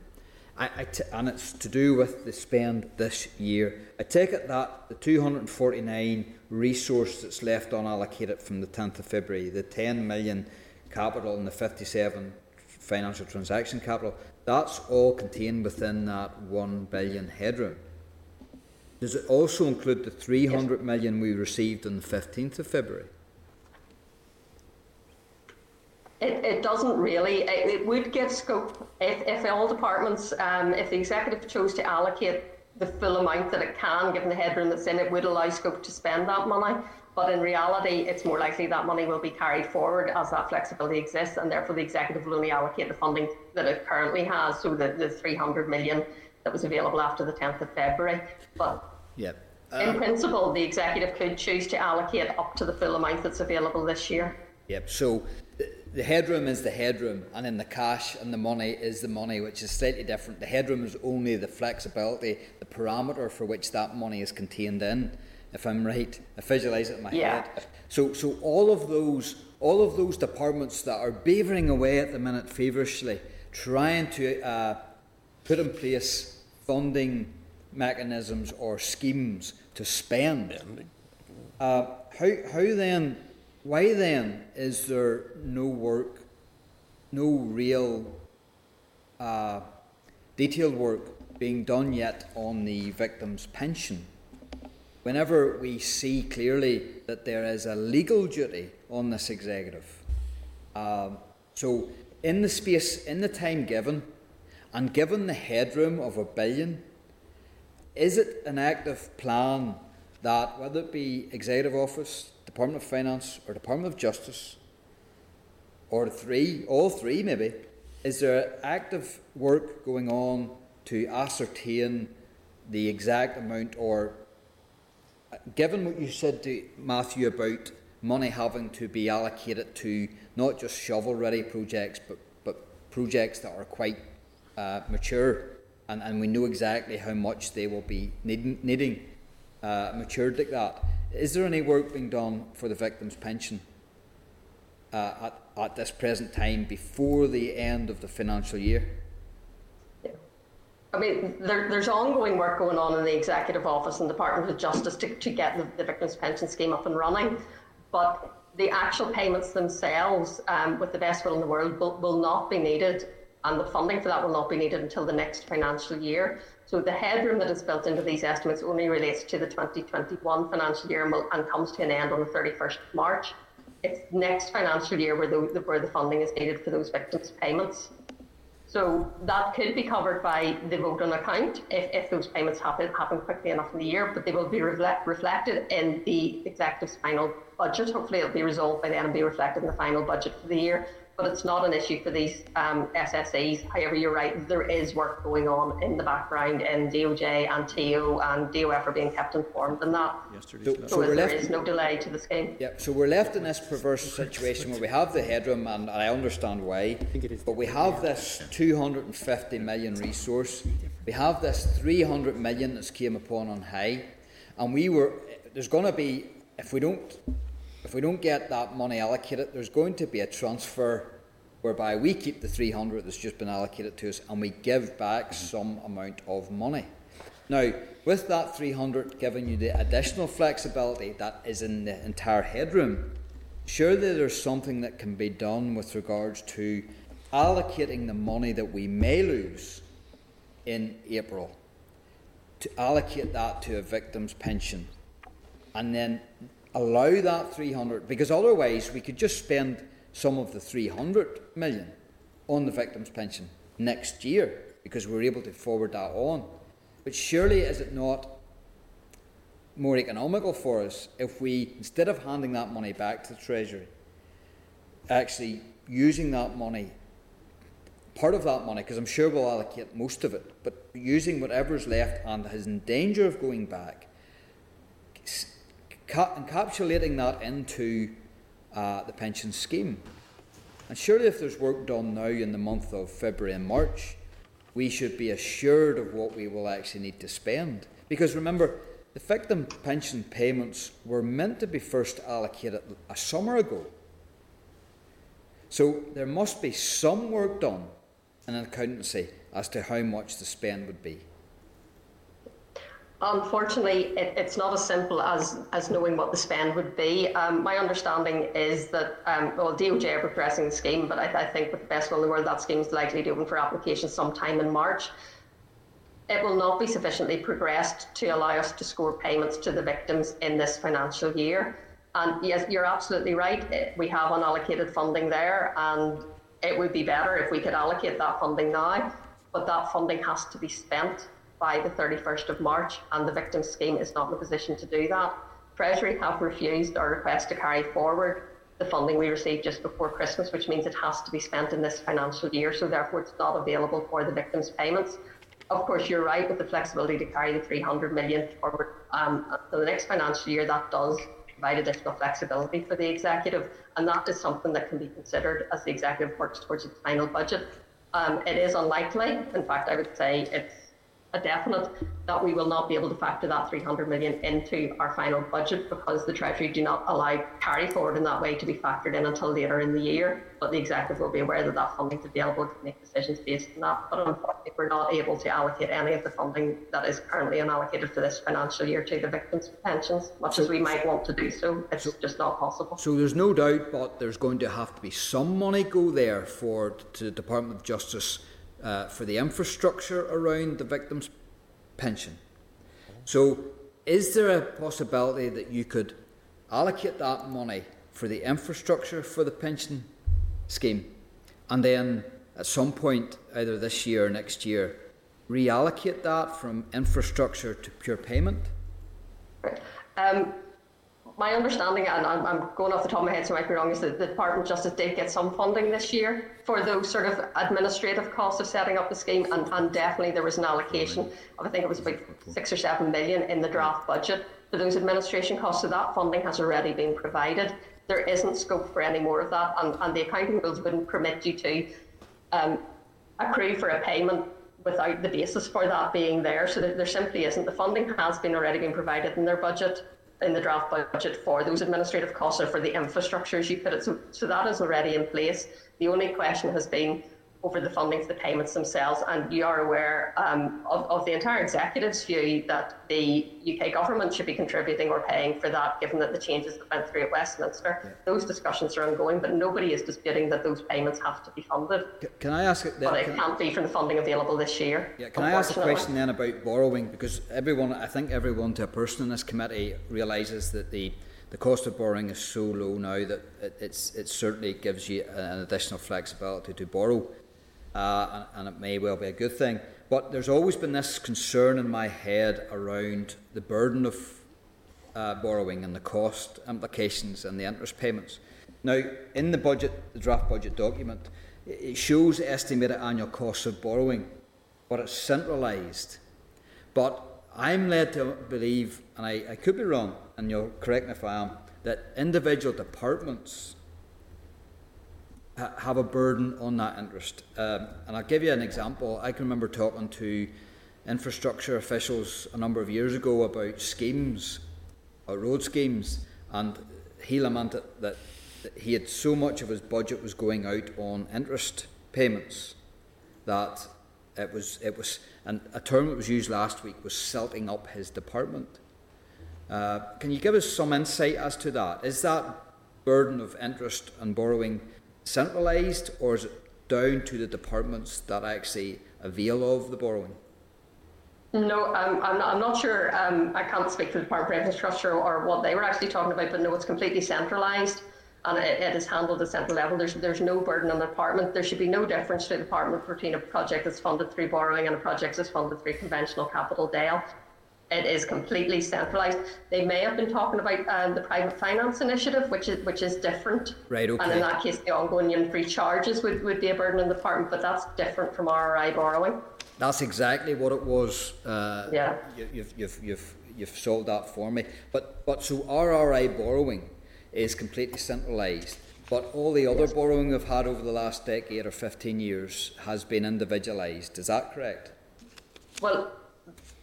I, I t- and it's to do with the spend this year. I take it that the 249 resource that's left unallocated from the 10th of February, the 10 million capital and the 57 financial transaction capital, that's all contained within that 1 billion headroom. Does it also include the 300 million we received on the 15th of February? It, it doesn't really. It, it would give scope if, if all departments, um, if the executive chose to allocate the full amount that it can, given the headroom that's in it, would allow scope to spend that money. But in reality, it's more likely that money will be carried forward as that flexibility exists, and therefore the executive will only allocate the funding that it currently has, so the, the 300 million that was available after the 10th of February. But Yep. in uh, principle, the executive could choose to allocate up to the full amount that's available this year. Yep. So the, the headroom is the headroom, and then the cash and the money is the money, which is slightly different. The headroom is only the flexibility, the parameter for which that money is contained in. If I'm right, I visualise it in my Yeah. head. So, so all of those, all of those departments that are beavering away at the minute feverishly, trying to uh, put in place funding mechanisms or schemes to spend. Uh, how, how then, why then is there no work, no real uh, detailed work being done yet on the victim's pension? Whenever we see clearly that there is a legal duty on this executive. Um, so, in the space, in the time given, and given the headroom of a billion, is it an active plan that, whether it be Executive Office, Department of Finance, or Department of Justice, or three, all three maybe, is there active work going on to ascertain the exact amount, or uh, given what you said to Matthew about money having to be allocated to not just shovel-ready projects, but, but projects that are quite uh, mature, and, and we know exactly how much they will be needing, needing uh, matured like that. Is there any work being done for the victim's pension uh, at, at this present time before the end of the financial year? I mean, there, there's ongoing work going on in the Executive Office and Department of Justice to, to get the, the Victims Pension Scheme up and running. But the actual payments themselves, um, with the best will in the world, will, will not be needed, and the funding for that will not be needed until the next financial year. So the headroom that is built into these estimates only relates to the 2021 financial year and, will, and comes to an end on the 31st of March. It's next financial year where the, where the funding is needed for those victims' payments. So that could be covered by the vote on account if, if those payments happen, happen quickly enough in the year, but they will be reflect, reflected in the executive's final budget. Hopefully, it'll be resolved by then and be reflected in the final budget for the year. But it's not an issue for these um, SSEs. However, you're right, there is work going on in the background in DOJ and TEO, and DOF are being kept informed on that. So, So, so we're there left. is no delay to the scheme. Yeah, so we're left in this perverse situation where we have the headroom, and I understand why, but we have this 250 million resource, we have this 300 million that's came upon on high, and we were, there's going to be, if we don't, if we don't get that money allocated, there's going to be a transfer whereby we keep the 300 that's just been allocated to us and we give back mm-hmm. some amount of money. Now, with that 300 giving you the additional flexibility that is in the entire headroom, surely there's something that can be done with regards to allocating the money that we may lose in April to allocate that to a victim's pension and then allow that 300 because otherwise we could just spend some of the 300 million on the victim's pension next year because we're able to forward that on. But surely is it not more economical for us if we instead of handing that money back to the treasury actually using that money part of that money, because I'm sure we'll allocate most of it, but using whatever's left and is in danger of going back, encapsulating that into uh, the pension scheme. And surely, if there's work done now in the month of February and March, we should be assured of what we will actually need to spend. Because remember, the victim pension payments were meant to be first allocated a summer ago. So there must be some work done in an accountancy as to how much the spend would be? Unfortunately, it, it's not as simple as, as knowing what the spend would be. Um, my understanding is that, um, well, DOJ are progressing the scheme, but I, I, think with the best will in the world, that scheme is likely to open for application sometime in March. It will not be sufficiently progressed to allow us to score payments to the victims in this financial year. And yes, you're absolutely right. We have unallocated funding there, and it would be better if we could allocate that funding now, but that funding has to be spent by the 31st of March, and the victim scheme is not in a position to do that. Treasury have refused our request to carry forward the funding we received just before Christmas, which means it has to be spent in this financial year, so therefore it's not available for the victims' payments. Of course, you're right with the flexibility to carry the 300 million forward um, the next financial year. That does provide additional flexibility for the executive, and that is something that can be considered as the executive works towards its final budget. Um, it is unlikely, in fact, I would say it's a definite that we will not be able to factor that 300 million into our final budget because the Treasury do not allow carry forward in that way to be factored in until later in the year. But the Executive will be aware that that funding is available to make decisions based on that. But unfortunately, we're not able to allocate any of the funding that is currently unallocated for this financial year to the victims' pensions, much so, as we might want to do so. It's so, just not possible. So there's no doubt, but there's going to have to be some money go there for to the Department of Justice uh, for the infrastructure around the victims' pension. So, is there a possibility that you could allocate that money for the infrastructure for the pension scheme and then at some point, either this year or next year, reallocate that from infrastructure to pure payment? Um, my understanding, and I'm, I'm, going off the top of my head, so I might be wrong, is that the Department of Justice did get some funding this year for those sort of administrative costs of setting up the scheme, and, and definitely there was an allocation of, I think it was about six or seven million in the draft budget for those administration costs. So that funding has already been provided. There isn't scope for any more of that, and, and the accounting rules wouldn't permit you to um, accrue for a payment without the basis for that being there. So there, there simply isn't. The funding has been already been provided in their budget in the draft budget for those administrative costs or for the infrastructure, as you put it. So, so that is already in place. The only question has been over the funding for the payments themselves. And you are aware um, of, of, the entire executive's view that the UK government should be contributing or paying for that, given that the changes that went through at Westminster. Yeah. Those discussions are ongoing, but nobody is disputing that those payments have to be funded. Can I ask? That, but it can can't be from the funding available this year. Yeah, can I ask a question then about borrowing? Because everyone, I think everyone to a person in this committee realises that the the cost of borrowing is so low now that it, it's, it certainly gives you an additional flexibility to borrow uh, and, and, it may well be a good thing. But there's always been this concern in my head around the burden of uh, borrowing and the cost implications and the interest payments. Now, in the budget, the draft budget document, it shows estimated annual costs of borrowing, but it's centralised. But I'm led to believe, and I, I could be wrong, and you'll correct me if I am, that individual departments have a burden on that interest. Um, and I'll give you an example. I can remember talking to infrastructure officials a number of years ago about schemes, or uh, road schemes, and he lamented that that he had so much of his budget was going out on interest payments that it was it was and a term that was used last week was silting up his department. Uh, can you give us some insight as to that? Is that burden of interest and borrowing centralised, or is it down to the departments that actually avail of the borrowing? No, um, I'm, not, I'm not sure. Um, I can't speak for the Department of Infrastructure or what they were actually talking about, but no, it's completely centralised and it, it is handled at central level. There's, there's no burden on the department. There should be no difference to the department between a project that's funded through borrowing and a project that's funded through conventional capital DEL. It is completely centralised. They may have been talking about um, the private finance initiative, which is which is different. Right. Okay. And in that case, the ongoing unitary charges would, would be a burden on the department, but that's different from RRI borrowing. That's exactly what it was. Uh, yeah. You, you've, you've, you've, you've solved that for me. But, but so RRI borrowing is completely centralised, but all the other borrowing we've had over the last decade or 15 years has been individualised. Is that correct? Well,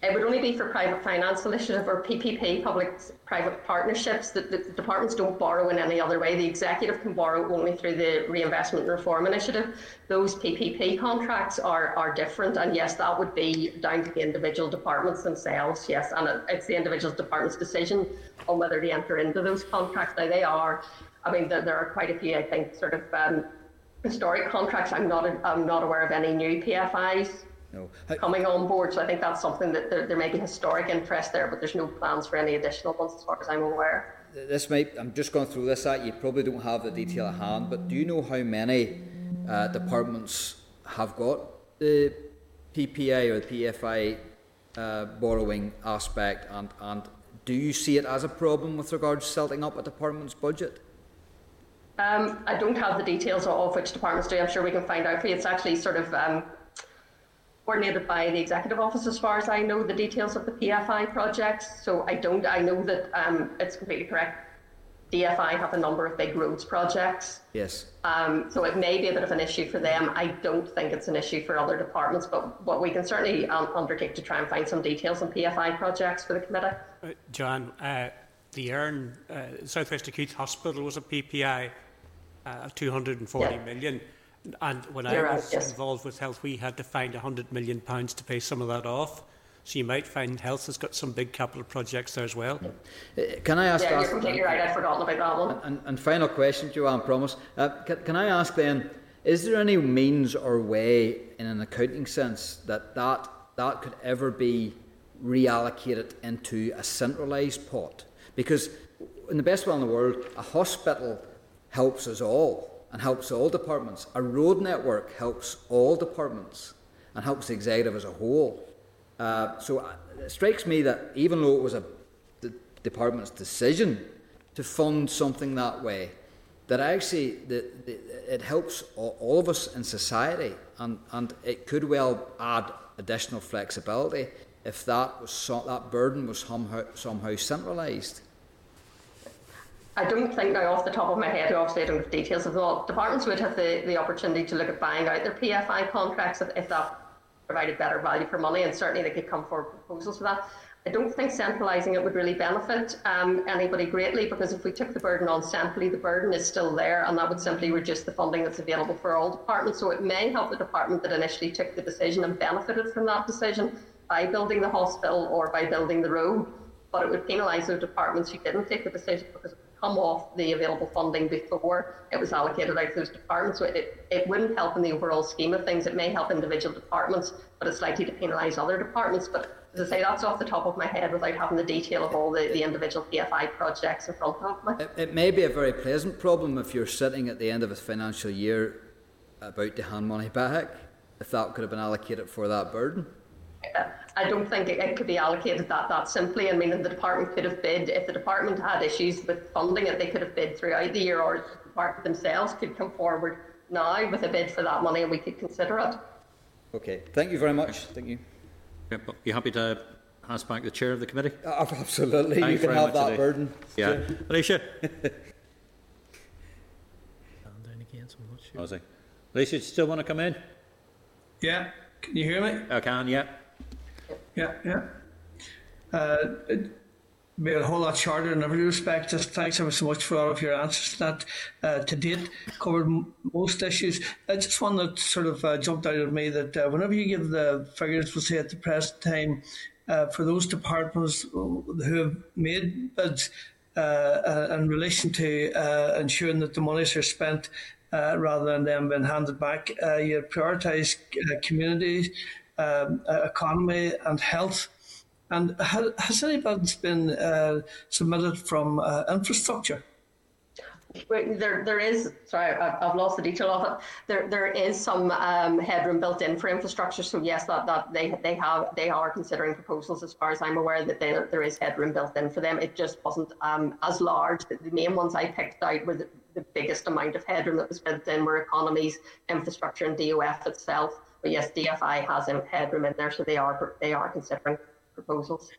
it would only be for private finance initiative or PPP, public-private partnerships. That the, departments don't borrow in any other way. The executive can borrow only through the reinvestment and reform initiative. Those PPP contracts are are different, and yes, that would be down to the individual departments themselves. Yes, and it, it's the individual department's decision on whether to enter into those contracts. Now they are. I mean, there, there are quite a few. I think sort of um, historic contracts. I'm not. I'm not aware of any new PFIs no. coming on board. So I think that's something that there, there may be historic interest there, but there's no plans for any additional ones as far as I'm aware. This might, I'm just going through this at you probably don't have the detail at hand, but do you know how many uh, departments have got the PPA or the PFI uh, borrowing aspect, and, and do you see it as a problem with regards to setting up a department's budget? Um, I don't have the details of which departments do. I'm sure we can find out for you. It's actually sort of um, coordinated by the executive office as far as I know the details of the PFI projects. So I don't, I know that um, it's completely correct. DFI have a number of big roads projects. Yes. Um, so it may be a bit of an issue for them. I don't think it's an issue for other departments, but what we can certainly um, undertake to try and find some details on PFI projects for the committee. Uh, Joanne, uh, the Erne uh, Southwest Acute Hospital was a PPI uh, of 240 yeah. million. And when You're I was right, yes. involved with health, we had to find £100 million to pay some of that off. So you might find health has got some big capital projects there as well. Uh, can I ask? Yeah, you're completely right. I'd forgotten about that one. And, and final question, Joanne, promise. Uh, can, can I ask then? Is there any means or way, in an accounting sense, that that, that could ever be reallocated into a centralised pot? Because, in the best way in the world, a hospital helps us all and helps all departments. A road network helps all departments and helps the executive as a whole. Uh, so uh, it strikes me that even though it was a the department's decision to fund something that way, that actually the, the, it helps all, all, of us in society, and, and it could well add additional flexibility if that was so, that burden was somehow, somehow centralised. I don't think now off the top of my head, obviously I don't have details of all. Departments would have the, the opportunity to look at buying out their PFI contracts if, if that provided better value for money, and certainly they could come forward proposals for that. I don't think centralising it would really benefit um, anybody greatly because if we took the burden on centrally, the burden is still there, and that would simply reduce the funding that's available for all departments. So it may help the department that initially took the decision and benefited from that decision by building the hospital or by building the road, but it would penalise those departments who didn't take the decision because come off the available funding before it was allocated out to those departments. So it, it wouldn't help in the overall scheme of things. It may help individual departments, but it's likely to penalise other departments. But as I say, that's off the top of my head without having the detail of all the, the individual PFI projects in front of me. It, it may be a very pleasant problem if you're sitting at the end of a financial year about to hand money back, if that could have been allocated for that burden. I don't think it, it, could be allocated that that simply. I mean, the department could have bid if the department had issues with funding it, they could have bid throughout the year, or the department themselves could come forward now with a bid for that money, and we could consider it. Okay, thank you very much. Thank you. Okay, you happy to ask back the chair of the committee? Uh, absolutely, Thanks you can have that today. burden. Yeah, Alicia. Alicia, do you still want to come in? Yeah, can you hear me? I can, yeah. Yeah, yeah. Uh, be a whole lot shorter in every respect. Just thanks ever so much for all of your answers that. Uh, to date, covered m- most issues. I just one that sort of uh, jumped out at me that uh, whenever you give the figures, we'll say at the present time, uh, for those departments who have made bids uh, uh, in relation to uh, ensuring that the monies are spent uh, rather than them being handed back, uh, you prioritise uh, communities, um, uh, economy, and health. And has, any bids been uh, submitted from uh, infrastructure? There, there is. Sorry, I've lost the detail of it. There, there is some um, headroom built in for infrastructure. So yes, that, that they, they have, they are considering proposals. As far as I'm aware, that there, there is headroom built in for them. It just wasn't um, as large. The main ones I picked out were the, the biggest amount of headroom that was built in were economies, infrastructure, and DOF itself. But yes, DFI has um, headroom in there, so they are, they are considering proposals.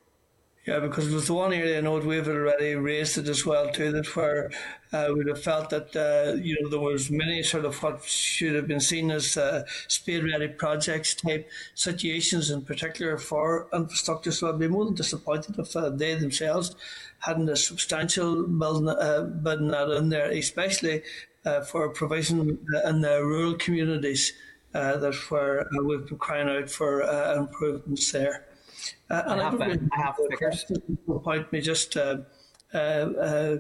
Yeah, because it was the one area I know we've already raised it as well too, that where uh, we'd have felt that uh, you know there was many sort of what should have been seen as uh, spade-ready projects type situations, in particular for infrastructure. So I'd be more than disappointed if uh, they themselves hadn't a substantial building, uh, building that in there, especially uh, for provision in the rural communities. Uh, that where uh, we've been crying out for uh, improvements there. Uh, and I have, don't uh, really I have the figures. Point me just uh, uh,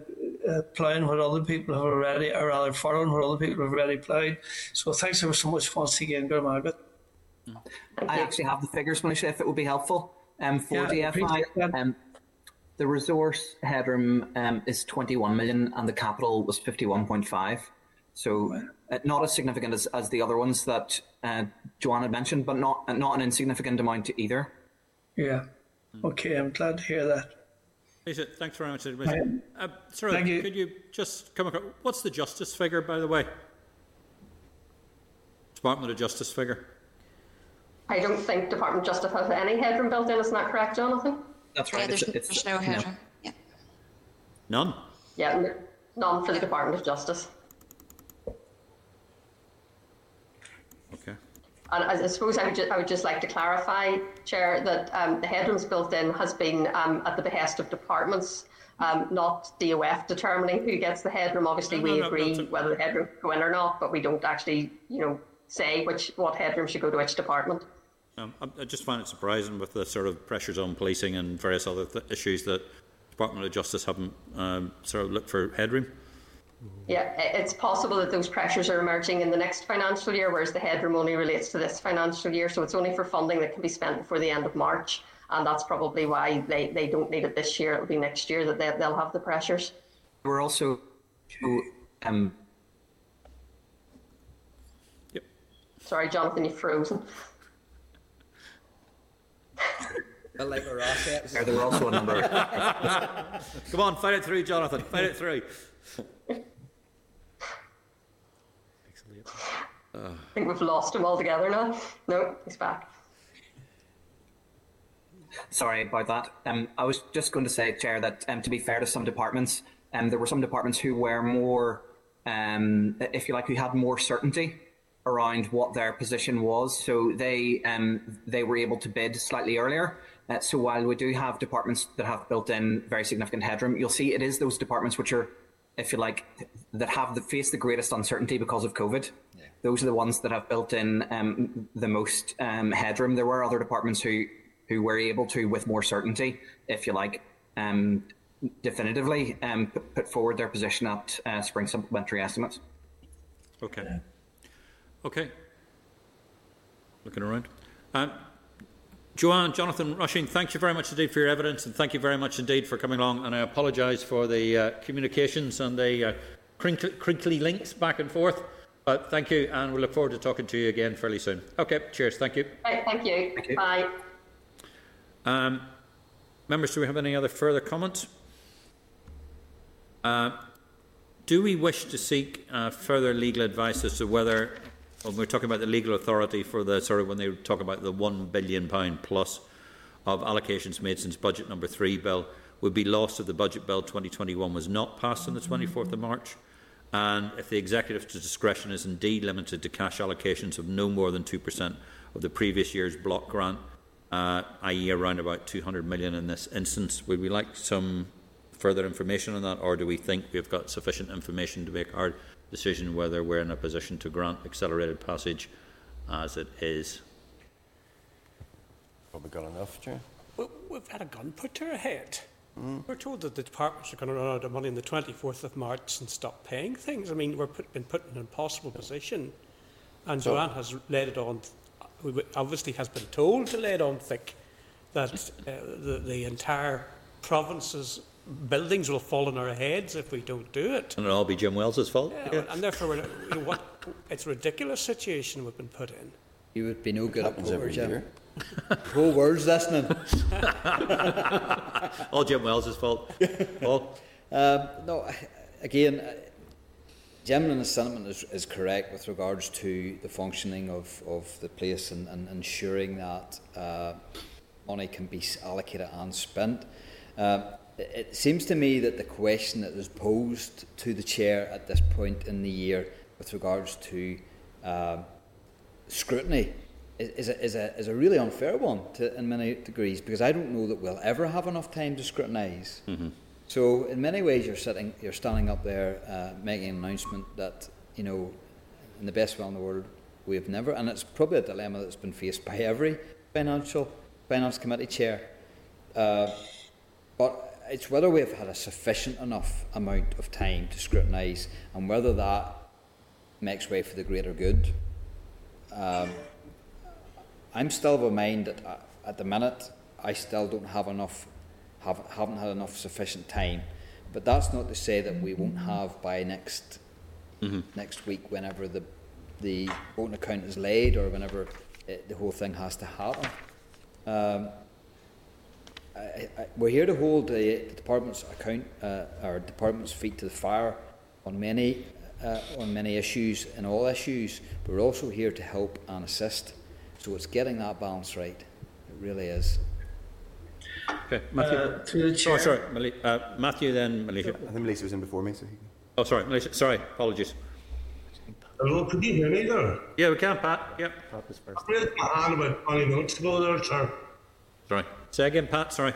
ploughing what other people have already, or rather following what other people have already ploughed. So thanks ever so much once again, Good Margaret. I actually have the figures, Maolíosa, if it would be helpful. Um, for Yeah, DFI, um, the resource headroom um, is 21 million and the capital was 51.5. So uh, not as significant as, as the other ones that uh, Joanne had mentioned, but not not an insignificant amount either. Yeah. Okay, I'm glad to hear that. Lisa, thanks very much. Uh, sorry, Thank you. could you just come across, what's the justice figure, by the way? Department of Justice figure? I don't think Department of Justice has any headroom built in. Isn't that correct, Jonathan? That's Yeah, right. there's, it's, it's, there's no headroom. Yeah. None? Yeah, none for the Department of Justice. Okay. And I I suppose I would, ju- I would just like to clarify, Chair, that um, the headrooms built in has been um, at the behest of departments, um, not DOF determining who gets the headroom. Obviously, No, we no, no, agree that's a- whether the headroom go in or not, but we don't actually, you know, say which what headroom should go to which department. Um, I, I just find it surprising with the sort of pressures on policing and various other th- issues that Department of Justice haven't um, sort of looked for headroom. Yeah, it's possible that those pressures are emerging in the next financial year, whereas the headroom only relates to this financial year. So it's only for funding that can be spent before the end of March. And that's probably why they, they don't need it this year. It'll be next year that they, they'll have the pressures. we're also um, Sorry, Jonathan, you've frozen. I like where Ross there were also a number. Come on, fight it through, Jonathan. Fight it through. I think we've lost him altogether now. No, he's back. Sorry about that. Um, I was just going to say, Chair, that um, to be fair to some departments, um, there were some departments who were more, um, if you like, who had more certainty around what their position was. So they um, they were able to bid slightly earlier. Uh, so while we do have departments that have built in very significant headroom, you'll see it is those departments which are, if you like, that have the face the greatest uncertainty because of COVID. Those are the ones that have built in um, the most um, headroom. There were other departments who who were able to, with more certainty, if you like, um, definitively um, put, put forward their position at uh, spring supplementary estimates. Okay. Okay. Looking around. Um, Joanne, Jonathan Rushing, thank you very much indeed for your evidence and thank you very much indeed for coming along. And I apologise for the uh, communications and the uh, crinkly, crinkly links back and forth. But thank you, and we look forward to talking to you again fairly soon. Okay, cheers. Thank you. Right, thank you. Thank you. Bye. Um, members, do we have any other further comments? Uh, do we wish to seek uh, further legal advice as to whether, when we're talking about the legal authority for the sort of when they talk about the one billion pound plus of allocations made since budget number three bill would be lost if the budget bill 2021 was not passed on the 24th of March? And if the executive's discretion is indeed limited to cash allocations of no more than 2% of the previous year's block grant, uh, i.e. around about 200 million in this instance. Would we like some further information on that, or do we think we've got sufficient information to make our decision whether we're in a position to grant accelerated passage as it is? Probably got enough, Chair. We- We've had a gun put to our head. We're told that the departments are going to run out of money on the 24th of March and stop paying things. I mean, we're put, been put in an impossible position. And So- Joanne has laid it on, obviously has been told to lay it on thick, that uh, the, the entire province's buildings will fall on our heads if we don't do it. And it'll all be Jim Wells's fault? Yeah, And therefore, we're, you know, what, it's a ridiculous situation we've been put in. You would be no good at Happens poker, every Jim. year. Whole words listening. All Jim Wells's fault. Paul? Um, no, again, uh, Jim and his sentiment is, is correct with regards to the functioning of, of the place and, and ensuring that uh, money can be allocated and spent. Um, it, seems to me that the question that is posed to the chair at this point in the year with regards to um, scrutiny is, is, a, is, a, is a really unfair one to, in many degrees because I don't know that we'll ever have enough time to scrutinise. So in many ways, you're sitting, you're standing up there uh, making an announcement that you know, in the best way in the world, we have never, and it's probably a dilemma that's been faced by every financial finance committee chair. Uh, but it's whether we have had a sufficient enough amount of time to scrutinise and whether that makes way for the greater good. Um, I'm still of a mind that uh, at the minute I still don't have enough, have, haven't had enough sufficient time. But that's not to say that we won't have by next next week, whenever the the vote on account is laid or whenever it, the whole thing has to happen. Um, I, I, we're here to hold the, the department's account, uh, our department's feet to the fire on many, uh, on many issues and all issues. But we're also here to help and assist. So it's getting that balance right. It really is. Okay, Matthew. Uh, through the Oh, sorry, Mali- uh, Matthew, then Maolíosa. I think Maolíosa was in before me, so he can. Oh, sorry, Maolíosa. Sorry, apologies. Hello, could you hear me there? Yeah, we can, Pat. Yep. Pat was first. I raised my hand about 20 minutes ago there, sir. Sorry. Say again, Pat. Sorry.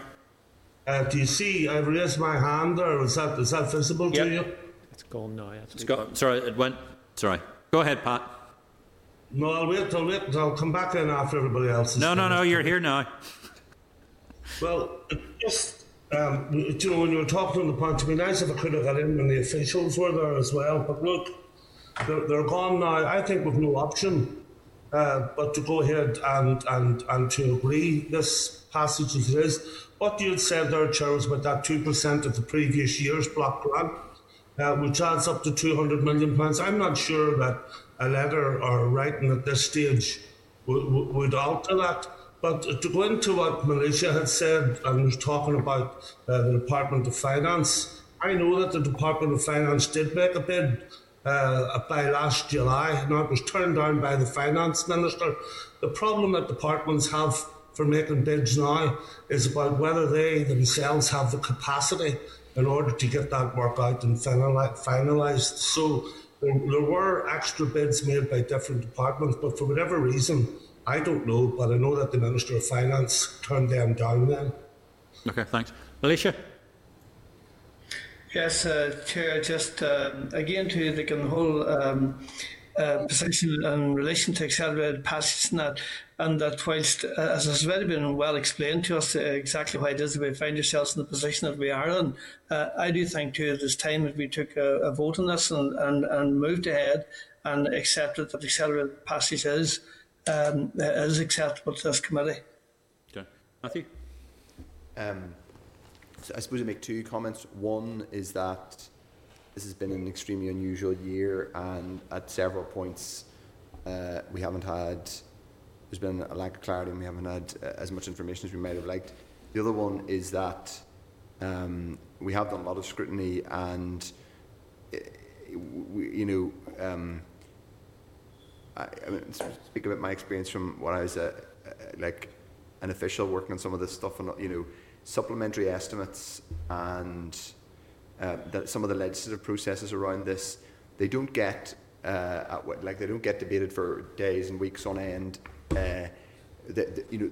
Uh, do you see I've raised my hand there? Is that, is that visible Yep. to you? It's gone now. It's Actually. got, sorry, it went. Sorry. Go ahead, Pat. No, I'll wait, I'll wait, I'll come back in after everybody else is No, no, no. You're here now. Well, just, um, you know, when you were talking on the point, it'd be nice if I could have got in when the officials were there as well. But look, they're, they're gone now. I think we've no option uh, but to go ahead and, and, and to agree this passage as it is. What you had said there, Chair, was about that 2% of the previous year's block grant, uh, which adds up to 200 million pounds. I'm not sure that a letter or writing at this stage would, would, would alter that. But to go into what Maolíosa had said and was talking about uh, the Department of Finance, I know that the Department of Finance did make a bid uh, by last July. Now it was turned down by the Finance Minister. The problem that departments have for making bids now is about whether they themselves have the capacity in order to get that work out and finalised. So there, were extra bids made by different departments, but for whatever reason, I don't know, but I know that the Minister of Finance turned them down then. Okay, thanks. Maolíosa. Yes, uh, Chair, just um, again to the whole um, uh, position in relation to accelerated passage and that, and that whilst, uh, as has already been well explained to us, uh, exactly why it is that we find ourselves in the position that we are in, uh, I do think too that it's time that we took a, a vote on this and, and, and moved ahead and accepted that accelerated passage is, um, is acceptable to this committee. Okay. Matthew. Um, so I suppose I make two comments. One is that this has been an extremely unusual year, and at several points uh, we haven't had. There's been a lack of clarity, and we haven't had uh, as much information as we might have liked. The other one is that um, we have done a lot of scrutiny, and uh, we, you know. Um, I, I mean, speak about my experience from when I was a, a, like an official working on some of this stuff, and you know, supplementary estimates and uh, that some of the legislative processes around this, they don't get uh, what- like they don't get debated for days and weeks on end. Uh, the, the, you know,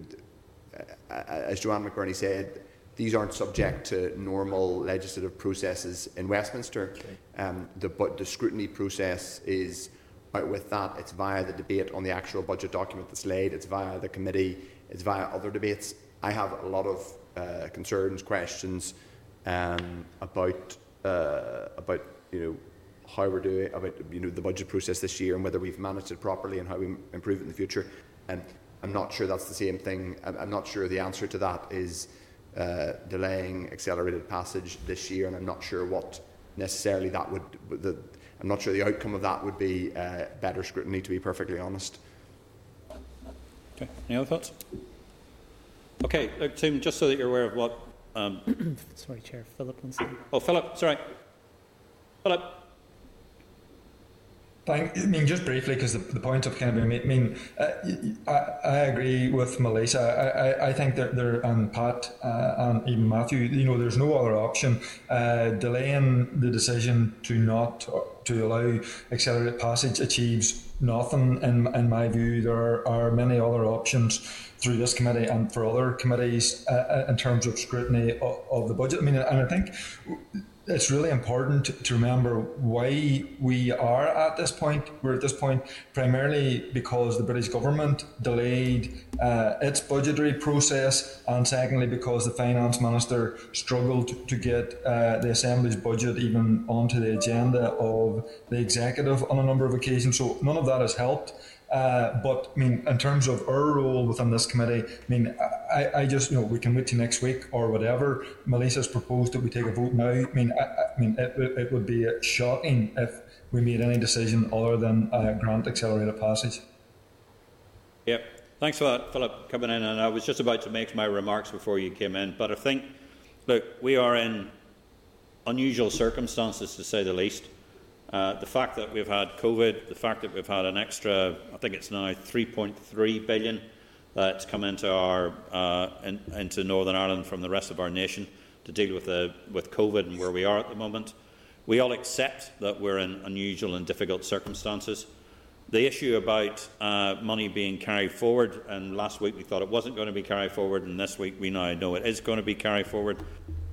uh, uh, as Joanne McBurney said, these aren't subject to normal legislative processes in Westminster. Um, the, but the scrutiny process is out with that. It's via the debate on the actual budget document that's laid. It's via the committee. It's via other debates. I have a lot of uh, concerns, questions um, about uh, about you know how we're doing about you know the budget process this year and whether we've managed it properly and how we improve it in the future. And I'm not sure that's the same thing. I'm, not sure the answer to that is uh, delaying accelerated passage this year, and I'm not sure what necessarily that would. The, I'm not sure the outcome of that would be uh, better scrutiny, to be perfectly honest. Okay. Any other thoughts? Okay, look, Tim, just so that you're aware of what. Um, Sorry, Chair. Philip wants to. oh, Philip, sorry. Philip. Thank, I mean, just briefly, because the, the point of kind of I mean, uh, I, I agree with Maolíosa. I, I, I think that there, and Pat, uh, and even Matthew, you know, there's no other option. Uh, delaying the decision to not, to allow accelerated passage achieves nothing, in, in my view. There are many other options through this committee and for other committees uh, in terms of scrutiny of, of the budget. I mean, and I think it's really important to remember why we are at this point. We're at this point primarily because the British government delayed uh, its budgetary process, and secondly, because the finance minister struggled to get uh, the Assembly's budget even onto the agenda of the executive on a number of occasions. So none of that has helped. Uh, but I mean, in terms of our role within this committee, I mean, I, I just you know we can wait till next week or whatever. Maolíosa's proposed that we take a vote now. I mean, I, I mean, it, it would be shocking if we made any decision other than uh, grant accelerated passage. Yep. Thanks for that, Philip, coming in. And I was just about to make my remarks before you came in, but I think, look, we are in unusual circumstances to say the least. Uh, the fact that we've had COVID, the fact that we've had an extra, I think it's now 3.3 billion that's come into our uh, in, into Northern Ireland from the rest of our nation to deal with the with COVID and where we are at the moment. We all accept that we're in unusual and difficult circumstances. The issue about uh, money being carried forward, and last week we thought it wasn't going to be carried forward, and this week we now know it is going to be carried forward.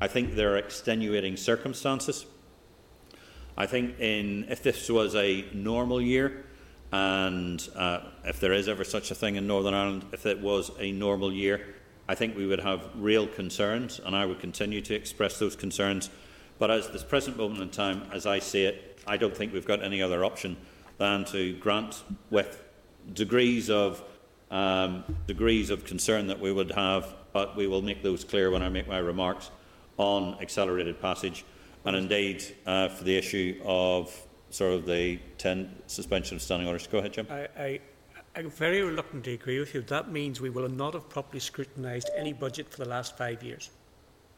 I think there are extenuating circumstances. I think in, if this was a normal year, and uh, if there is ever such a thing in Northern Ireland, if it was a normal year, I think we would have real concerns, and I would continue to express those concerns. But as this present moment in time, as I see it, I don't think we've got any other option than to grant with degrees of um, degrees of concern that we would have, but we will make those clear when I make my remarks on accelerated passage and indeed uh, for the issue of sort of the 10 suspension of standing orders. Go ahead, Jim. I, I, I'm very reluctant to agree with you. That means we will not have properly scrutinised any budget for the last five years.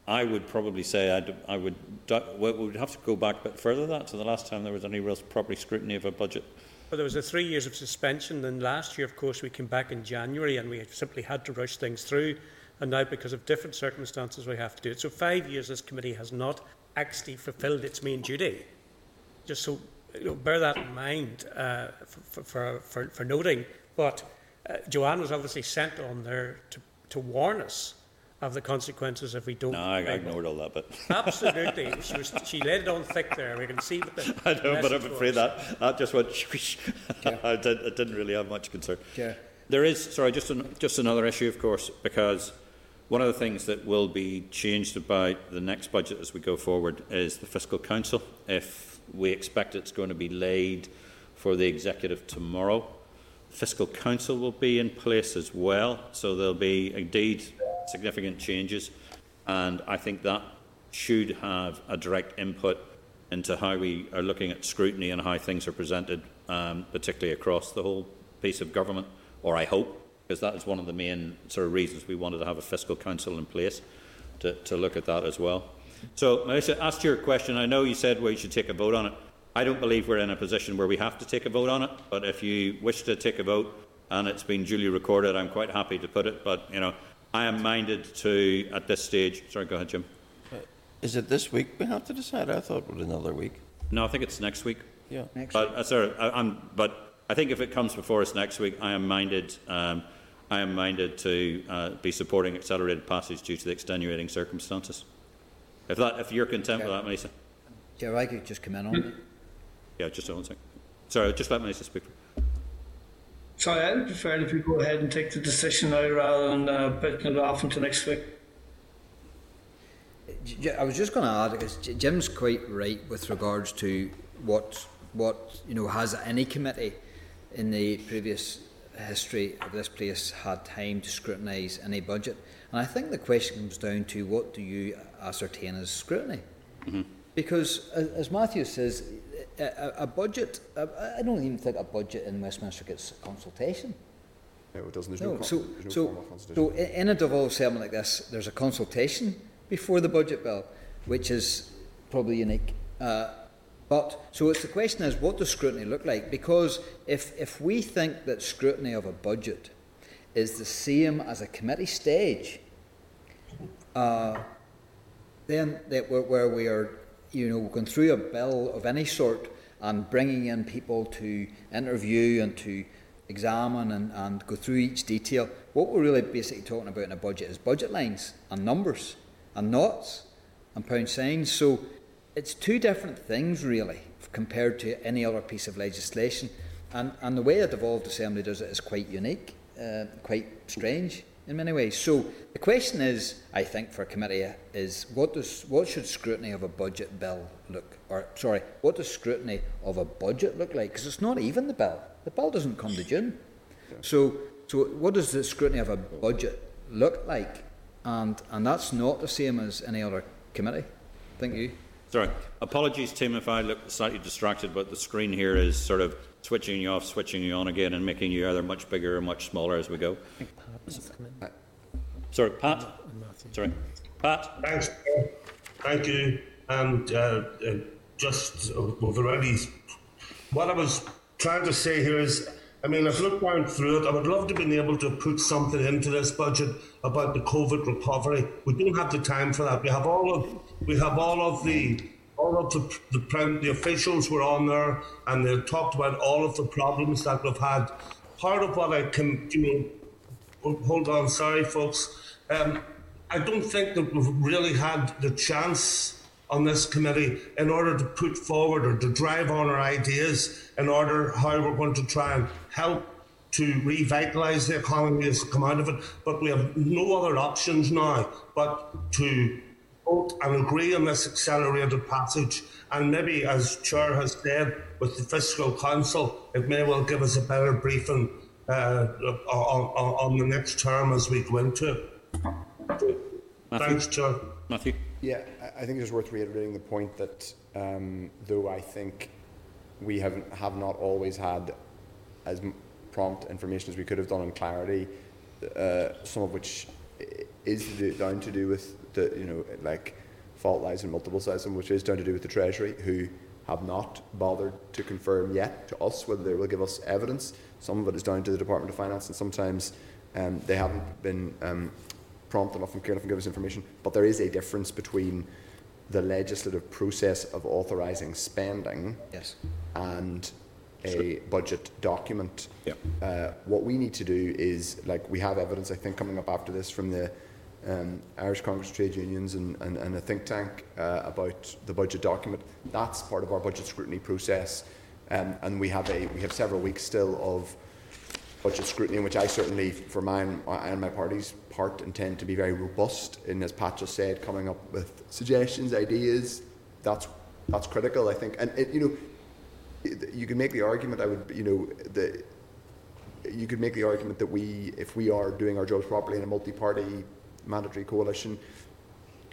I would probably say I'd, I would, we would have to go back a bit further than that to the last time there was any real properly scrutiny of a budget. Well, there was a three years of suspension. Then last year, of course, we came back in January and we simply had to rush things through. And now, because of different circumstances, we have to do it. So, five years this committee has not actually fulfilled its main duty. Just so you know, bear that in mind uh, for, for, for, for, noting. But uh, Joanne was obviously sent on there to, to warn us of the consequences if we don't. No, I, I ignored all that, but absolutely, she was she laid it on thick there. We can see what the. I know, but I'm afraid that that just went. yeah. I, did, I didn't really have much concern. Yeah. There is sorry, just an, just another issue, of course, because one of the things that will be changed about the next budget as we go forward is the fiscal council. If we expect it's going to be laid for the executive tomorrow, the fiscal council will be in place as well. So there'll be indeed significant changes, and I think that should have a direct input into how we are looking at scrutiny and how things are presented, um, particularly across the whole piece of government, or I hope because that is one of the main sort of reasons we wanted to have a fiscal council in place to, to look at that as well. So, Maolíosa, asked your question. I know you said we should take a vote on it. I don't believe we're in a position where we have to take a vote on it, but if you wish to take a vote and it's been duly recorded, I'm quite happy to put it. But, you know, I am minded to, at this stage, sorry, go ahead, Jim. Uh, is it this week we have to decide? I thought it was another week. No, I think it's next week. Yeah. Next but, week. Uh, sorry, I, am but I think if it comes before us next week, I am minded um, I am minded to uh, be supporting accelerated passage due to the extenuating circumstances. If that, if you're content with that, Maolíosa. Chair, I could just come in on it. Yeah, just one second. Sorry, just let Maolíosa speak. Sorry, I would prefer if you go ahead and take the decision now rather than uh, putting it off until next week. I was just going to add because Jim's quite right with regards to what what you know has any committee in the previous history of this place had time to scrutinise any budget, and I think the question comes down to what do you ascertain as scrutiny? Mm-hmm. Because as, as Matthew says, a, a, a budget. A, I don't even think a budget in Westminster gets consultation. No, it doesn't. There's No, no, con- so, there's no so, formal consultation. so in a devolved settlement like this, there's a consultation before the budget bill, which is probably unique. Uh, but so it's the question is, what does scrutiny look like? Because if if we think that scrutiny of a budget is the same as a committee stage, uh, then that where, where we are, you know, going through a bill of any sort and bringing in people to interview and to examine and, and go through each detail, what we're really basically talking about in a budget is budget lines and numbers and knots and pound signs. So it's two different things really compared to any other piece of legislation. And, and the way a devolved assembly does it is quite unique, uh, quite strange in many ways. So the question is, I think, for a committee is what does what should scrutiny of a budget bill look, or sorry, what does scrutiny of a budget look like? Because it's not even the bill. The bill doesn't come to June. So so what does the scrutiny of a budget look like? And and that's not the same as any other committee. Thank you. Sorry. Apologies, Tim, if I look slightly distracted, but the screen here is sort of switching you off, switching you on again, and making you either much bigger or much smaller as we go. Sorry, Pat. Sorry, Pat. Thanks. Thank you. And uh, uh, just uh, already. What I was trying to say here is, I mean, I've looked down through it. I would love to be able to put something into this budget about the COVID recovery. We don't have the time for that. We have all of we have all of the all of the the, the officials were on there, and they talked about all of the problems that we've had. Part of what I can, you know, hold on, sorry, folks. Um, I don't think that we've really had the chance on this committee in order to put forward or to drive on our ideas in order how we're going to try and help to revitalise the economy as come out of it. But we have no other options now but to and agree on this accelerated passage. And maybe, as Chair has said, with the Fiscal Council, it may well give us a better briefing uh, on, on, on the next term as we go into it. Thanks, Chair. Matthew. Yeah, I- I think it's worth reiterating the point that um, though I think we have have not always had as prompt information as we could have done on clarity, uh, some of which is to do, down to do with the you know like fault lies in multiple sides, and which is down to do with the Treasury who have not bothered to confirm yet to us whether they will give us evidence. Some of it is down to the Department of Finance, and sometimes um, they haven't been um, prompt enough and clear enough and give us information. But there is a difference between the legislative process of authorising spending yes. and a budget document. Yeah. Uh, what we need to do is, like, we have evidence, I think, coming up after this from the um, Irish Congress Trade Unions and, and, and a think tank uh, about the budget document. That's part of our budget scrutiny process, um, and we have a we have several weeks still of budget scrutiny, in which I certainly, for mine and my party's part, intend to be very robust. In as Pat just said, coming up with suggestions, ideas. That's that's critical, I think, and it, you know, you can make the argument. I would, you know, the you could make the argument that we, if we are doing our jobs properly in a multi-party mandatory coalition,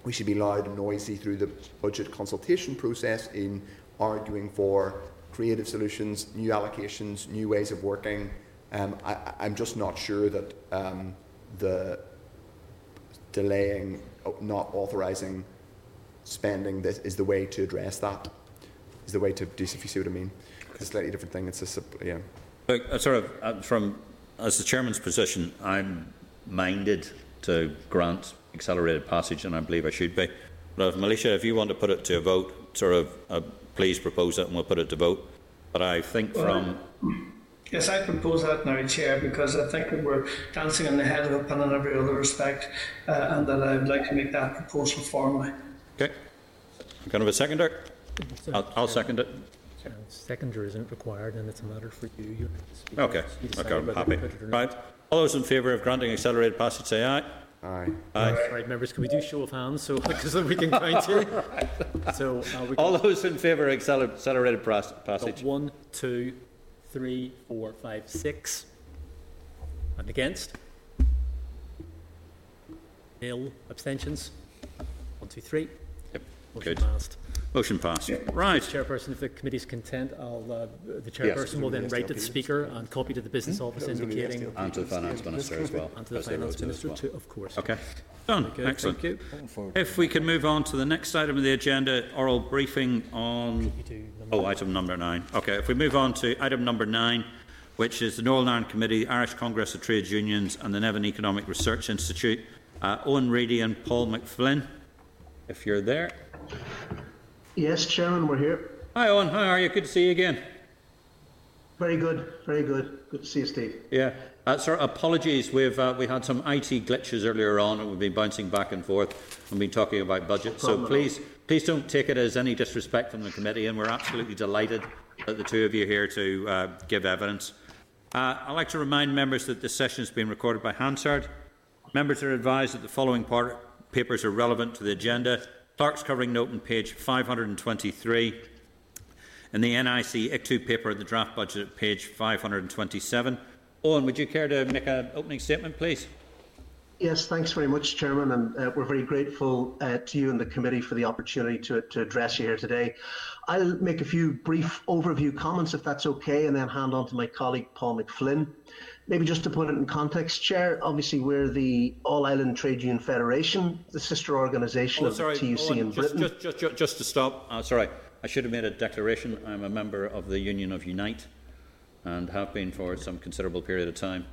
we should be loud and noisy through the budget consultation process in arguing for creative solutions, new allocations, new ways of working. Um, I, I'm just not sure that um, the delaying, not authorising spending this is the way to address that. Is the way to do, if you see what I mean. It's a slightly different thing. It's a, yeah. Uh, sort of uh, from as the chairman's position, I'm minded to grant accelerated passage, and I believe I should be. But if Maolíosa, if you want to put it to a vote, sort of, uh, please propose it, and we'll put it to vote. But I think from Yes, I propose that now, Chair, because I think that we're dancing on the head of a pin in every other respect, uh, and that I'd like to make that proposal formally. Okay. Kind of a seconder? I'll, I'll second it. Uh, Seconder isn't required, and it's a matter for you. You have. Okay. You Okay, I'm whether happy. to put it or not. Right. All those in favour of granting accelerated passage say aye. Aye. Aye. Right, members, can we do show of hands so because we can count you? So uh, we All those in favour of acceler- accelerated pras- got passage? one, two, three, four, five, six, and against. Nil abstentions. One, two, three. Yep. Motion Good. passed. Motion passed. Right. Chairperson, if the committee's content, I'll, uh, the Yes. chairperson will then write to the speaker and copy to the business office indicating. And to the finance minister as well. And to the as they finance wrote as minister well. too, of course. Okay. Done. Very good, Excellent. Thank you. If we can move on to the next item of the agenda, oral briefing on, oh, item number nine. Okay, if we move on to item number nine, which is the Northern Ireland Committee, Irish Congress of Trades Unions and the Nevin Economic Research Institute, uh, Owen Reidy and Paul McFlynn, if you're there. Yes, Chairman, we're here. Hi Owen, how are you? Good to see you again. Very good, very good. Good to see you, Steve. Yeah. Uh, sir, apologies. We've uh, we had some IT glitches earlier on, and we've been bouncing back and forth and been talking about budget. So please, please don't take it as any disrespect from the committee, and we're absolutely delighted that the two of you are here to uh, give evidence. Uh, I'd like to remind members that this session is being recorded by Hansard. Members are advised that the following part, papers are relevant to the agenda. Clerk's covering note on page 523. In the NIC ICTU paper, the draft budget at page 527. Owen, would you care to make an opening statement, please? Yes, thanks very much, Chairman, and uh, we're very grateful uh, to you and the committee for the opportunity to, to address you here today. I'll make a few brief overview comments, if that's okay, and then hand on to my colleague Paul McFlynn. Maybe just to put it in context, Chair, obviously we're the All Ireland Trade Union Federation, the sister organisation Oh, of sorry, the TUC in just, Britain. just, just, just, just to stop. Uh, sorry, I should have made a declaration. I'm a member of the Union of Unite and have been for some considerable period of time.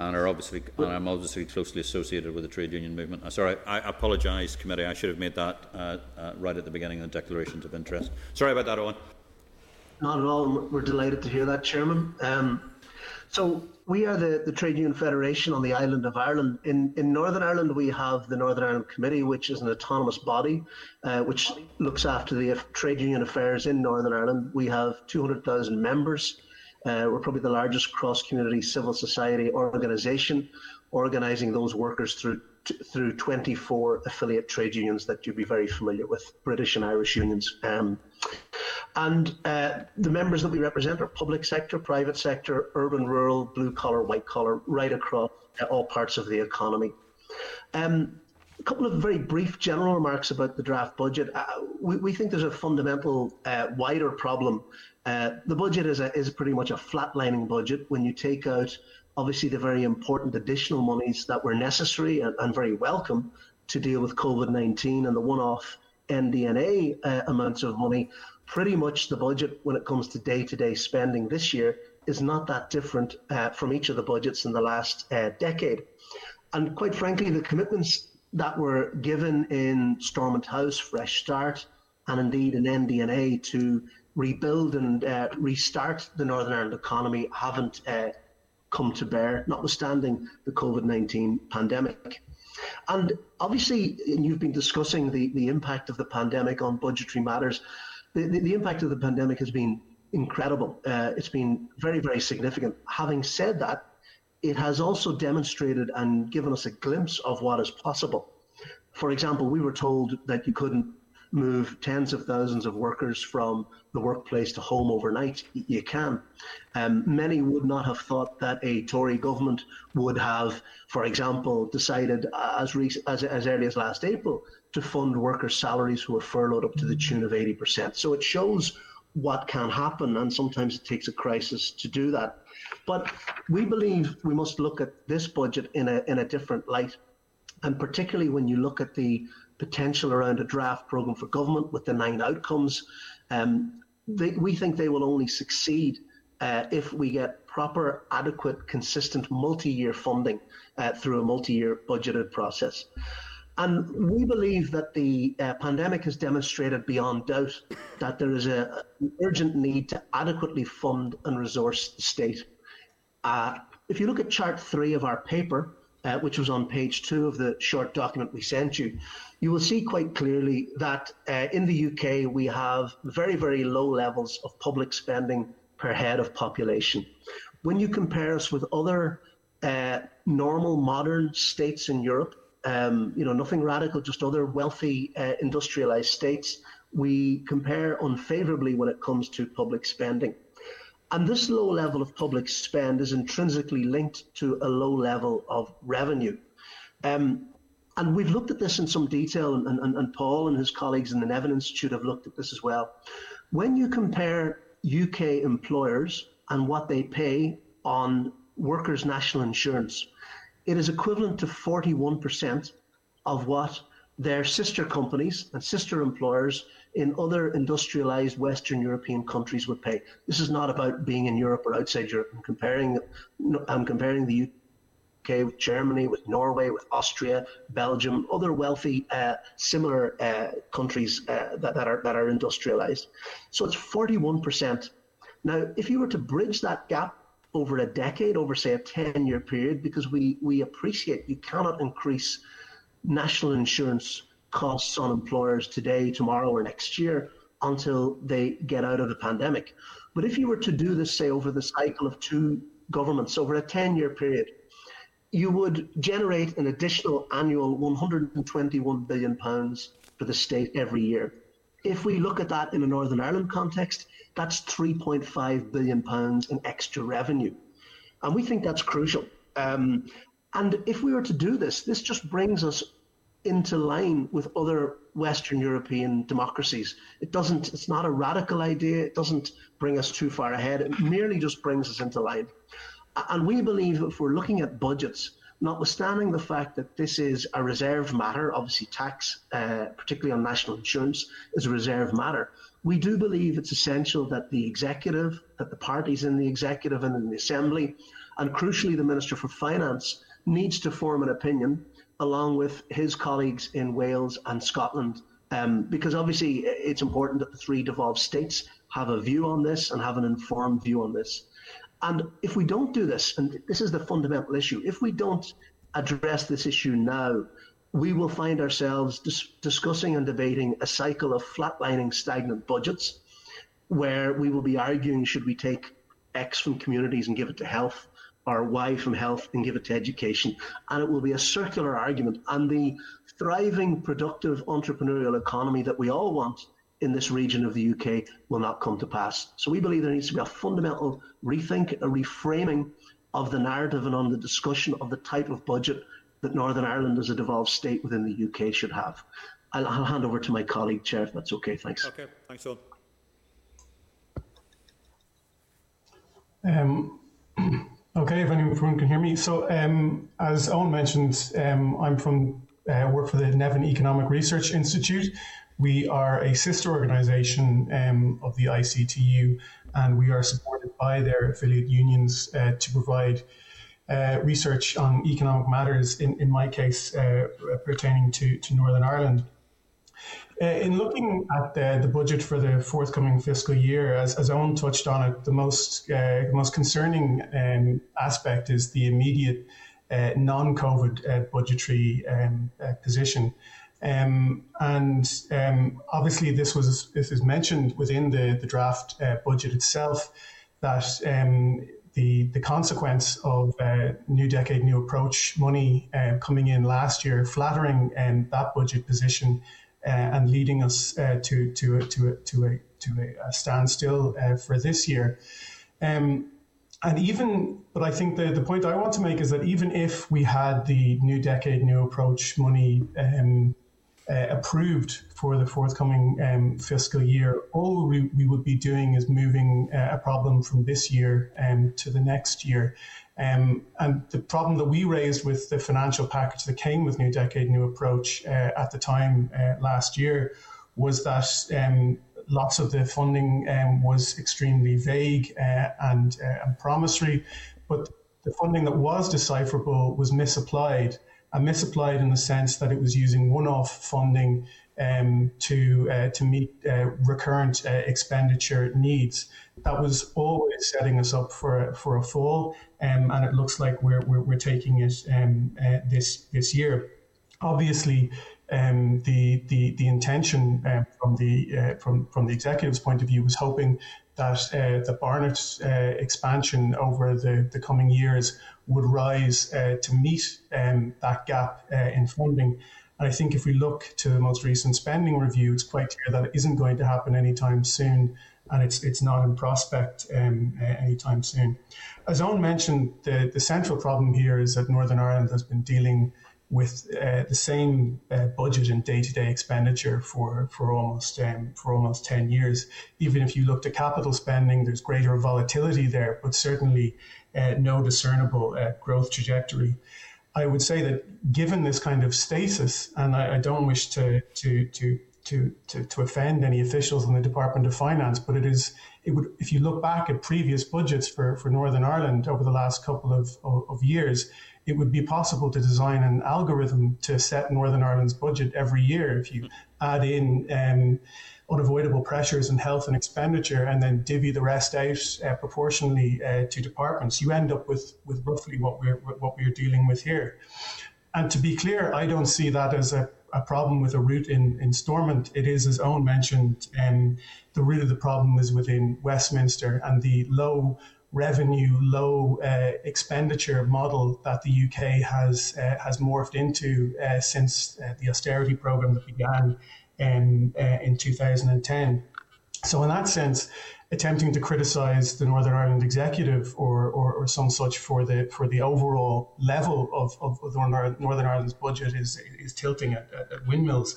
And are obviously, and I'm obviously closely associated with the trade union movement. Uh, sorry, I apologise, committee. I should have made that uh, uh, right at the beginning of the declarations of interest. Sorry about that, Owen. Not at all. We're delighted to hear that, Chairman. Um, so we are the, the Trade Union Federation on the island of Ireland. In, in Northern Ireland, we have the Northern Ireland Committee, which is an autonomous body uh, which looks after the trade union affairs in Northern Ireland. We have 200,000 members. Uh, we're probably the largest cross-community civil society organisation, organising those workers through through 24 affiliate trade unions that you'd be very familiar with, British and Irish unions. Um, and uh, the members that we represent are public sector, private sector, urban, rural, blue collar, white collar, right across uh, all parts of the economy. Um, a couple of very brief general remarks about the draft budget. Uh, we, we think there's a fundamental uh, wider problem. Uh, the budget is, a, is pretty much a flatlining budget when you take out obviously the very important additional monies that were necessary and, and very welcome to deal with COVID-19 and the one-off NDNA uh, amounts of money. Pretty much the budget when it comes to day-to-day spending this year is not that different uh, from each of the budgets in the last uh, decade. And quite frankly, the commitments that were given in Stormont House, Fresh Start, and indeed in NDNA to rebuild and uh, restart the Northern Ireland economy haven't uh, come to bear, notwithstanding the COVID 19 pandemic. And obviously, and you've been discussing the, the impact of the pandemic on budgetary matters. The, the, the impact of the pandemic has been incredible. Uh, it's been very, very significant. Having said that, it has also demonstrated and given us a glimpse of what is possible. For example, we were told that you couldn't move tens of thousands of workers from the workplace to home overnight. You can. Um, many would not have thought that a Tory government would have, for example, decided uh, as, as, as early as last April to fund workers' salaries who were furloughed up to the tune of 80%. So it shows what can happen, and sometimes it takes a crisis to do that. But we believe we must look at this budget in a, in a different light. And particularly when you look at the potential around a draft programme for government with the nine outcomes, um, they, we think they will only succeed uh, if we get proper, adequate, consistent multi year funding uh, through a multi year budgeted process. And we believe that the uh, pandemic has demonstrated beyond doubt that there is a, an urgent need to adequately fund and resource the state. Uh, if you look at chart three of our paper, uh, which was on page two of the short document we sent you, you will see quite clearly that uh, in the UK we have very, very low levels of public spending per head of population. When you compare us with other uh, normal modern states in Europe, um, you know, nothing radical, just other wealthy uh, industrialized states, we compare unfavorably when it comes to public spending. And this low level of public spend is intrinsically linked to a low level of revenue. Um, and we've looked at this in some detail, and, and, and Paul and his colleagues in the Nevin Institute have looked at this as well. When you compare UK employers and what they pay on workers' national insurance, it is equivalent to 41% of what their sister companies and sister employers in other industrialized Western European countries would pay. This is not about being in Europe or outside Europe. I'm comparing, I'm comparing the UK with Germany, with Norway, with Austria, Belgium, other wealthy, uh, similar uh, countries uh, that, that, are, that are industrialized. So it's 41%. Now, if you were to bridge that gap over a decade, over say a 10 year period, because we, we appreciate you cannot increase national insurance costs on employers today, tomorrow, or next year until they get out of the pandemic. But if you were to do this, say, over the cycle of two governments, over a 10 year period, you would generate an additional annual 121 billion pounds for the state every year. If we look at that in a Northern Ireland context, that's 3.5 billion pounds in extra revenue, and we think that's crucial. Um, and if we were to do this, this just brings us into line with other Western European democracies. It doesn't, it's not a radical idea. It doesn't bring us too far ahead. It merely just brings us into line. And we believe if we're looking at budgets, notwithstanding the fact that this is a reserved matter, obviously tax, uh, particularly on national insurance, is a reserved matter. We do believe it's essential that the executive, that the parties in the executive and in the assembly, and crucially the Minister for Finance, needs to form an opinion along with his colleagues in Wales and Scotland, um, because obviously it's important that the three devolved states have a view on this and have an informed view on this. And if we don't do this, and this is the fundamental issue, if we don't address this issue now, we will find ourselves dis- discussing and debating a cycle of flatlining stagnant budgets where we will be arguing should we take X from communities and give it to health or Y from health and give it to education. And it will be a circular argument. And the thriving, productive entrepreneurial economy that we all want in this region of the UK will not come to pass. So we believe there needs to be a fundamental rethink, a reframing of the narrative and on the discussion of the type of budget that Northern Ireland as a devolved state within the UK should have. I'll, I'll hand over to my colleague, Chair, if that's okay. Thanks. Okay, thanks, Owen. Um, Okay, if anyone can hear me. So, um, as Owen mentioned, um, I'm from uh, work for the Nevin Economic Research Institute. We are a sister organisation um, of the ICTU, and we are supported by their affiliate unions uh, to provide uh, research on economic matters. In, in my case, uh, pertaining to, to Northern Ireland. Uh, in looking at the, the budget for the forthcoming fiscal year, as, as Owen touched on it, the most uh, most concerning um, aspect is the immediate uh, non-COVID uh, budgetary um, position. Um, and um, obviously, this was this is mentioned within the the draft uh, budget itself that um, the the consequence of New Decade New Approach money coming in last year, flattering um, that budget position uh, and leading us uh, to to to to a to a, standstill uh, for this year. Um, and even, but I think the, the point I want to make is that even if we had the new decade, new approach money um, uh, approved for the forthcoming um, fiscal year, all we, we would be doing is moving uh, a problem from this year um, to the next year. Um, and the problem that we raised with the financial package that came with New Decade, New Approach uh, at the time uh, last year was that um, lots of the funding um, was extremely vague uh, and, uh, and, promissory, but the funding that was decipherable was misapplied, misapplied in the sense that it was using one off funding um, to uh, to meet uh, recurrent uh, expenditure needs. That was always setting us up for a, for a fall, um, and it looks like we're we're, we're taking it um, uh, this this year. Obviously, um, the the the intention uh, from the uh, from from the executive's point of view was hoping that uh, the Barnett uh, expansion over the, the coming years would rise uh, to meet um, that gap uh, in funding. And I think if we look to the most recent spending review, it's quite clear that it isn't going to happen anytime soon, and it's it's not in prospect um, anytime soon. As Owen mentioned, the, the central problem here is that Northern Ireland has been dealing with uh, the same uh, budget and day-to-day expenditure for for almost um, for almost ten years. Even if you looked at capital spending, there's greater volatility there, but certainly uh, no discernible uh, growth trajectory. I would say that given this kind of stasis, and I, I don't wish to to to to, to, to offend any officials in the Department of Finance, but it is it would if you look back at previous budgets for, for Northern Ireland over the last couple of, of, of years, it would be possible to design an algorithm to set Northern Ireland's budget every year if you add in um, unavoidable pressures in health and expenditure and then divvy the rest out uh, proportionally uh, to departments. You end up with, with roughly what we're what we're dealing with here. And to be clear, I don't see that as a, a problem with a route in, in Stormont. It is, as Owen mentioned, um, the root of the problem is within Westminster and the low revenue, low uh, expenditure model that the UK has uh, has morphed into uh, since uh, the austerity program that began in uh, in 2010. So, in that sense, attempting to criticise the Northern Ireland executive or, or, or, some such for the for the overall level of, of, of Northern Ireland's budget is is tilting at, at windmills.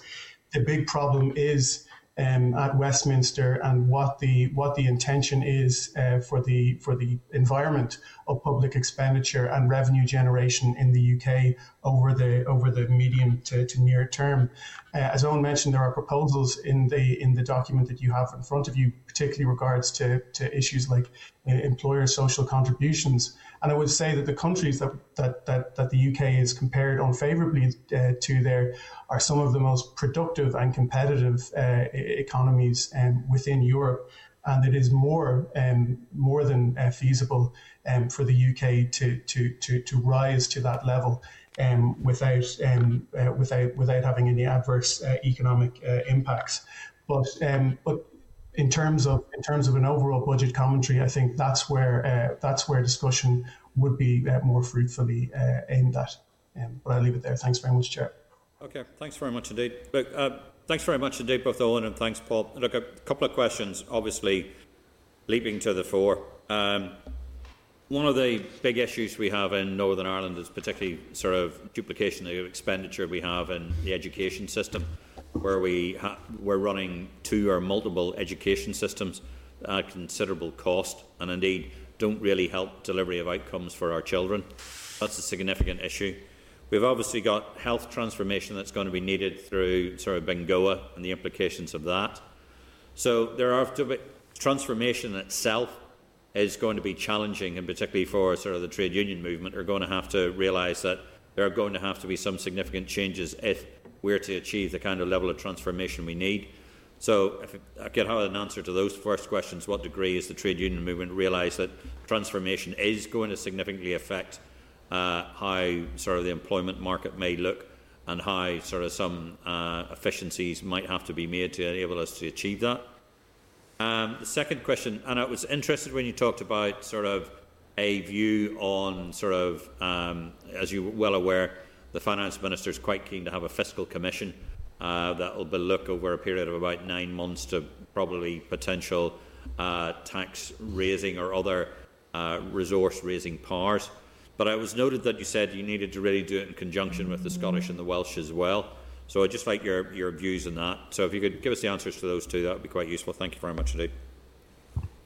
The big problem is um, at Westminster and what the what the intention is uh, for the for the environment of public expenditure and revenue generation in the UK over the over the medium to, to near term. Uh, as Owen mentioned, there are proposals in the in the document that you have in front of you, particularly regards to, to issues like uh, employer social contributions. And I would say that the countries that, that, that, that the UK is compared unfavorably uh, to there are some of the most productive and competitive uh, economies um, within Europe. And it is more um, more than uh, feasible um, for the UK to, to, to, to rise to that level um, without, um, uh, without, without having any adverse uh, economic uh, impacts. But, um, but in terms of in terms of an overall budget commentary, I think that's where uh, that's where discussion would be uh, more fruitfully uh, aimed at. Um, but I'll leave it there. Thanks very much, Chair. Okay, thanks very much indeed. Look, uh, thanks very much indeed, both Owen and thanks, Paul. Look, a couple of questions, obviously leaping to the fore. Um, one of the big issues we have in Northern Ireland is particularly sort of duplication of expenditure we have in the education system where we ha- we're running two or multiple education systems at considerable cost and indeed don't really help delivery of outcomes for our children. That's a significant issue. We've obviously got health transformation that's going to be needed through sort of Bengoa and the implications of that. So there are to be, transformation itself is going to be challenging, and particularly for sort of the trade union movement, are going to have to realise that there are going to have to be some significant changes if we're to achieve the kind of level of transformation we need. So, if I have an answer to those first questions, what degree is the trade union movement realise that transformation is going to significantly affect uh, how sort of the employment market may look and how sort of some uh, efficiencies might have to be made to enable us to achieve that? Um, the second question, and I was interested when you talked about sort of a view on sort of, um, as you're well aware, the finance minister is quite keen to have a fiscal commission uh, that will look over a period of about nine months to probably potential uh, tax raising or other uh, resource raising powers. But I was noted that you said you needed to really do it in conjunction with the Scottish and the Welsh as well. So I'd just like your, your views on that. So if you could give us the answers to those two, that would be quite useful. Thank you very much indeed.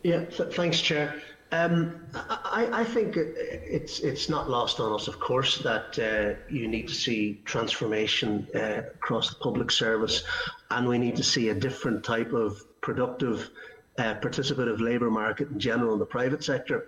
Yeah, th- thanks, Chair. Um, I, I, think it's it's not lost on us, of course, that uh, you need to see transformation uh, across the public service, and we need to see a different type of productive, uh, participative labour market in general in the private sector.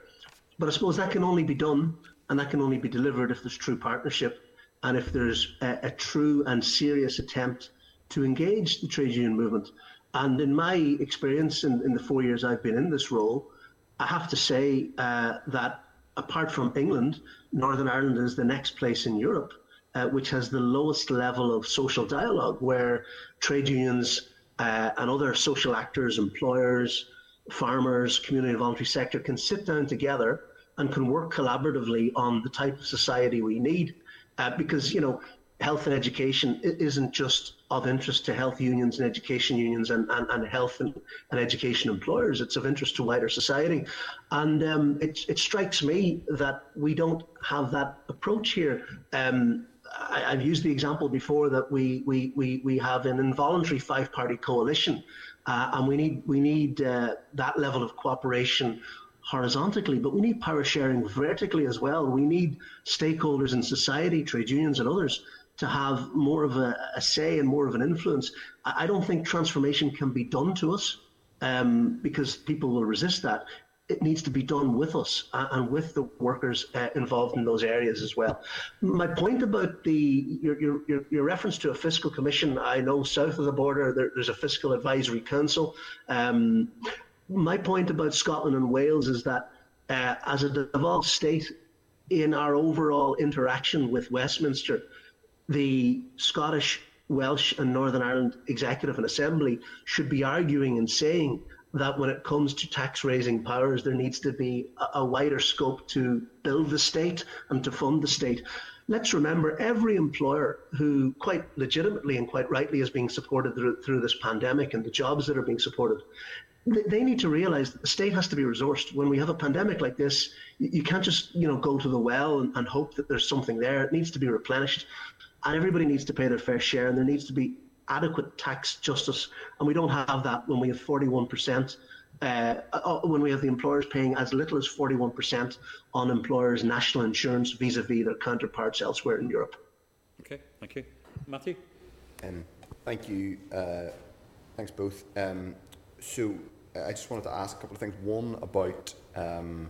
But I suppose that can only be done, and that can only be delivered if there's true partnership, and if there's a, a true and serious attempt to engage the trade union movement. And in my experience in, in the four years I've been in this role, I have to say uh, that apart from England, Northern Ireland is the next place in Europe uh, which has the lowest level of social dialogue, where trade unions uh, and other social actors, employers, farmers, community and voluntary sector can sit down together and can work collaboratively on the type of society we need. Uh, because, you know, health and education isn't just of interest to health unions and education unions and, and, and health and, and education employers. It's of interest to wider society. And um, it, it strikes me that we don't have that approach here. Um, I, have used the example before that we, we, we, we have an involuntary five party coalition, uh, and we need, we need uh, that level of cooperation horizontally, but we need power sharing vertically as well. We need stakeholders in society, trade unions, and others to have more of a, a say and more of an influence. I, I, don't think transformation can be done to us um, because people will resist that it needs to be done with us and with the workers uh, involved in those areas as well. My point about the your, your, your reference to a fiscal commission, I know south of the border there, there's a fiscal advisory council. Um, my point about Scotland and Wales is that uh, as a devolved state, in our overall interaction with Westminster, the Scottish, Welsh, and Northern Ireland Executive and Assembly should be arguing and saying that when it comes to tax raising powers, there needs to be a, a wider scope to build the state and to fund the state. Let's remember every employer who quite legitimately and quite rightly is being supported through, through this pandemic and the jobs that are being supported they need to realize that the state has to be resourced. When we have a pandemic like this, you can't just you know go to the well and, and, hope that there's something there. It needs to be replenished, and everybody needs to pay their fair share. And there needs to be adequate tax justice, and we don't have that when we have 41%. Uh, uh, when we have the employers paying as little as 41% on employers' national insurance vis-a-vis their counterparts elsewhere in Europe. Okay, thank you, Matthew. Um, thank you. Uh, thanks both. Um, so uh, I just wanted to ask a couple of things. One about um,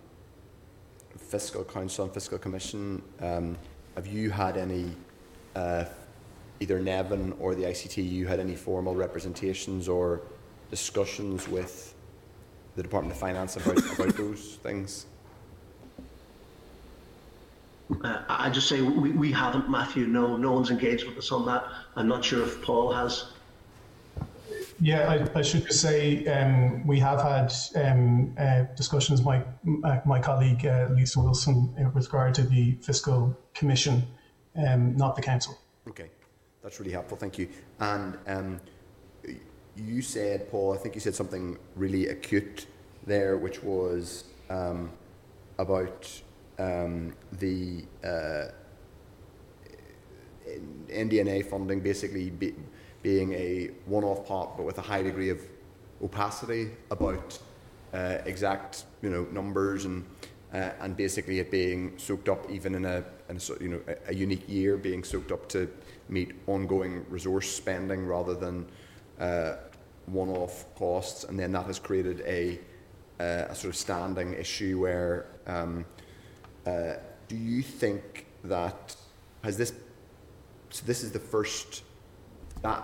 fiscal council and fiscal commission. Um, have you had any uh, either Nevin or the ICTU had any formal representations or discussions with the Department of Finance about, about those things? Uh, I just say we, we haven't, Matthew. No, no one's engaged with us on that. I'm not sure if Paul has. Yeah, I, I should just say um, we have had um, uh, discussions. My uh, my colleague uh, Lisa Wilson with regard to the fiscal commission, um, not the council. Okay. That's really helpful. Thank you. And um, you said, Paul, I think you said something really acute there, which was um, about um, the uh, NDNA funding basically be, being a one-off pot, but with a high degree of opacity about uh, exact, you know, numbers and uh, and basically it being soaked up even in a, in a you know a, a unique year being soaked up to meet ongoing resource spending rather than uh, one-off costs, and then that has created a, uh, a sort of standing issue where um, uh, do you think that has this so this is the first that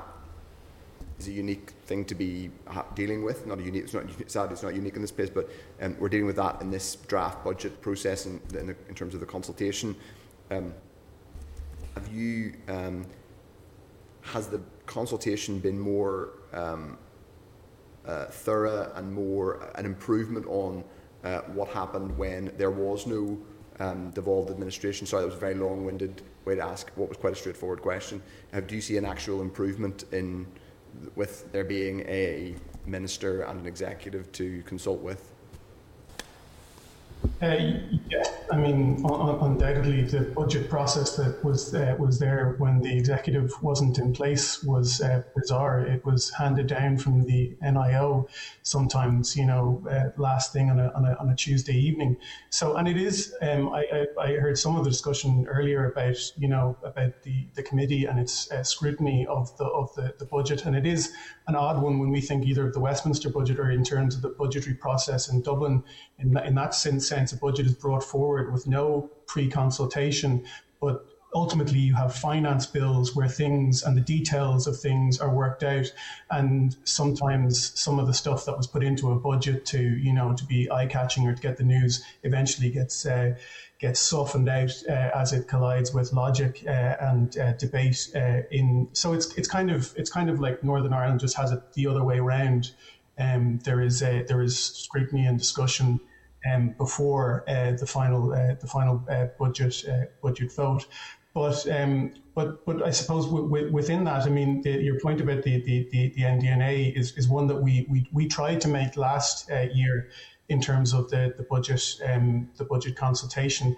is a unique thing to be dealing with. Not a unique. It's not sad. It's not unique in this place, but um, we're dealing with that in this draft budget process in, in terms of the consultation. Um, have you um, has the consultation been more um, uh, thorough and more an improvement on uh, what happened when there was no um, devolved administration? Sorry, that was a very long-winded way to ask what was quite a straightforward question. Uh, do you see an actual improvement in with there being a minister and an executive to consult with? Uh, yeah, I mean, undoubtedly, the budget process that was uh, was there when the executive wasn't in place was uh, bizarre. It was handed down from the NIO sometimes, you know, uh, last thing on a, on a, on a Tuesday evening. So, and it is. Um, I, I, I, heard some of the discussion earlier about you know about the, the committee and its uh, scrutiny of the of the, the budget, and it is an odd one when we think either of the Westminster budget or in terms of the budgetary process in Dublin. In, in that sense, a budget is brought forward with no pre-consultation, but ultimately you have finance bills where things and the details of things are worked out. And sometimes some of the stuff that was put into a budget to you know to be eye-catching or to get the news eventually gets uh, gets softened out uh, as it collides with logic uh, and uh, debate uh, in so it's it's kind of it's kind of like Northern Ireland just has it the other way around. Um, there is a, there is scrutiny and discussion um, before uh, the final uh, the final uh, budget budget vote. But um, but but I suppose w- w- within that, I mean, the, your point about the, the, the, the NDNA is, is one that we, we, we tried to make last uh, year in terms of the the budget um, the budget consultation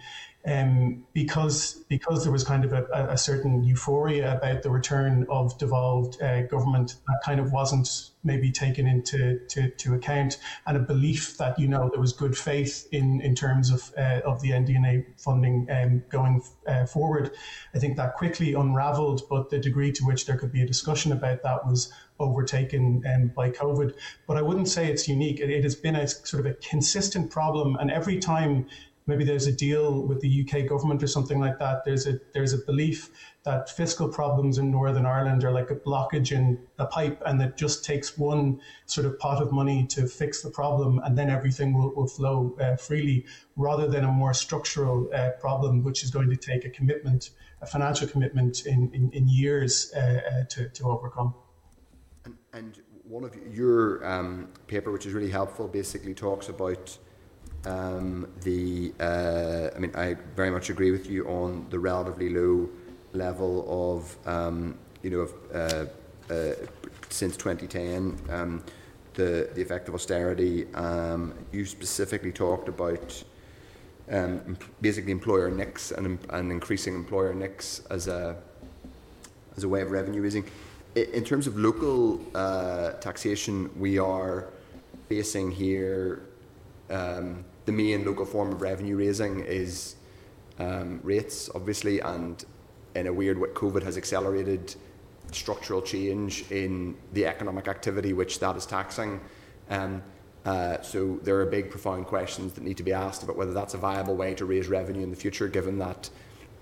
um, because because there was kind of a, a, certain euphoria about the return of devolved uh, government that kind of wasn't maybe taken into to, to account, and a belief that you know there was good faith in in terms of uh, of the NDNA funding um, going uh, forward. I think that quickly unravelled, but the degree to which there could be a discussion about that was overtaken um, by COVID. But I wouldn't say it's unique. It, it has been a sort of a consistent problem, and every time maybe there's a deal with the UK government or something like that. There's a there's a belief that fiscal problems in Northern Ireland are like a blockage in a pipe, and that just takes one sort of pot of money to fix the problem, and then everything will, will flow uh, freely, rather than a more structural uh, problem, which is going to take a commitment, a financial commitment in in, in years uh, uh to to overcome. And, and one of your um, paper, which is really helpful, basically talks about um, the, uh, I mean, I very much agree with you on the relatively low level of, um, you know, of, uh, uh, since 2010, um, the, the effect of austerity. Um, you specifically talked about um, basically employer NICs and, and increasing employer NICs as a, as a way of revenue raising. In terms of local uh, taxation, we are facing here um, the main local form of revenue raising is um, rates, obviously, and in a weird way, COVID has accelerated structural change in the economic activity which that is taxing. Um, uh, so there are big, profound questions that need to be asked about whether that's a viable way to raise revenue in the future, given that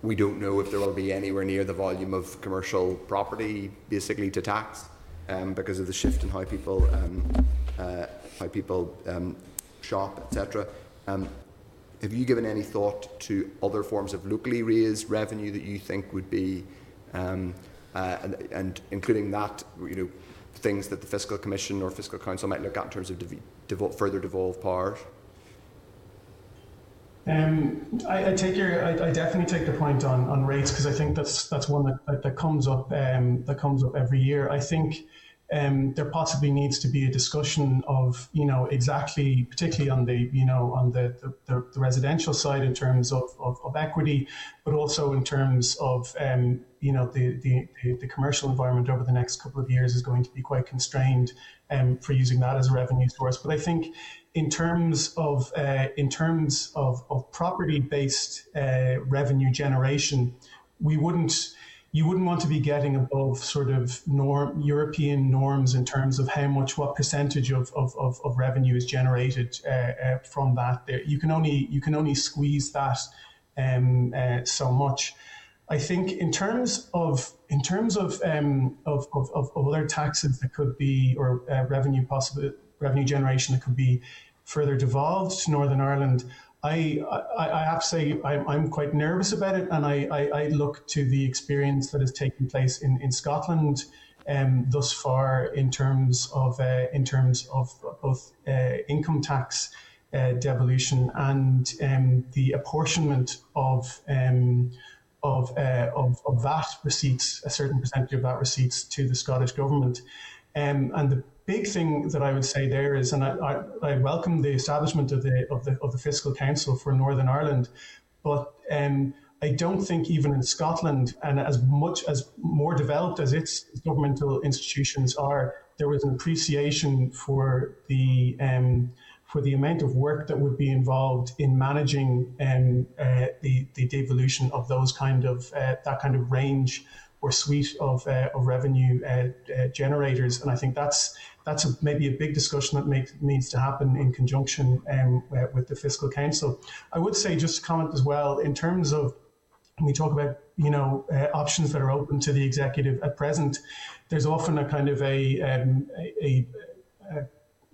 we don't know if there will be anywhere near the volume of commercial property basically to tax um, because of the shift in how people um, uh, how people um, shop, etc. Um, have you given any thought to other forms of locally raised revenue that you think would be, um, uh, and, and, including that, you know, things that the fiscal commission or fiscal council might look at in terms of dev- further devolved powers? Um, I, I, take your, I, I, definitely take the point on, on rates because I think that's that's one that, that, that comes up um, that comes up every year. I think um, there possibly needs to be a discussion of, you know, exactly, particularly on the, you know, on the, the, the residential side in terms of, of, of, equity, but also in terms of, um, you know, the, the, the, commercial environment over the next couple of years is going to be quite constrained um, for using that as a revenue source. But I think in terms of, uh, in terms of, of property-based uh, revenue generation, we wouldn't, you wouldn't want to be getting above sort of norm European norms in terms of how much, what percentage of, of, of, of revenue is generated uh, uh, from that. There, you can only you can only squeeze that um, uh, so much. I think in terms of in terms of um, of, of, of, other taxes that could be or uh, revenue possible revenue generation that could be further devolved to Northern Ireland. I, I, I have to say I'm, I'm quite nervous about it, and I, I, I look to the experience that has taken place in, in Scotland um, thus far in terms of uh, in terms of both uh, income tax uh, devolution and um, the apportionment of um, of, uh, of, of VAT receipts, a certain percentage of VAT receipts to the Scottish government. Um, and the big thing that I would say there is, and I, I, I, welcome the establishment of the of the of the fiscal council for Northern Ireland, but um, I don't think even in Scotland, and as much as more developed as its governmental institutions are, there was an appreciation for the um, for the amount of work that would be involved in managing um, uh, the the devolution of those kind of uh, that kind of range or suite of, uh, of revenue uh, uh, generators. And I think that's that's a, maybe a big discussion that makes, needs to happen in conjunction um, with the fiscal council. I would say just to comment as well in terms of and we talk about you know uh, options that are open to the executive at present, there's often a kind of a, um, a, a, a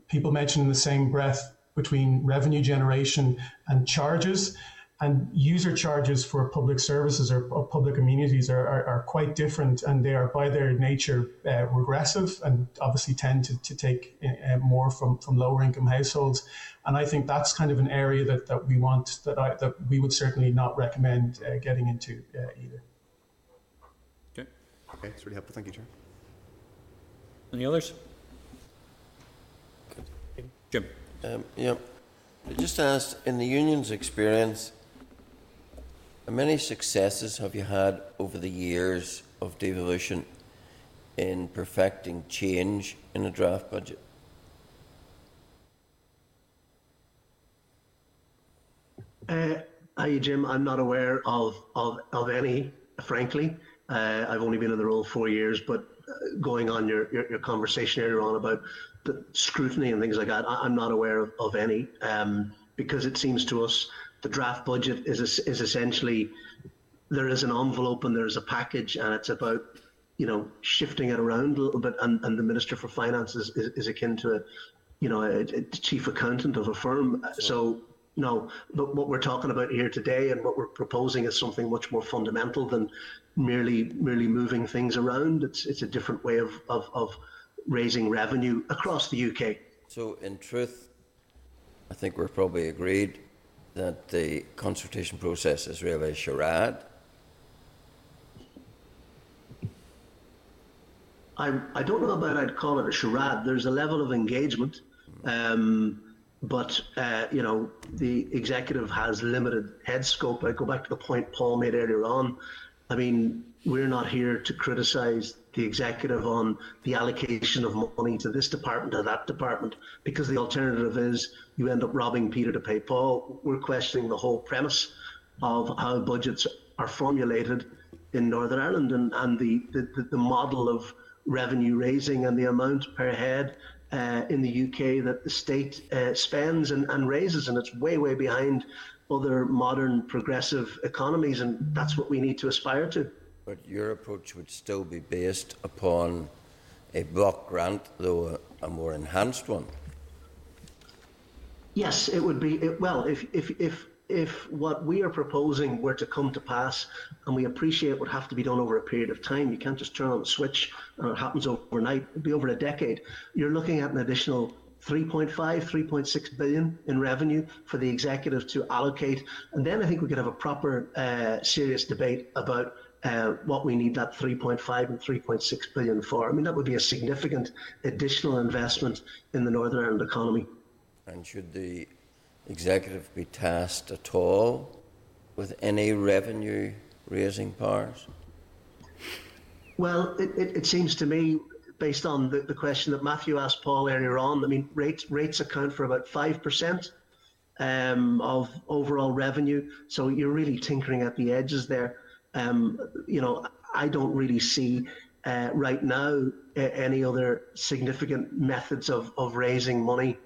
people mention in the same breath between revenue generation and charges. And user charges for public services or, or public amenities are, are, are, quite different, and they are by their nature uh, regressive, and obviously tend to, to take uh, more from, from lower income households. And I think that's kind of an area that, that we want that I, that we would certainly not recommend uh, getting into uh, either. Okay, okay, it's really helpful. Thank you, Chair. Any others? Jim. Um, yeah. I just asked, in the union's experience, how many successes have you had over the years of devolution in perfecting change in a draft budget? Uh, hi, Jim. I'm not aware of, of, of any, frankly. Uh, I've only been in the role four years, but uh, going on your, your, your, conversation earlier on about the scrutiny and things like that, I, am not aware of, of any um, because it seems to us the draft budget is is essentially there is an envelope and there's a package and it's about you know shifting it around a little bit and, and the minister for finance is, is, is akin to a you know a, a, chief accountant of a firm. So no but what we're talking about here today and what we're proposing is something much more fundamental than merely merely moving things around. It's it's a different way of of, of raising revenue across the UK so in truth I think we're probably agreed that the consultation process is really a charade. I, I don't know about I'd call it a charade. There's a level of engagement, um, but uh, you know the executive has limited head scope. I go back to the point Paul made earlier on. I mean, we're not here to criticise the executive on the allocation of money to this department or that department, because the alternative is you end up robbing Peter to pay Paul. We're questioning the whole premise of how budgets are formulated in Northern Ireland and, and the, the, the model of revenue raising and the amount per head uh, in the UK that the state uh, spends and, and raises, and it's way, way behind other modern progressive economies, and that's what we need to aspire to. But your approach would still be based upon a block grant, though a, a more enhanced one. Yes, it would be. It, well, if, if, if, if what we are proposing were to come to pass, and we appreciate it would have to be done over a period of time, you can't just turn on the switch and it happens overnight. It'd be over a decade. You're looking at an additional 3.5, 3.6 billion in revenue for the executive to allocate. And then I think we could have a proper, uh, serious debate about uh, what we need that 3.5 and 3.6 billion for. I mean, that would be a significant additional investment in the Northern Ireland economy. And should the executive be tasked at all with any revenue raising powers? Well, it, it, it seems to me, based on the, the, question that Matthew asked Paul earlier on, I mean, rates rates account for about five percent um, of overall revenue. So you're really tinkering at the edges there. Um, you know, I don't really see uh, right now any other significant methods of, of raising money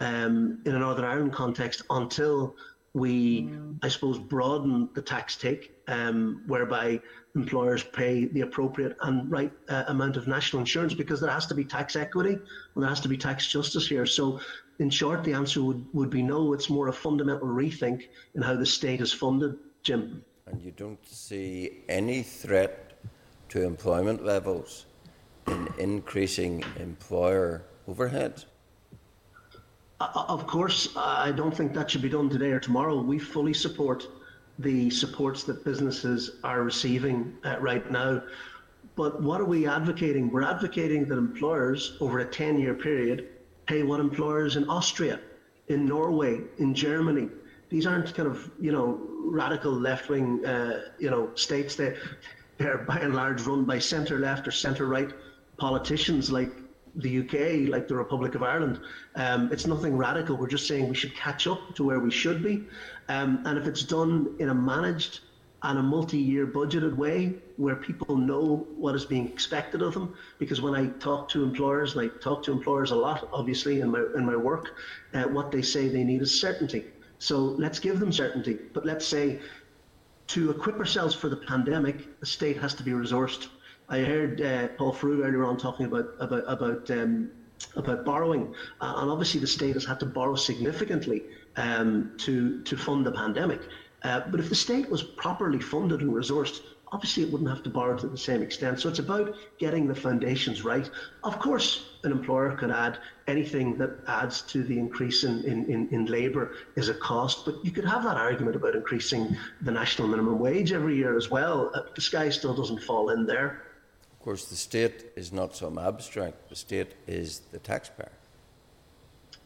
um, in a Northern Ireland context until we, I suppose, broaden the tax take, um, whereby employers pay the appropriate and right uh, amount of national insurance because there has to be tax equity and there has to be tax justice here. So, in short, the answer would, would be no. It's more a fundamental rethink in how the state is funded, Jim. And you don't see any threat to employment levels in increasing employer overheads? Of course, I don't think that should be done today or tomorrow. We fully support the supports that businesses are receiving uh, right now. But what are we advocating? We're advocating that employers over a 10 year period pay what employers in Austria, in Norway, in Germany, these aren't kind of you know radical left wing uh, you know states. They they're by and large run by centre left or centre right politicians like the UK, like the Republic of Ireland. Um, it's nothing radical. We're just saying we should catch up to where we should be, um, and if it's done in a managed and a multi-year budgeted way where people know what is being expected of them because when I talk to employers and I talk to employers a lot obviously in my in my work uh, what they say they need is certainty so let's give them certainty. But let's say to equip ourselves for the pandemic, the state has to be resourced. I heard uh, Paul Frew earlier on talking about about about um, about borrowing, uh, and obviously the state has had to borrow significantly um, to to fund the pandemic. Uh, but if the state was properly funded and resourced, obviously it wouldn't have to borrow to the same extent. So it's about getting the foundations right. Of course, an employer can add anything that adds to the increase in, in, in, in labour is a cost, but you could have that argument about increasing the national minimum wage every year as well. Uh, the sky still doesn't fall in there. Of course, the state is not some abstract, the state is the taxpayer.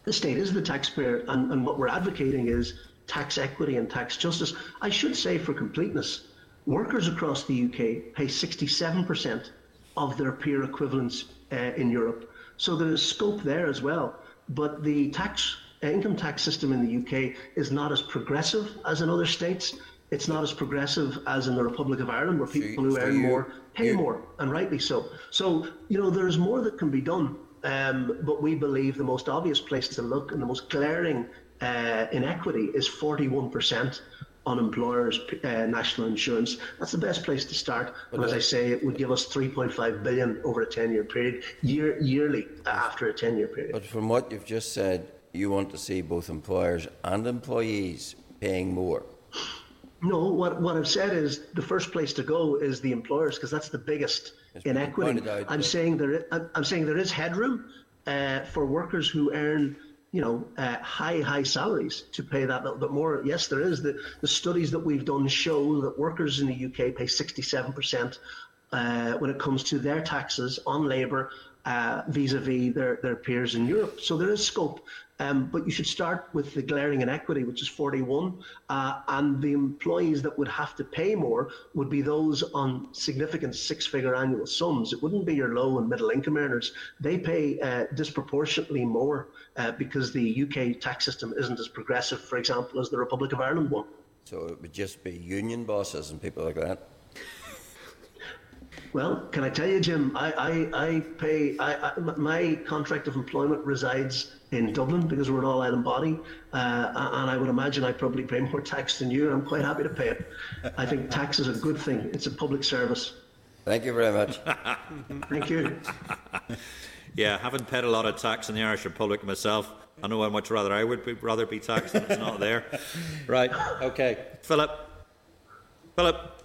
The state is the taxpayer, and, and what we're advocating is tax equity and tax justice. I should say, for completeness, Workers across the UK pay 67% of their peer equivalents uh, in Europe. So there is scope there as well. But the tax uh, income tax system in the UK is not as progressive as in other states. It's not as progressive as in the Republic of Ireland, where people who earn more pay more, and rightly so. So, you know, there's more that can be done. Um, but we believe the most obvious place to look and the most glaring uh, inequity is 41% on employers' uh, national insurance. That's the best place to start. And as I say, it would give us 3.5 billion over a 10-year period, year yearly after a 10-year period. But from what you've just said, you want to see both employers and employees paying more. No, what, what I've said is the first place to go is the employers because that's the biggest inequity. I'm saying there, I'm saying there is headroom uh, for workers who earn you know, uh, high, high salaries to pay that little bit more. Yes, there is. The, the studies that we've done show that workers in the UK pay 67% uh, when it comes to their taxes on labour uh, vis-a-vis their, their peers in Europe. So there is scope. Um, but you should start with the glaring inequity, which is 41, uh, and the employees that would have to pay more would be those on significant six-figure annual sums. It wouldn't be your low and middle income earners. They pay uh, disproportionately more uh, because the UK tax system isn't as progressive, for example, as the Republic of Ireland one. So it would just be union bosses and people like that. Well, can I tell you, Jim? I, I, I pay. I, I, my contract of employment resides in Dublin because we're an all island body, uh, and I would imagine I probably pay more tax than you. I'm quite happy to pay it. I think tax is a good thing. It's a public service. Thank you very much. Thank you. Yeah, having paid a lot of tax in the Irish Republic myself, I know how much rather I would be, rather be taxed than it's not there. Right, okay. Philip. Philip.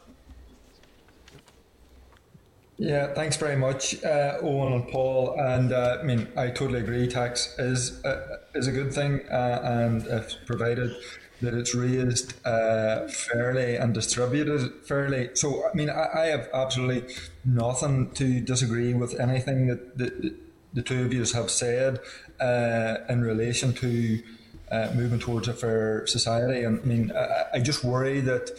Yeah, thanks very much, uh, Owen and Paul. And uh, I mean, I totally agree. Tax is uh, is a good thing, uh, and if provided that it's raised uh, fairly and distributed fairly. So, I mean, I, I, have absolutely nothing to disagree with anything that, that the two of you have said in relation to moving towards a fair society. And I mean, I, I just worry that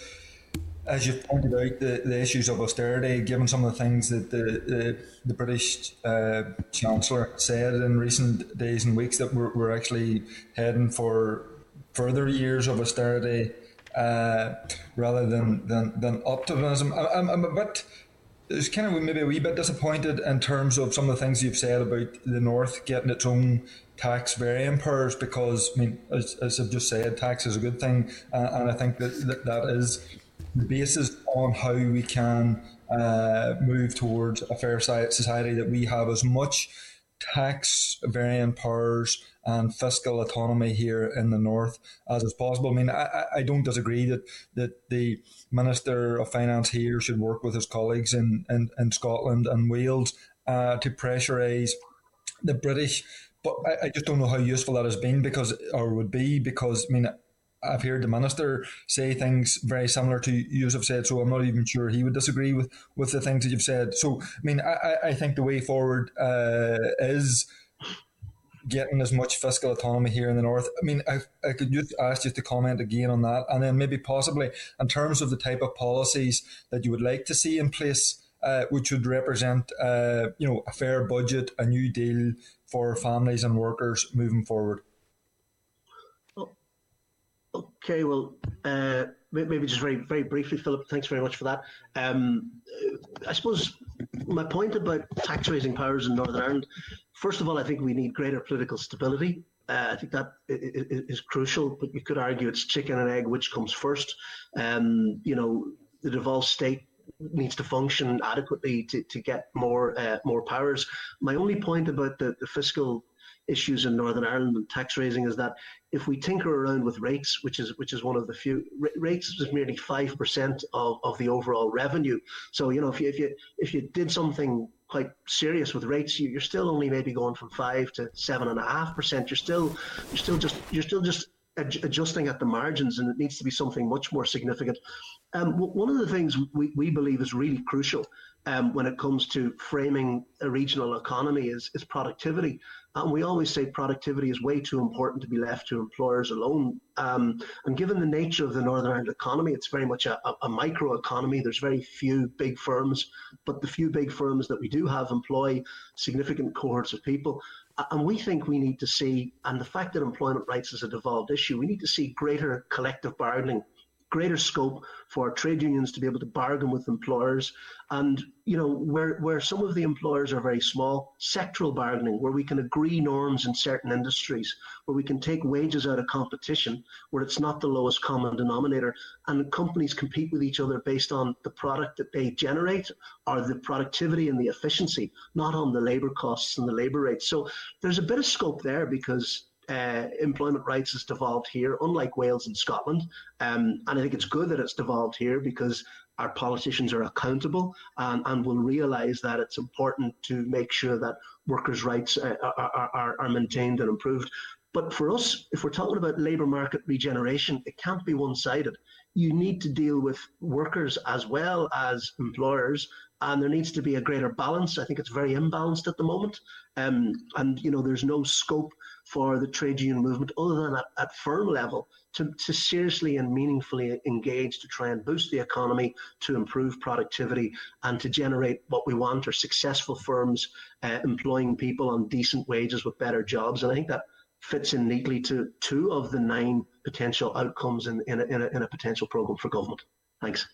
as you've pointed out, the, the issues of austerity, given some of the things that the, the, the British uh, Chancellor said in recent days and weeks, that we're, we're actually heading for further years of austerity uh, rather than, than, than optimism. I, I'm, I'm a bit. It's kind of maybe a wee bit disappointed in terms of some of the things you've said about the North getting its own tax varying powers because, I mean, as, as I've just said, tax is a good thing, uh, and I think that, that that is the basis on how we can uh, move towards a fair society that we have as much tax varying powers and fiscal autonomy here in the north as is possible. I mean, I, I don't disagree that, that the Minister of Finance here should work with his colleagues in, in, in Scotland and Wales uh, to pressurise the British. But I, I just don't know how useful that has been because, or would be, because, I mean, I've heard the minister say things very similar to you have said, so I'm not even sure he would disagree with, with the things that you've said. So, I mean, I, I think the way forward uh, is getting as much fiscal autonomy here in the north. I mean, I, I could just ask you to comment again on that, and then maybe possibly in terms of the type of policies that you would like to see in place. Uh, which would represent, uh, you know, a fair budget, a new deal for families and workers moving forward. Okay, well, uh, maybe just very, very briefly, Philip. Thanks very much for that. Um, I suppose my point about tax raising powers in Northern Ireland. First of all, I think we need greater political stability. Uh, I think that is crucial, but you could argue it's chicken and egg, which comes first. Um, you know, the devolved state needs to function adequately to, to get more uh, more powers. My only point about the, the fiscal issues in Northern Ireland and tax raising is that if we tinker around with rates, which is which is one of the few rates is merely five percent of, of the overall revenue. So you know if you if you if you did something quite serious with rates, you, you're still only maybe going from five to seven and a half percent. You're still you're still just you're still just adjusting at the margins, and it needs to be something much more significant. Um, one of the things we, we believe is really crucial um, when it comes to framing a regional economy is, is productivity. And we always say productivity is way too important to be left to employers alone. Um, and given the nature of the Northern Ireland economy, it's very much a, a, micro economy. There's very few big firms, but the few big firms that we do have employ significant cohorts of people. And we think we need to see, and the fact that employment rights is a devolved issue, we need to see greater collective bargaining greater scope for trade unions to be able to bargain with employers. And, you know, where, where some of the employers are very small, sectoral bargaining, where we can agree norms in certain industries, where we can take wages out of competition, where it's not the lowest common denominator, and companies compete with each other based on the product that they generate or the productivity and the efficiency, not on the labour costs and the labour rates. So there's a bit of scope there because uh, employment rights has devolved here, unlike Wales and Scotland. Um, and I think it's good that it's devolved here because our politicians are accountable and, and will realise that it's important to make sure that workers' rights uh, are, are, are maintained and improved. But for us, if we're talking about labour market regeneration, it can't be one sided. You need to deal with workers as well as employers, and there needs to be a greater balance. I think it's very imbalanced at the moment. Um, and, you know, there's no scope for the trade union movement other than at, at firm level to, to seriously and meaningfully engage to try and boost the economy, to improve productivity, and to generate what we want are successful firms uh, employing people on decent wages with better jobs. And I think that fits in neatly to two of the nine potential outcomes in, in, a, in, a, in a potential programme for government. Thanks.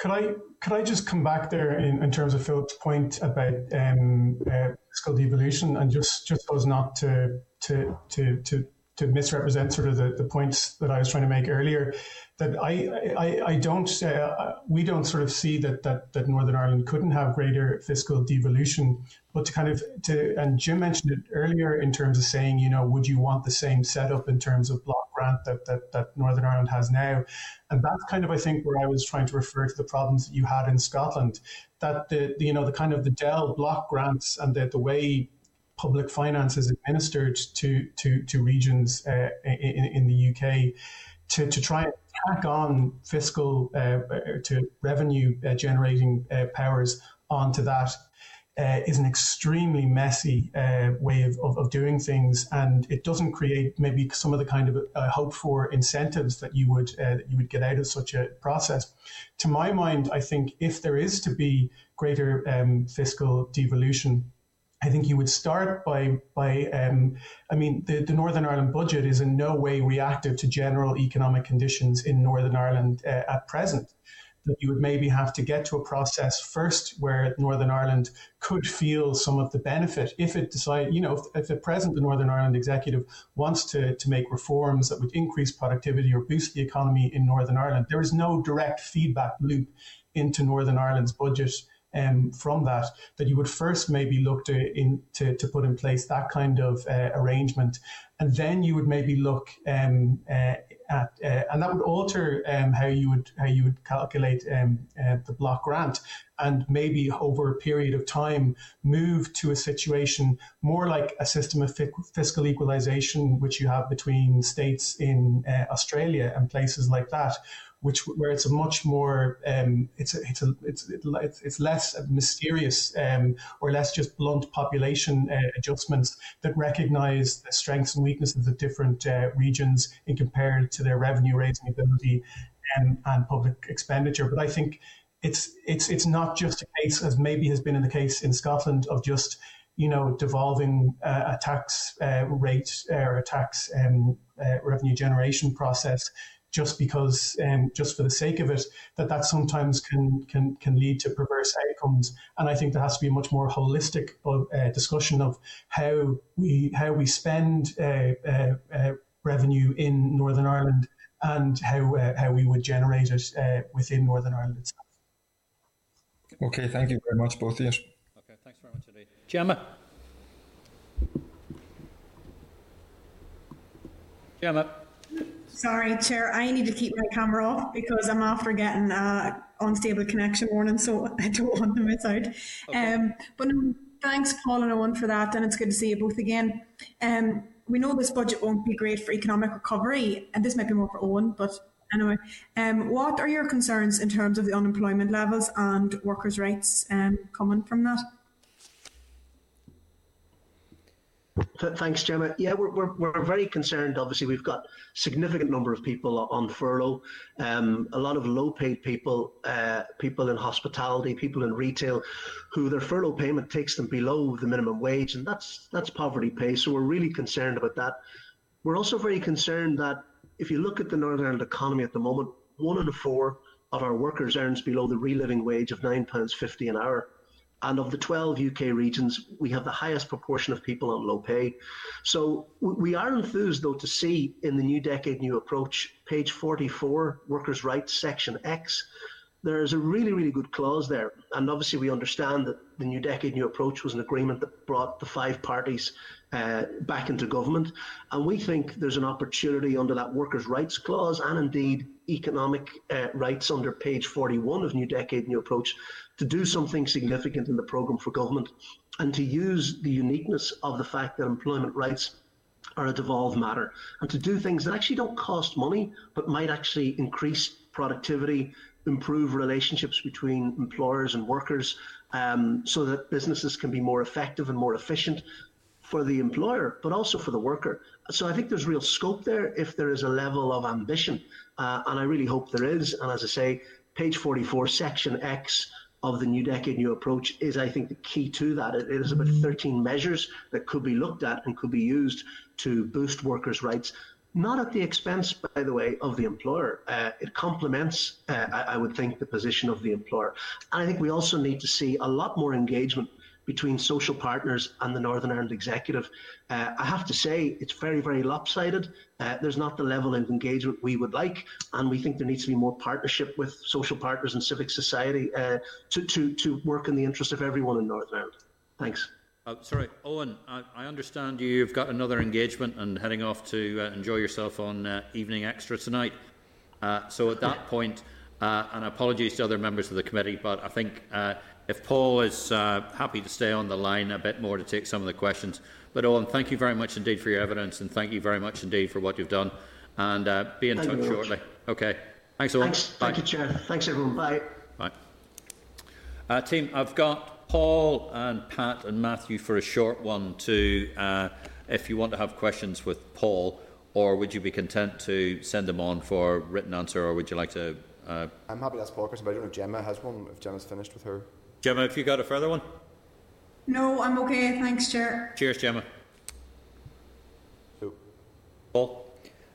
Could I could I just come back there in, in terms of Philip's point about um, uh, fiscal evolution and just just was not to to to to to misrepresent sort of the, the points that I was trying to make earlier, that I I, I don't uh, we don't sort of see that, that that Northern Ireland couldn't have greater fiscal devolution, but to kind of to and Jim mentioned it earlier in terms of saying you know would you want the same setup in terms of block grant that that, that Northern Ireland has now, and that's kind of I think where I was trying to refer to the problems that you had in Scotland, that the, the you know the kind of the DEL block grants and the the way public finances administered to to to regions uh, in, in the UK to, to try and tack on fiscal uh, to revenue uh, generating uh, powers onto that uh, is an extremely messy uh, way of, of, of, doing things, and it doesn't create maybe some of the kind of uh, hope for incentives that you would uh, that you would get out of such a process. To my mind, I think if there is to be greater um, fiscal devolution, I think you would start by by um, I mean the, the Northern Ireland budget is in no way reactive to general economic conditions in Northern Ireland uh, at present. That you would maybe have to get to a process first where Northern Ireland could feel some of the benefit if it decide you know if, if at present the Northern Ireland executive wants to to make reforms that would increase productivity or boost the economy in Northern Ireland, there is no direct feedback loop into Northern Ireland's budget um, from that, that you would first maybe look to in to, to put in place that kind of uh, arrangement, and then you would maybe look um, uh, at, uh, and that would alter um, how you would how you would calculate um, uh, the block grant, and maybe over a period of time move to a situation more like a system of fiscal equalization, which you have between states in uh, Australia and places like that which where it's a much more um, it's a, it's a, it's it's less mysterious um, or less just blunt population uh, adjustments that recognise the strengths and weaknesses of different uh, regions in compared to their revenue raising ability and, and public expenditure. But I think it's it's it's not just a case as maybe has been in the case in Scotland of just you know devolving uh, a tax uh, rate or a tax um, uh, revenue generation process just because, um, just for the sake of it, that that sometimes can can can lead to perverse outcomes. And I think there has to be a much more holistic uh, discussion of how we how we spend uh, uh, uh revenue in Northern Ireland and how uh, how we would generate it uh, within Northern Ireland itself. Okay, thank you very much, both of you. Okay, thanks very much indeed. Gemma. Gemma. Sorry, Chair, I need to keep my camera off because I'm after getting a unstable connection warning, so I don't want to miss out. Okay. Um, but no, thanks, Paul and Owen, for that, and it's good to see you both again. Um, we know this budget won't be great for economic recovery, and this might be more for Owen, but anyway, um, what are your concerns in terms of the unemployment levels and workers' rights um, coming from that? Thanks, Gemma. Yeah, we're, we're, we're very concerned. Obviously, we've got significant number of people on furlough, um, a lot of low-paid people, uh, people in hospitality, people in retail, who their furlough payment takes them below the minimum wage, and that's that's poverty pay. So we're really concerned about that. We're also very concerned that if you look at the Northern Ireland economy at the moment, one in four of our workers earns below the real living wage of nine pounds fifty an hour. And of the 12 UK regions, we have the highest proportion of people on low pay. So we are enthused, though, to see in the New Decade New Approach, page 44, Workers' Rights, section X, there's a really, really good clause there. And obviously, we understand that the New Decade New Approach was an agreement that brought the five parties uh, back into government. And we think there's an opportunity under that workers' rights clause and indeed economic uh, rights under page 41 of New Decade New Approach to do something significant in the programme for government and to use the uniqueness of the fact that employment rights are a devolved matter and to do things that actually don't cost money but might actually increase productivity, improve relationships between employers and workers um, so that businesses can be more effective and more efficient for the employer, but also for the worker. So I think there's real scope there if there is a level of ambition, uh, and I really hope there is. And as I say, page 44, section X of the New Decade New Approach is, I think, the key to that. It is about 13 measures that could be looked at and could be used to boost workers' rights, not at the expense, by the way, of the employer. Uh, it complements, uh, I, I would think, the position of the employer. And I think we also need to see a lot more engagement between social partners and the Northern Ireland Executive. Uh, I have to say, it's very, very lopsided. Uh, there's not the level of engagement we would like, and we think there needs to be more partnership with social partners and civic society uh, to, to, to work in the interest of everyone in Northern Ireland. Thanks. Uh, sorry, Owen, I, I, understand you've got another engagement and heading off to uh, enjoy yourself on uh, Evening Extra tonight. So at that point, and apologies to other members of the committee, but I think if Paul is uh, happy to stay on the line a bit more to take some of the questions. But Owen, thank you very much indeed for your evidence and thank you very much indeed for what you've done. And uh, be in thank touch shortly. Much. Okay. Thanks, Owen. Thanks. Thank you, Chair. Thanks, everyone. Bye. Bye. Uh, team, I've got Paul and Pat and Matthew for a short one too. uh, if you want to have questions with Paul, or would you be content to send them on for written answer, or would you like to? Uh, I'm happy to ask Paul a question, but I don't know if Gemma has one, if Gemma's finished with her. Gemma, have you got a further one? No, I'm okay. Thanks, Chair. Cheers, Gemma. Paul?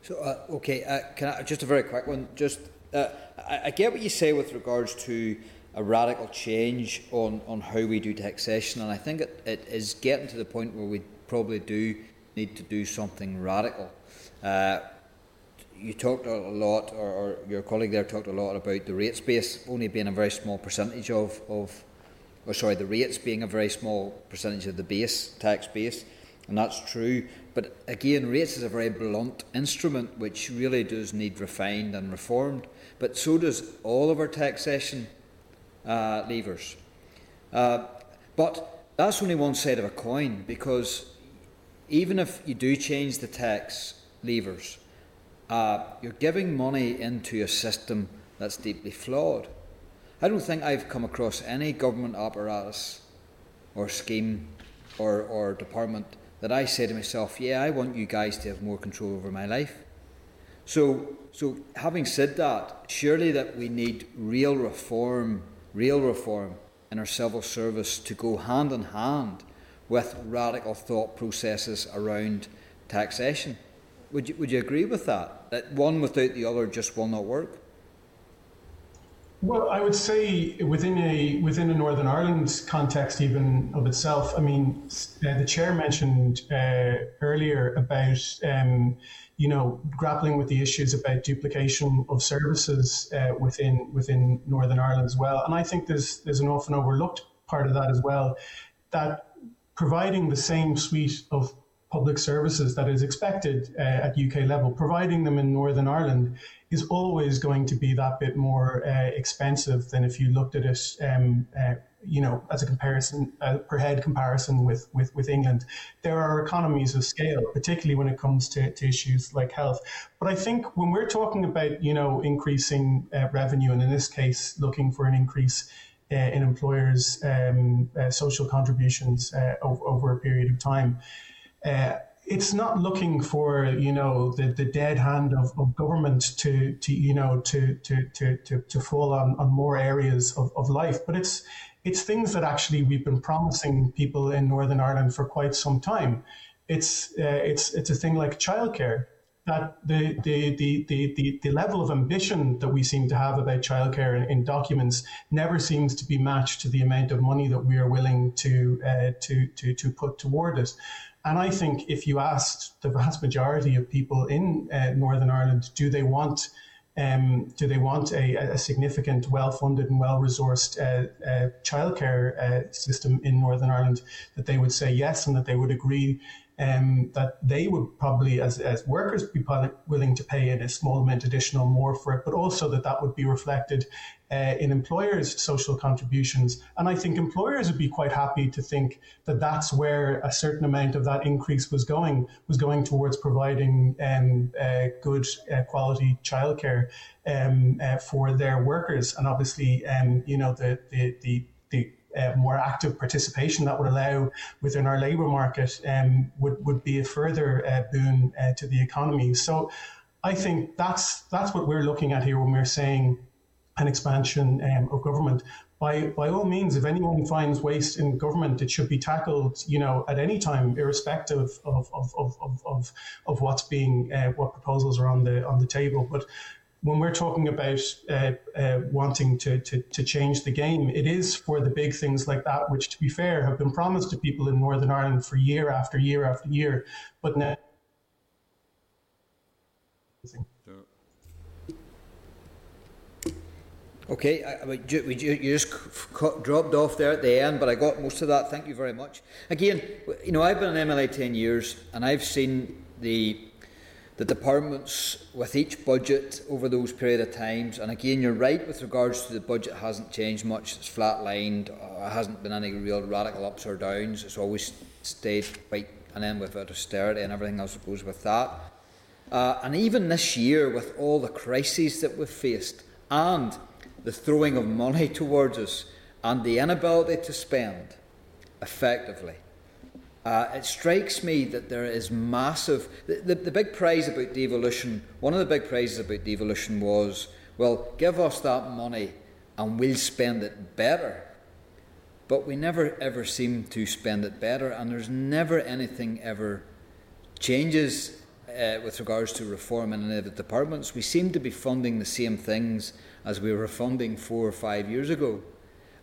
So, uh, okay, uh, can I, just a very quick one. Just, uh, I, I, get what you say with regards to a radical change on, on how we do taxation, and I think it, it is getting to the point where we probably do need to do something radical. Uh, you talked a lot, or, or, your colleague there talked a lot about the rates base only being a very small percentage of, of or sorry, the rates being a very small percentage of the base tax base, and that's true. But again, rates is a very blunt instrument which really does need refined and reformed. But so does all of our taxation uh, levers. Uh, but that's only one side of a coin because even if you do change the tax levers, uh, you're giving money into a system that's deeply flawed. I don't think I've come across any government apparatus or scheme or, or department that I say to myself, yeah, I want you guys to have more control over my life. So, so having said that, surely that we need real reform, real reform in our civil service to go hand in hand with radical thought processes around taxation. Would you, would you agree with that? That one without the other just will not work? Well, I would say within a within a Northern Ireland context, even of itself. I mean, uh, the chair mentioned uh, earlier about um, you know grappling with the issues about duplication of services uh, within within Northern Ireland as well. And I think there's there's an often overlooked part of that as well, that providing the same suite of public services that is expected uh, at UK level, providing them in Northern Ireland is always going to be that bit more uh, expensive than if you looked at it, um, uh, you know, as a comparison, uh, per head comparison with, with, with England. There are economies of scale, particularly when it comes to, to issues like health. But I think when we're talking about, you know, increasing uh, revenue, and in this case, looking for an increase uh, in employers' um, uh, social contributions over, over, a period of time. It's not looking for you know the, the dead hand of, of government to, to you know to to, to, to, to fall on, on more areas of, of life but it's it's things that actually we've been promising people in Northern Ireland for quite some time it's uh, it's it's a thing like childcare that the, the, the, the, the, level of ambition that we seem to have about childcare in, in documents never seems to be matched to the amount of money that we are willing to, uh, to, to, to put toward it. And I think if you asked the vast majority of people in uh, Northern Ireland, do they want um, do they want a, a significant, well-funded and well-resourced uh, uh, childcare uh, system in Northern Ireland? That they would say yes, and that they would agree um, that they would probably, as, as workers, be willing to pay in a small amount additional more for it, but also that that would be reflected uh, in employers' social contributions. And I think employers would be quite happy to think that that's where a certain amount of that increase was going, was going towards providing um, uh, good uh, quality childcare um, uh, for their workers. And obviously, um, you know, the, the, the, the uh, more active participation that would allow within our labour market um, would, would be a further uh, boon uh, to the economy. So I think that's that's what we're looking at here when we're saying an expansion um, of government. By, by all means, if anyone finds waste in government, it should be tackled, you know, at any time, irrespective of, of, of, of, of, what's being, uh, what proposals are on the on the table. But when we're talking about uh, uh, wanting to, to, to, change the game, it is for the big things like that, which, to be fair, have been promised to people in Northern Ireland for year after year after year. But now. Okay, I, I, you, you just dropped off there at the end, but I got most of that. Thank you very much. Again, you know, I've been in MLA 10 years and I've seen the the departments with each budget over those period of times. And again, you're right with regards to the budget hasn't changed much. It's flatlined. Uh, hasn't been any real radical ups or downs. It's always stayed quite. And then with austerity and everything else that goes with that. Uh, and even this year, with all the crises that we've faced and the throwing of money towards us and the inability to spend effectively, uh, it strikes me that there is massive. The, the, the, big prize about devolution, one of the big prizes about devolution was, well, give us that money and we'll spend it better. But we never ever seem to spend it better, and there's never anything ever changes uh, with regards to reform in any of the departments. We seem to be funding the same things as we were funding four or five years ago,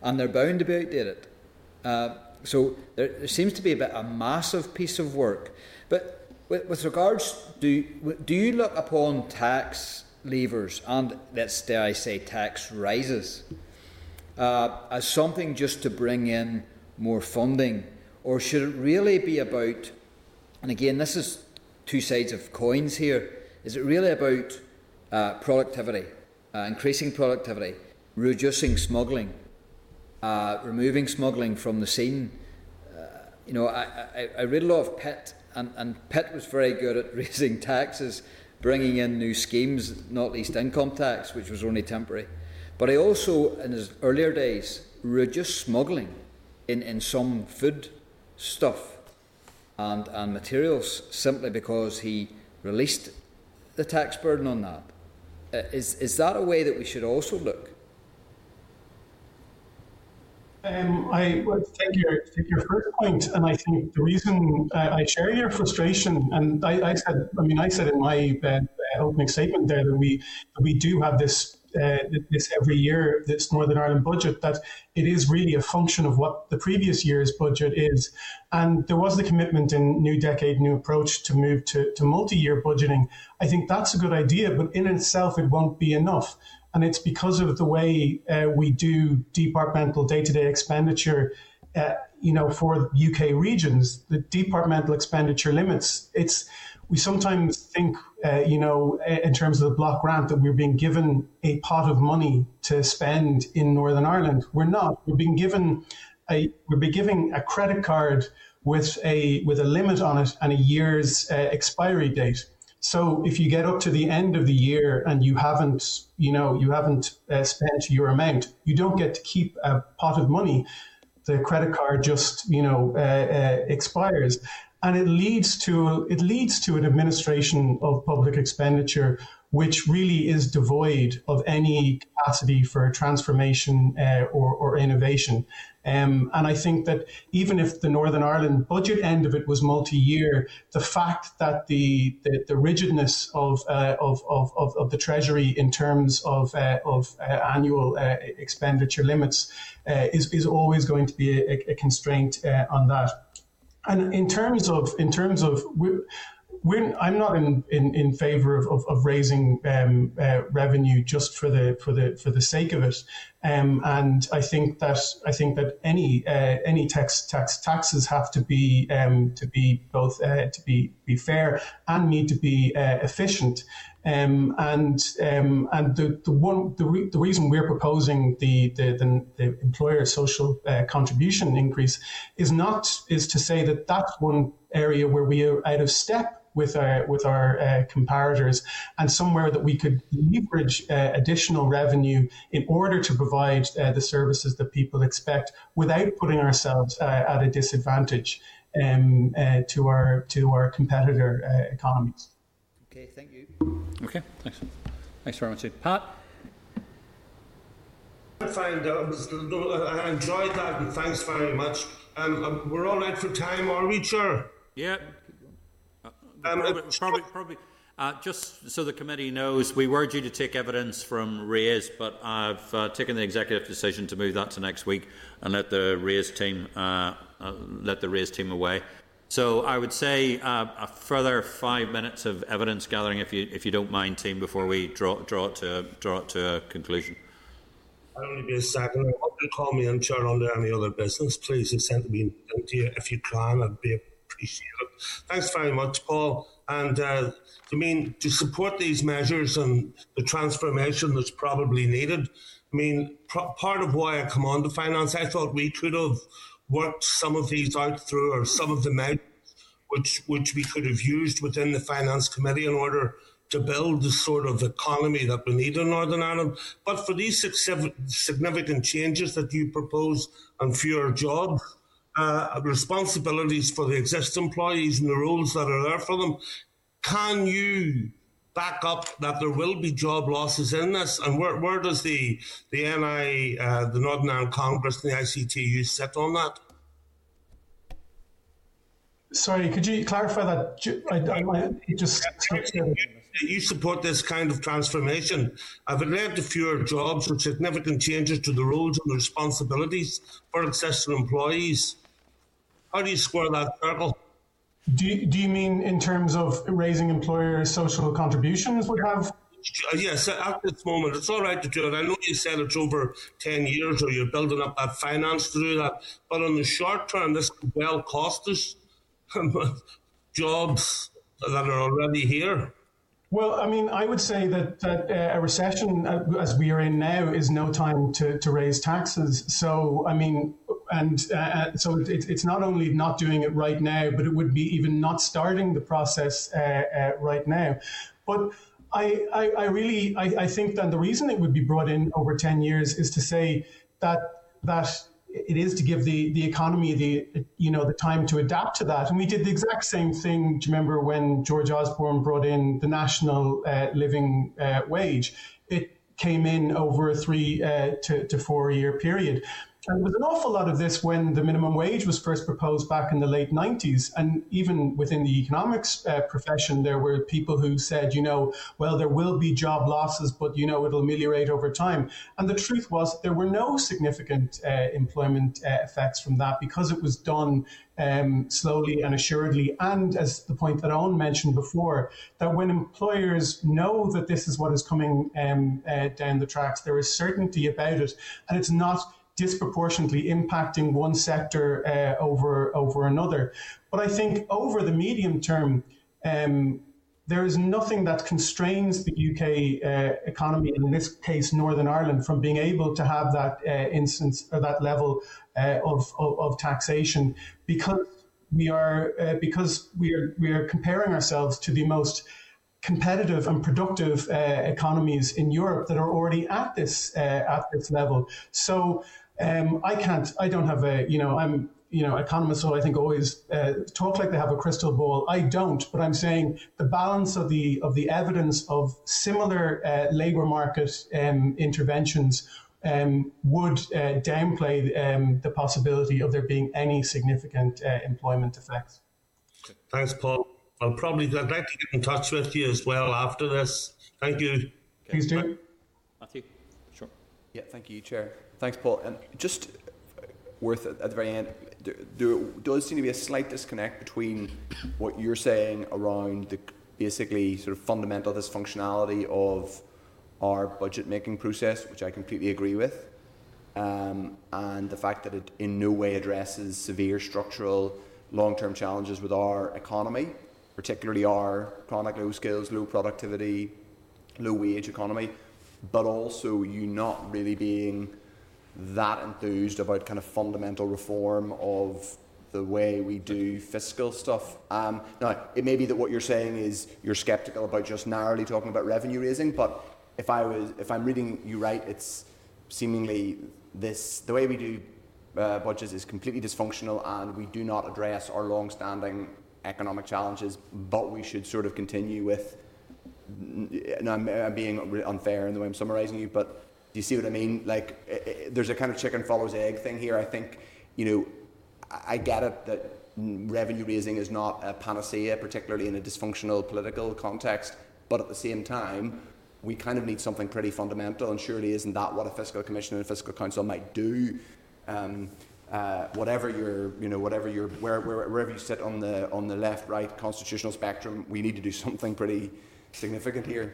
and they're bound to be outdated. Uh, so there, there, seems to be a, bit, a massive piece of work. But with, with regards, do, do you look upon tax levers and, let's dare I say, tax rises uh, as something just to bring in more funding? Or should it really be about, and again, this is two sides of coins here, is it really about uh, productivity, uh, increasing productivity, reducing smuggling, uh, removing smuggling from the scene. Uh, you know, I, I, I, read a lot of Pitt, and, and Pitt was very good at raising taxes, bringing in new schemes, not least income tax, which was only temporary. But he also, in his earlier days, reduced smuggling in, in some food stuff and, and materials simply because he released the tax burden on that. Uh, is, is that a way that we should also look? Um, I would take your take your first point, and I think the reason I, I share your frustration, and I, I, said, I mean, I said in my uh, opening statement there that we that we do have this uh, this every year, this Northern Ireland budget, that it is really a function of what the previous year's budget is. And there was the commitment in New Decade, New Approach to move to, to multi year budgeting. I think that's a good idea, but in itself, it won't be enough. And it's because of the way uh, we do departmental day to day expenditure. Uh, you know, for UK regions, the departmental expenditure limits. It's we sometimes think, uh, you know, in terms of the block grant, that we're being given a pot of money to spend in Northern Ireland. We're not. We're being given a we're being giving a credit card with a with a limit on it and a year's uh, expiry date. So if you get up to the end of the year and you haven't, you know, you haven't uh, spent your amount, you don't get to keep a pot of money. The credit card just, you know, uh, uh, expires, and it leads to it leads to an administration of public expenditure which really is devoid of any capacity for transformation uh, or, or, innovation. Um, and I think that even if the Northern Ireland budget end of it was multi-year, the fact that the the, the rigidness of, uh, of, of, of, the Treasury in terms of uh, of uh, annual uh, expenditure limits uh, is is always going to be a, a constraint on that. And in terms of in terms of we're, I'm not in, in, in favor of, of, of raising um, uh, revenue just for the for the for the sake of it. Um, and I think that I think that any uh, any tax tax taxes have to be um, to be both uh, to be be fair and need to be uh, efficient. Um, and um, and the, the one the, re- the reason we're proposing the the, the, the employer social uh, contribution increase is not is to say that that's one area where we are out of step with our with our uh, comparators and somewhere that we could leverage uh, additional revenue in order to provide uh, the services that people expect without putting ourselves uh, at a disadvantage um, uh, to our to our competitor uh, economies. Okay, thank you. Okay, thanks. Thanks very much. Pat? I find uh, I enjoyed that and thanks very much. Um, um, we're all out for time, are we, Chair? Yeah. Uh, um, probably, probably, probably uh, just so the committee knows, we were due to take evidence from Raise, but I've uh, taken the executive decision to move that to next week and let the Raise team uh, uh, let the Raise team away. So I would say uh, a further five minutes of evidence gathering, if you if you don't mind, team, before we draw draw it to draw it to a conclusion. I'll only be a second. I call me in, chair, under any other business, please. It's sent me to you if you can. I'd be appreciated. Thanks very much, Paul. And uh, I mean to support these measures and the transformation that's probably needed. I mean, part of why I come on to finance, I thought we could have worked some of these out through, or some of the measures which which we could have used within the finance committee in order to build the sort of economy that we need in Northern Ireland. But for these significant changes that you propose and fewer jobs, uh, responsibilities for the existing employees and the rules that are there for them, can you back up that there will be job losses in this? And where, where does the the NI, uh, the Northern Ireland Congress, and the ICTU sit on that? Sorry, could you clarify that? I, I, I just you support this kind of transformation. Have it led to fewer jobs or significant changes to the roles and the responsibilities for existing employees? How do you square that circle? Do you, do you mean in terms of raising employer social contributions would have? Uh, yes, at this moment, it's all right to do it. I know you said it's over 10 years or you're building up that finance to do that, but in the short term, this could well cost us jobs that are already here. Well, I mean, I would say that, that uh, a recession, uh, as we are in now, is no time to, to raise taxes. So, I mean, and uh, uh, so it, it's not only not doing it right now, but it would be even not starting the process uh, uh, right now. But I, I, I really, I, I, think that the reason it would be brought in over 10 years is to say that, that it is to give the, the economy the, you know, the time to adapt to that. And we did the exact same thing. Do you remember when George Osborne brought in the national uh, living uh, wage? It came in over a three to, to four year period. And there was an awful lot of this when the minimum wage was first proposed back in the late 90s. And even within the economics uh, profession, there were people who said, you know, well, there will be job losses, but, you know, it'll ameliorate over time. And the truth was, there were no significant uh, employment uh, effects from that because it was done um, slowly and assuredly. And as the point that Owen mentioned before, that when employers know that this is what is coming um, uh, down the tracks, there is certainty about it. And it's not disproportionately impacting one sector uh, over over another. But I think over the medium term, um, there is nothing that constrains the UK uh, economy, in this case Northern Ireland, from being able to have that uh, instance or that level uh, of, of, of taxation because we are uh, because we are we are comparing ourselves to the most competitive and productive uh, economies in Europe that are already at this at this level. So um, I can't. I don't have a. You know, I'm. You know, economists will I think always uh, talk like they have a crystal ball. I don't, but I'm saying the balance of the of the evidence of similar uh, labour market um, interventions um, would uh, downplay um, the possibility of there being any significant uh, employment effects. Thanks, Paul. I'll probably I'd like to get in touch with you as well after this. Thank you. Please do. Matthew, sure. Yeah, thank you, Chair. Thanks, Paul. And just worth at the very end, there, does seem to be a slight disconnect between what you're saying around the basically sort of fundamental dysfunctionality of our budget making process, which I completely agree with, um, and the fact that it in no way addresses severe structural long term challenges with our economy, particularly our chronic low skills, low productivity, low wage economy, but also you not really being that enthused about kind of fundamental reform of the way we do fiscal stuff. Um, now, it may be that what you're saying is you're sceptical about just narrowly talking about revenue raising, but if I was, if I'm reading you right, it's seemingly this the way we do uh, budgets is completely dysfunctional, and we do not address our long-standing economic challenges. But we should sort of continue with. Now, I'm, I'm being unfair in the way I'm summarising you, but do you see what I mean? Like, it, it, there's a kind of chicken follows egg thing here. I think, you know, I, I get it that revenue raising is not a panacea, particularly in a dysfunctional political context. But at the same time, we kind of need something pretty fundamental, and surely isn't that what a fiscal commission and a fiscal council might do? Um, uh, whatever your, you know, whatever your, where, where, wherever you sit on the on the left, right constitutional spectrum, we need to do something pretty significant here.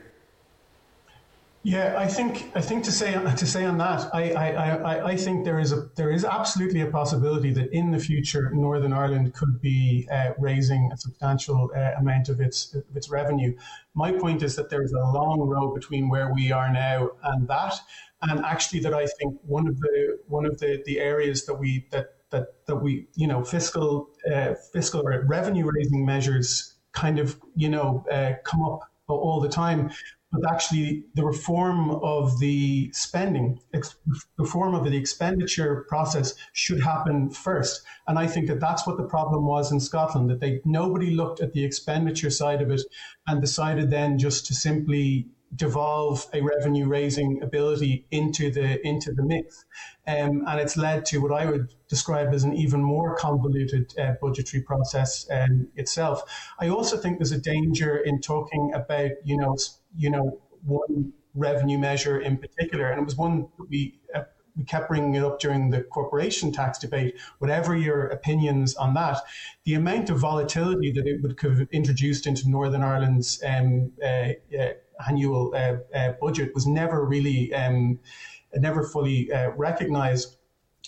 Yeah, I think I think to say to say on that, I, I, I, I think there is a there is absolutely a possibility that in the future Northern Ireland could be uh, raising a substantial uh, amount of its of its revenue. My point is that there is a long road between where we are now and that, and actually that I think one of the one of the, the areas that we that that that we you know fiscal uh, fiscal or revenue raising measures kind of you know uh, come up all the time but actually the reform of the spending, ex- reform of the expenditure process should happen first. And I think that that's what the problem was in Scotland, that they nobody looked at the expenditure side of it and decided then just to simply devolve a revenue raising ability into the into the mix, um, and it's led to what I would describe as an even more convoluted uh, budgetary process um, itself. I also think there's a danger in talking about you know you know one revenue measure in particular, and it was one that we. Uh, we kept bringing it up during the corporation tax debate. Whatever your opinions on that, the amount of volatility that it would have introduced into Northern Ireland's um, uh, uh, annual uh, uh, budget was never really, um, never fully uh, recognised.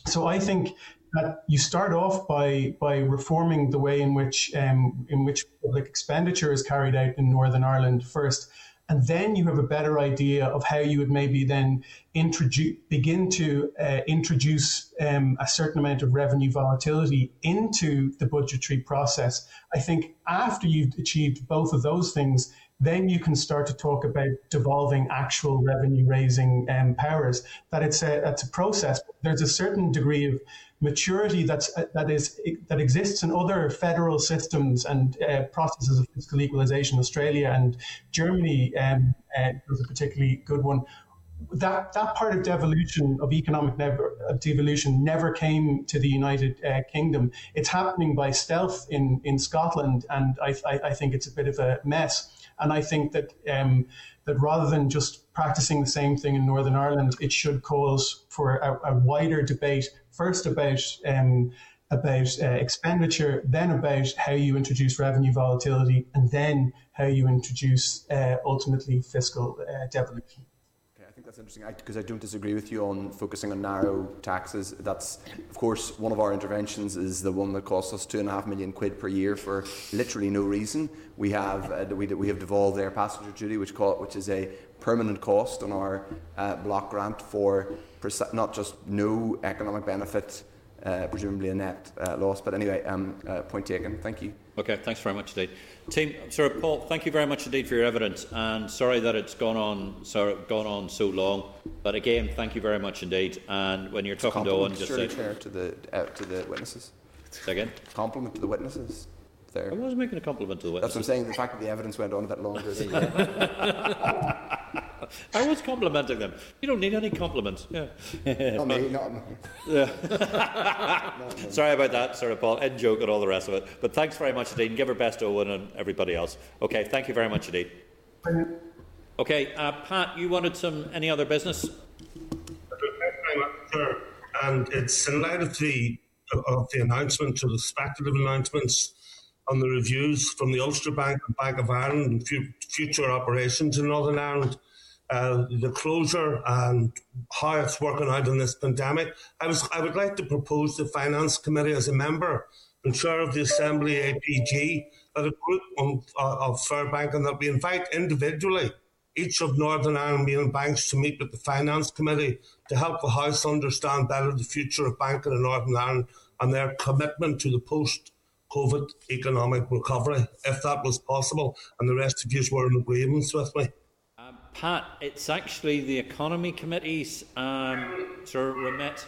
So I think that you start off by by reforming the way in which um, in which public expenditure is carried out in Northern Ireland first, and then you have a better idea of how you would maybe then introduce begin to uh, introduce um, a certain amount of revenue volatility into the budgetary process. I think after you've achieved both of those things, then you can start to talk about devolving actual revenue raising um, powers. That it's a it's a process. There's a certain degree of maturity that's uh, that is that exists in other federal systems and uh, processes of fiscal equalization. Australia and Germany um, uh, was a particularly good one. that that part of devolution of economic never, of devolution never came to the United uh, Kingdom. It's happening by stealth in in Scotland, and I, I, I think it's a bit of a mess. And I think that um, that rather than just practicing the same thing in Northern Ireland, it should cause for a, a wider debate. First about um, about uh, expenditure, then about how you introduce revenue volatility, and then how you introduce uh, ultimately fiscal uh, devolution Okay, I think that's interesting because I, I, don't disagree with you on focusing on narrow taxes. That's, of course, one of our interventions is the one that costs us two and a half million quid per year for literally no reason. We have uh, we, we have devolved air passenger duty, which call, which is a permanent cost on our uh, block grant for not just no economic benefit, uh, presumably a net uh, loss. But anyway, um, uh, point taken. Thank you. Okay, thanks very much indeed. Team, Sir Paul, thank you very much indeed for your evidence, and sorry that it's gone on, sorry, gone on so long. But again, thank you very much indeed. And when you're it's talking to Owen, just say to the uh, to the witnesses. Say again. Compliment to the witnesses. There. I was making a compliment to the witnesses. That's what I'm saying. The fact that the evidence went on a bit longer. I was complimenting them. You don't need any compliments. Yeah. not me, not me. Yeah. Sorry about that, Sir Paul. In joke and all the rest of it. But thanks very much indeed. And give her best to Owen and everybody else. Okay, thank you very much indeed. Okay, uh, Pat, you wanted some any other business? Sure. And it's in light of the of the announcement to the speculative announcements on the reviews from the Ulster Bank and Bank of Ireland and future operations in Northern Ireland uh, the closure and how it's working out in this pandemic. I was I would like to propose the Finance Committee as a member and chair of the Assembly APG that a group uh, of Fairbank and that we invite individually each of Northern Ireland main banks to meet with the Finance Committee to help the House understand better the future of banking in Northern Ireland and their commitment to the post COVID economic recovery, if that was possible, and the rest of you were in agreement with me. Pat, it's actually the Economy Committee's um, sort of remit.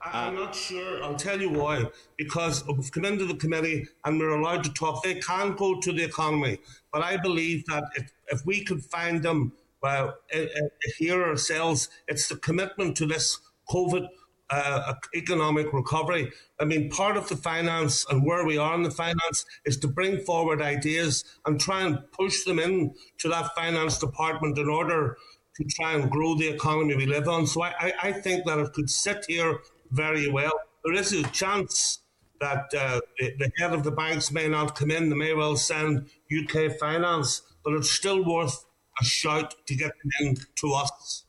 I'm not sure. I'll tell you why. Because we've come into the committee and we're allowed to talk. They can go to the economy. But I believe that if, if we could find them well, uh, uh, here ourselves, it's the commitment to this COVID uh, economic recovery. I mean, part of the finance and where we are in the finance is to bring forward ideas and try and push them in to that finance department in order to try and grow the economy we live on. So I, I think that it could sit here very well. There is a chance that uh, the, the head of the banks may not come in. They may well send UK finance, but it's still worth a shout to get them in to us.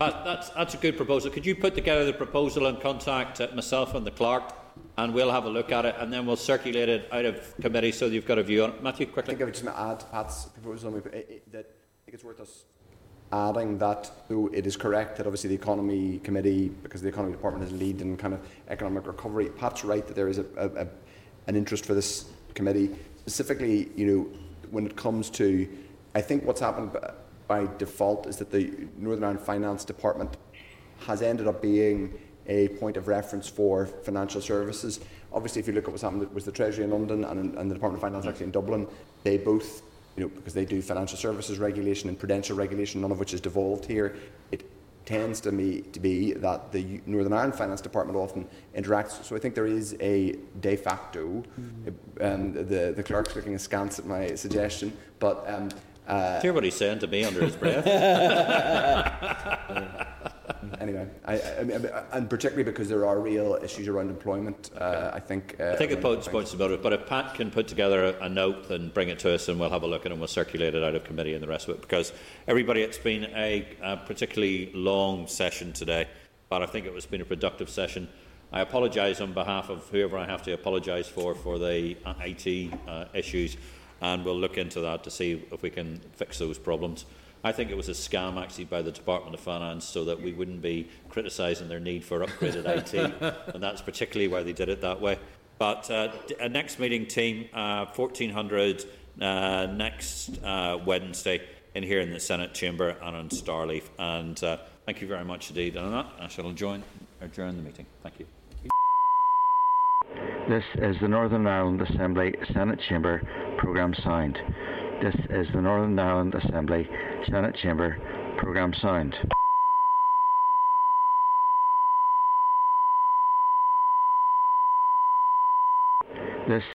Uh, that's, that's a good proposal. Could you put together the proposal and contact uh, myself and the clerk, and we'll have a look at it, and then we'll circulate it out of committee so you've got a view on it. Matthew, quickly. I think I would just add Pat's proposal. That I think it's worth us adding that though it is correct that obviously the economy committee, because the economy department is lead in kind of economic recovery, Pat's right that there is a, a, an interest for this committee, specifically, you know, when it comes to, I think what's happened by default is that the Northern Ireland Finance Department has ended up being a point of reference for financial services. Obviously, if you look at what's happened with the Treasury in London and, and the Department of Finance actually in Dublin, they both, you know, because they do financial services regulation and prudential regulation, none of which is devolved here, it tends to me to be that the Northern Ireland Finance Department often interacts. So I think there is a de facto. Mm-hmm. Um, the the clerk's looking askance at my suggestion, but. Um, uh, Hear what he's saying to me under his breath. anyway, I, I, and particularly because there are real issues around employment, uh, I think. Uh, I think it points, about it. But if Pat can put together a, a, note and bring it to us, and we'll have a look at it and we'll circulate it out of committee and the rest of it. Because everybody, it's been a, a particularly long session today, but I think it has been a productive session. I apologise on behalf of whoever I have to apologise for for the IT uh, issues and we'll look into that to see if we can fix those problems. I think it was a scam actually by the Department of Finance so that we wouldn't be criticising their need for upgraded IT, and that's particularly why they did it that way. But uh, a next meeting team, uh, 1400 uh, next uh, Wednesday in here in the Senate chamber and on Starleaf. And uh, thank you very much indeed. And on that, I shall join, adjourn the meeting. Thank you. This is the Northern Ireland Assembly Senate Chamber Programme signed. This is the Northern Ireland Assembly Senate Chamber Programme signed. This